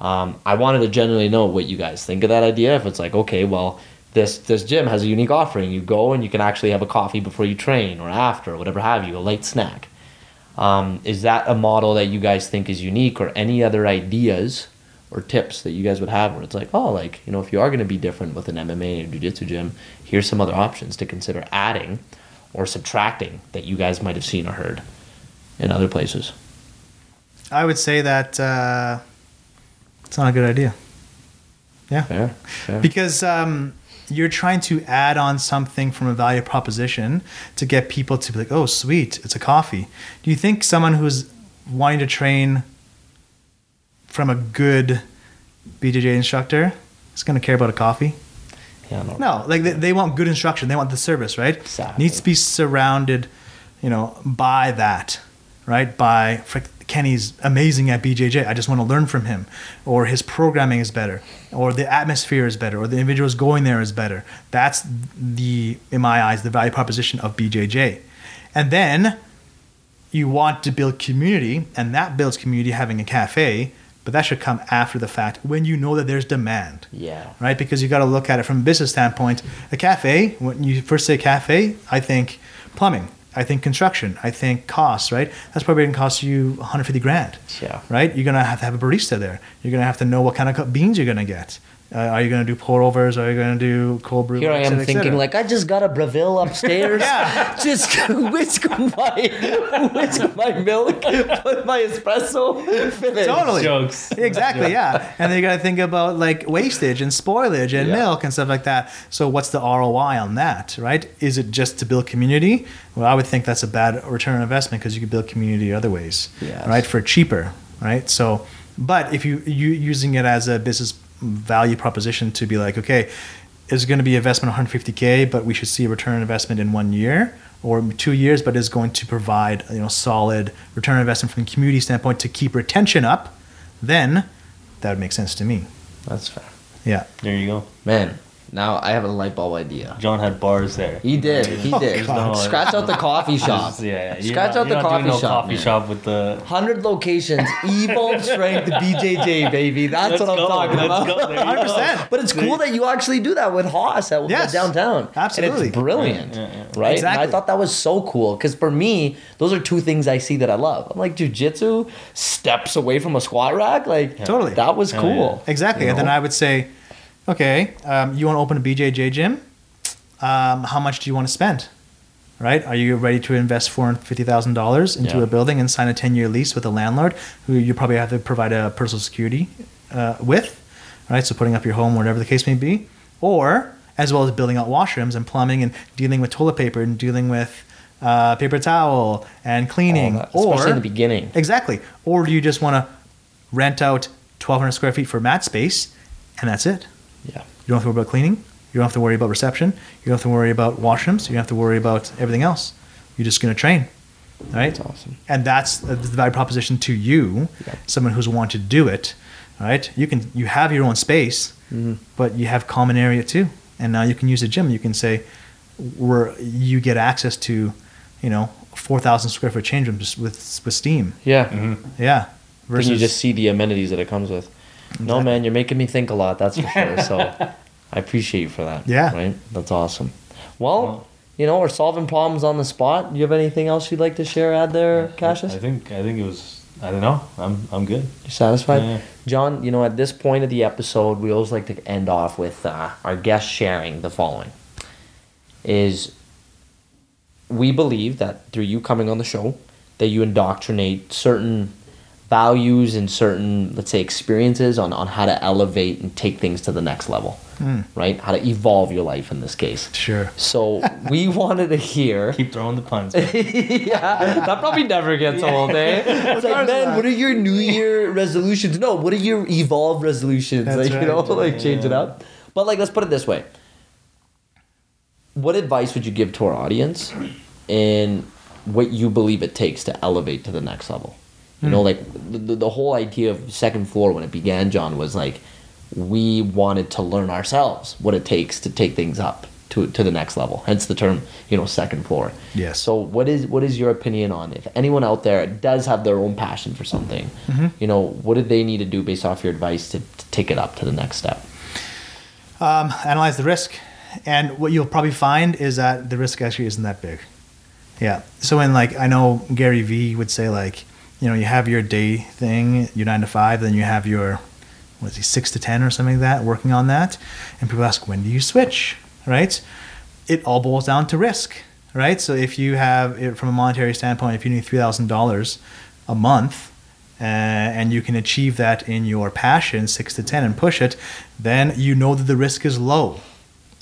Um, I wanted to generally know what you guys think of that idea. If it's like, okay, well, this this gym has a unique offering. You go and you can actually have a coffee before you train or after or whatever have you, a late snack. Um, is that a model that you guys think is unique or any other ideas or tips that you guys would have where it's like, oh, like, you know, if you are going to be different with an MMA or jiu-jitsu gym, here's some other options to consider adding or subtracting that you guys might have seen or heard in other places.
I would say that uh, it's not a good idea. Yeah.
Fair.
because um, you're trying to add on something from a value proposition to get people to be like, oh, sweet, it's a coffee. Do you think someone who's wanting to train from a good BJJ instructor is going to care about a coffee?
yeah, no.
No, like they, they want good instruction. They want the service, right?
Exactly.
Needs to be surrounded, you know, by that, right? By Kenny's amazing at BJJ. I just want to learn from him, or his programming is better, or the atmosphere is better, or the individuals going there is better. That's the, in my eyes, the value proposition of BJJ. And then you want to build community, and that builds community having a cafe. But that should come after the fact when you know that there's demand
Yeah.
right? Because you got to look at it from a business standpoint. A cafe, when you first say cafe, I think plumbing, I think construction, I think costs, right? That's probably going to cost you 150 grand,
Yeah.
right? You're going to have to have a barista there. You're going to have to know what kind of beans you're going to get. Uh, are you going to do pour overs? Are you going to do cold brew?
Here I am thinking, like, I just got a Breville upstairs.
Yeah.
Just whisk my, whisk my milk, put my espresso, finish.
Totally.
Jokes.
Exactly, yeah. And then you got to think about like wastage and spoilage and
Yeah.
milk and stuff like that. So what's the ROI on that, right? Is it just to build community? Well, I would think that's a bad return on investment because you could build community other ways,
Yes.
right? For cheaper, right? So, but if you you using it as a business value proposition to be like, okay, is going to be investment 150k, but we should see a return on investment in one year. or two years, but is going to provide you know solid return on investment from the community standpoint to keep retention up, then that would make sense to me.
That's fair.
Yeah.
There you go.
Man, now I have a light bulb idea.
Jon had bars there.
He did. He oh, did.
God.
Scratch out the coffee shop.
Yeah, yeah. You're
Scratch
not-
out the
you're not
coffee
doing no
shop.
coffee
man.
shop with the.
100 locations, Evolve Strength BJJ, baby. That's
Let's
what I'm
go,
talking
let's
about.
go, there
100%.
But it's cool that you actually do that with Haas at
Yes,
downtown. And
absolutely.
it's brilliant,
Yeah, yeah, yeah.
right?
Exactly.
And I thought that was so cool because for me, those are two things I see that I love. I'm like jujitsu, steps away from a squat rack. Like,
Totally.
that was
Yeah,
cool.
Exactly.
You
And then? I would say, okay, um, you want to open a BJJ gym? Um, how much do you want to spend? Right? Are you ready to invest four hundred fifty thousand dollars into
Yeah.
a building and sign a ten year lease with a landlord who you probably have to provide a personal security uh, with? Right? So putting up your home, whatever the case may be, or as well as building out washrooms and plumbing and dealing with toilet paper and dealing with uh, paper towel and cleaning,
that, especially
or
in the beginning.
Exactly. Or do you just want to rent out 1,200 square feet for mat space, and that's it?
Yeah.
You don't have to worry about cleaning. You don't have to worry about reception. You don't have to worry about washrooms. You don't have to worry about everything else. You're just going to train, right?
That's awesome.
And that's the the value proposition to you,
Yeah.
someone who's wanted to do it, right? You can you have your own space,
Mm-hmm.
but you have common area too, and now you can use a gym. You can say, where you get access to, you know, 4,000 square foot change room just with with steam.
Yeah.
Yeah.
Then you just see the amenities that it comes with. No,
Exactly.
man, you're making me think a lot. That's for sure. So I appreciate you for that.
Yeah.
Right. That's awesome. Well, you know, we're solving problems on the spot. Do you have anything else you'd like to share? Add there, Cassius?
I think I think it was. I don't know. I'm I'm good.
You satisfied?
Yeah.
Jon, you know, at this point of the episode, we always like to end off with uh, our guest sharing the following. Is we believe that through you coming on the show, that you indoctrinate certain values and certain, let's say, experiences on, on how to elevate and take things to the next level, right? How to evolve your life in this case.
Sure.
So we wanted to hear
Keep throwing the puns.
yeah, that probably never gets old, eh? It's like, man, what are your New Year resolutions? No, what are your evolve resolutions?
That's
like, you
right.
know, like change it up. But like, let's put it this way: What advice would you give to our audience, in what you believe it takes to elevate to the next level? You
Hmm.
know, like the, the, the whole idea of second floor when it began, Jon, was like we wanted to learn ourselves what it takes to take things up to, to the next level. Hence the term, you know, second floor.
Yes.
So what is what is your opinion on if anyone out there does have their own passion for something,
Mm-hmm.
you know, what do they need to do based off your advice to, to take it up to the next step?
Um, analyze the risk. And what you'll probably find is that the risk actually isn't that big. Yeah. So when like I know Gary Vee would say like, you know, you have your day thing, your nine to five, then you have your what is he, six to ten or something like that, working on that. And people ask, when do you switch? Right? It all boils down to risk. Right? So if you have from a monetary standpoint, if you need three thousand dollars a month uh, and you can achieve that in your passion, six to ten, and push it, then you know that the risk is low.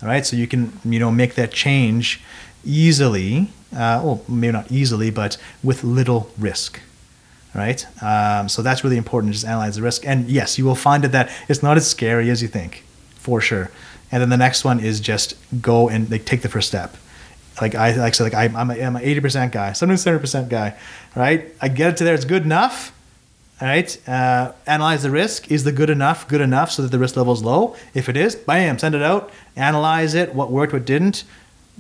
All right, so you can you know make that change easily. Uh, well, maybe not easily, but with little risk. Right, um, so that's really important. Just analyze the risk, and yes, you will find that it's not as scary as you think, for sure. And then the next one is just go and like take the first step. Like I like said, like I'm a, I'm an eighty percent guy, sometimes seventy percent guy, right? I get it to there, it's good enough. Right. Uh, analyze the risk. Is the good enough good enough so that the risk level is low? If it is, bam, send it out. Analyze it. What worked, what didn't.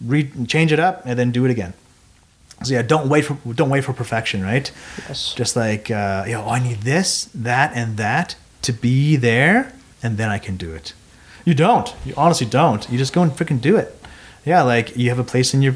Re- change it up, and then do it again. So yeah, don't wait for don't wait for perfection, right?
Yes.
Just like uh, you know, oh, I need this, that, and that to be there, and then I can do it. You don't. You honestly don't. You just go and freaking do it. Yeah, like you have a place in your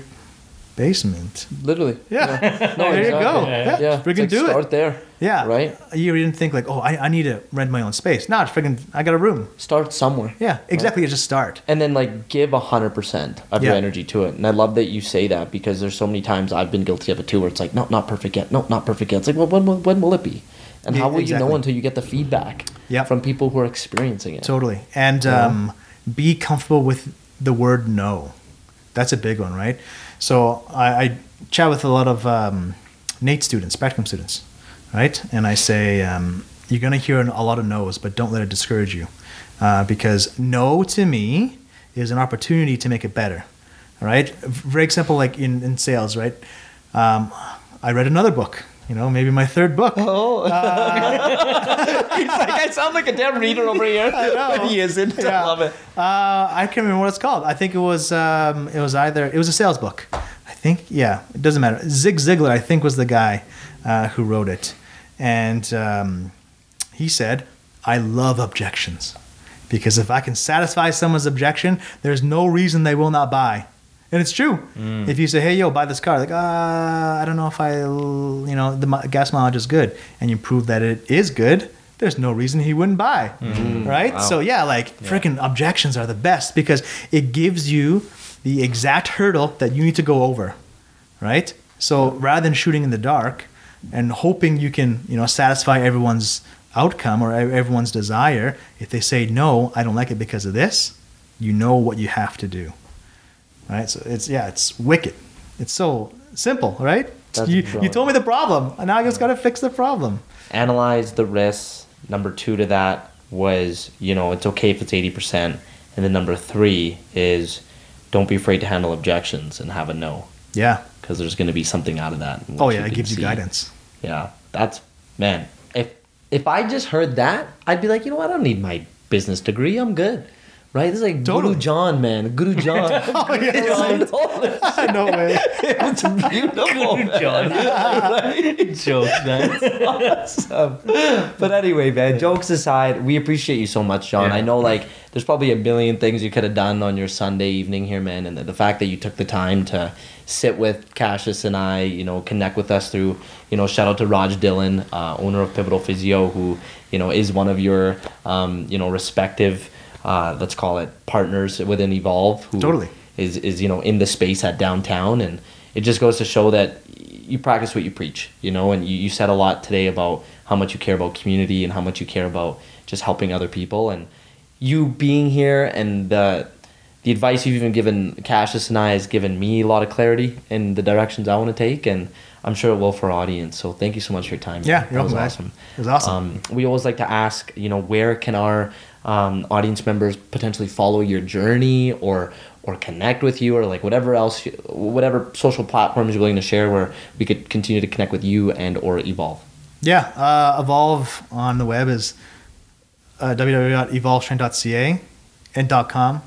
basement.
Literally.
Yeah.
No,
there you go.
Yeah,
Yeah,
Yeah.
Freaking
like
do
start
it.
Start there.
Yeah.
Right?
You didn't think like, oh, I, I need to rent my own space. No, it's freaking, I got a room.
Start somewhere.
Yeah, exactly. Just start.
and then like give a hundred percent of your energy to it. And I love that you say that because there's so many times I've been guilty of it too, where it's like, no, not perfect yet, no, not perfect yet. It's like, well, when will, when will it be? And how will you know until you get the feedback
Yep.
from people who are experiencing it?
Totally. And
Yeah.
um, be comfortable with the word no. That's a big one, right? So I, I chat with a lot of um, NAIT students, practicum students, right? And I say, um, you're going to hear a lot of no's, but don't let it discourage you. Uh, because no to me is an opportunity to make it better, right? Very example, like in, in sales, right? Um, I read another book, you know, maybe my third book.
Oh, he's like, I sound like a damn reader over here. I
know.
he isn't. I love it.
Uh, I can't remember what it's called. I think it was um, it was either it was a sales book. I think yeah, it doesn't matter. Zig Ziglar, I think, was the guy uh, who wrote it, and um, he said, "I love objections because if I can satisfy someone's objection, there's no reason they will not buy." And it's true. If you say, "Hey, yo, buy this car," like, uh, I don't know if I, you know, the gas mileage is good, and you prove that it is good, there's no reason he wouldn't buy, right?
Wow.
So yeah, like freaking objections are the best because it gives you the exact hurdle that you need to go over, right? So rather than shooting in the dark and hoping you can, you know, satisfy everyone's outcome or everyone's desire, if they say no, I don't like it because of this, you know what you have to do, right? So it's yeah, it's wicked. It's so simple, right?
That's
you, you told me the problem, and now I just got to fix the problem.
Analyze the risks. Number two to that was, you know, it's okay if it's 80%. And then number three is don't be afraid to handle objections and have a no
Yeah.
because there's going to be something out of that.
Oh yeah, it gives you guidance.
Yeah, that's man. If if I just heard that, I'd be like, you know what? I don't need my business degree. I'm good. Right? This is like
Totally.
Guru Jon, man. Guru Jon.
Oh, yeah, right. no way.
it's beautiful. man.
Jon. Jokes, man.
awesome. But anyway, man, jokes aside, we appreciate you so much, Jon.
Yeah.
I know like there's probably a billion things you could have done on your Sunday evening here, man, and the, the fact that you took the time to sit with Cassius and I, you know, connect with us through, you know, shout out to Raj Dillon, uh, owner of Pivotal Physio, who, you know, is one of your, um, you know, respective, uh, let's call it partners within Evolve, who
Totally.
is is you know in the space at downtown. And it just goes to show that you practice what you preach you know and you, you said a lot today about how much you care about community and how much you care about just helping other people. And you being here and the the advice you've even given Cassius and I has given me a lot of clarity in the directions I want to take and I'm sure it will for our audience. So thank you so much for your time
Yeah,
that
you're
was awesome.
It was awesome.
um, we always like to ask, you know, where can our um, audience members potentially follow your journey or or connect with you or like whatever else, you- whatever social platforms you're willing to share where we could continue to connect with you and or evolve.
Yeah, uh, Evolve on the web is uh, www.evolvestrength.ca and .com.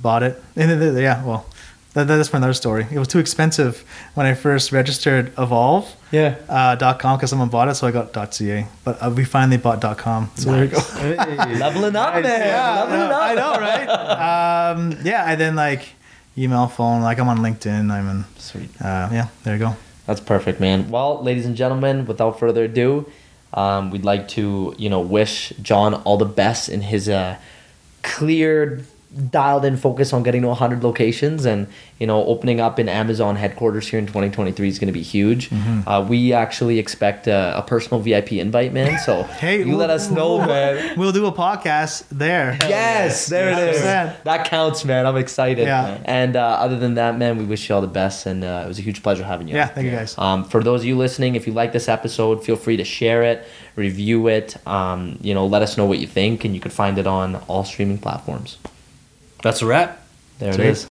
Bought it, and yeah, well, that, that's for another story. It was too expensive when I first registered Evolve.
Yeah.
Uh, .com because someone bought it, so I got .ca. But uh, we finally bought .com. So there we go.
Leveling up, man.
Yeah,
Leveling
yeah,
up.
I know, right? um, yeah, and then like email, phone. Like I'm on LinkedIn. I'm in.
Sweet.
Uh, yeah, there you go.
That's perfect, man. Well, ladies and gentlemen, without further ado, um, we'd like to, you know, wish Jon all the best in his uh, clear, dialed in focus on getting to 100 locations and, you know, opening up in Amazon headquarters here in 2023 is going to be huge.
Mm-hmm.
Uh, we actually expect a, a personal VIP invite, man. So
Hey,
you
we'll-
let us know,
we'll-
man.
We'll do a podcast there.
Yes, there it is.
100%.
That counts, man. I'm excited.
Yeah.
And uh, other than that, man, we wish you all the best, and uh, it was a huge pleasure having you.
Yeah, thank you guys.
Um, for those of you listening, if you like this episode, feel free to share it, review it. Um, you know, let us know what you think, and you can find it on all streaming platforms.
That's a wrap.
There
Sweet.
it is.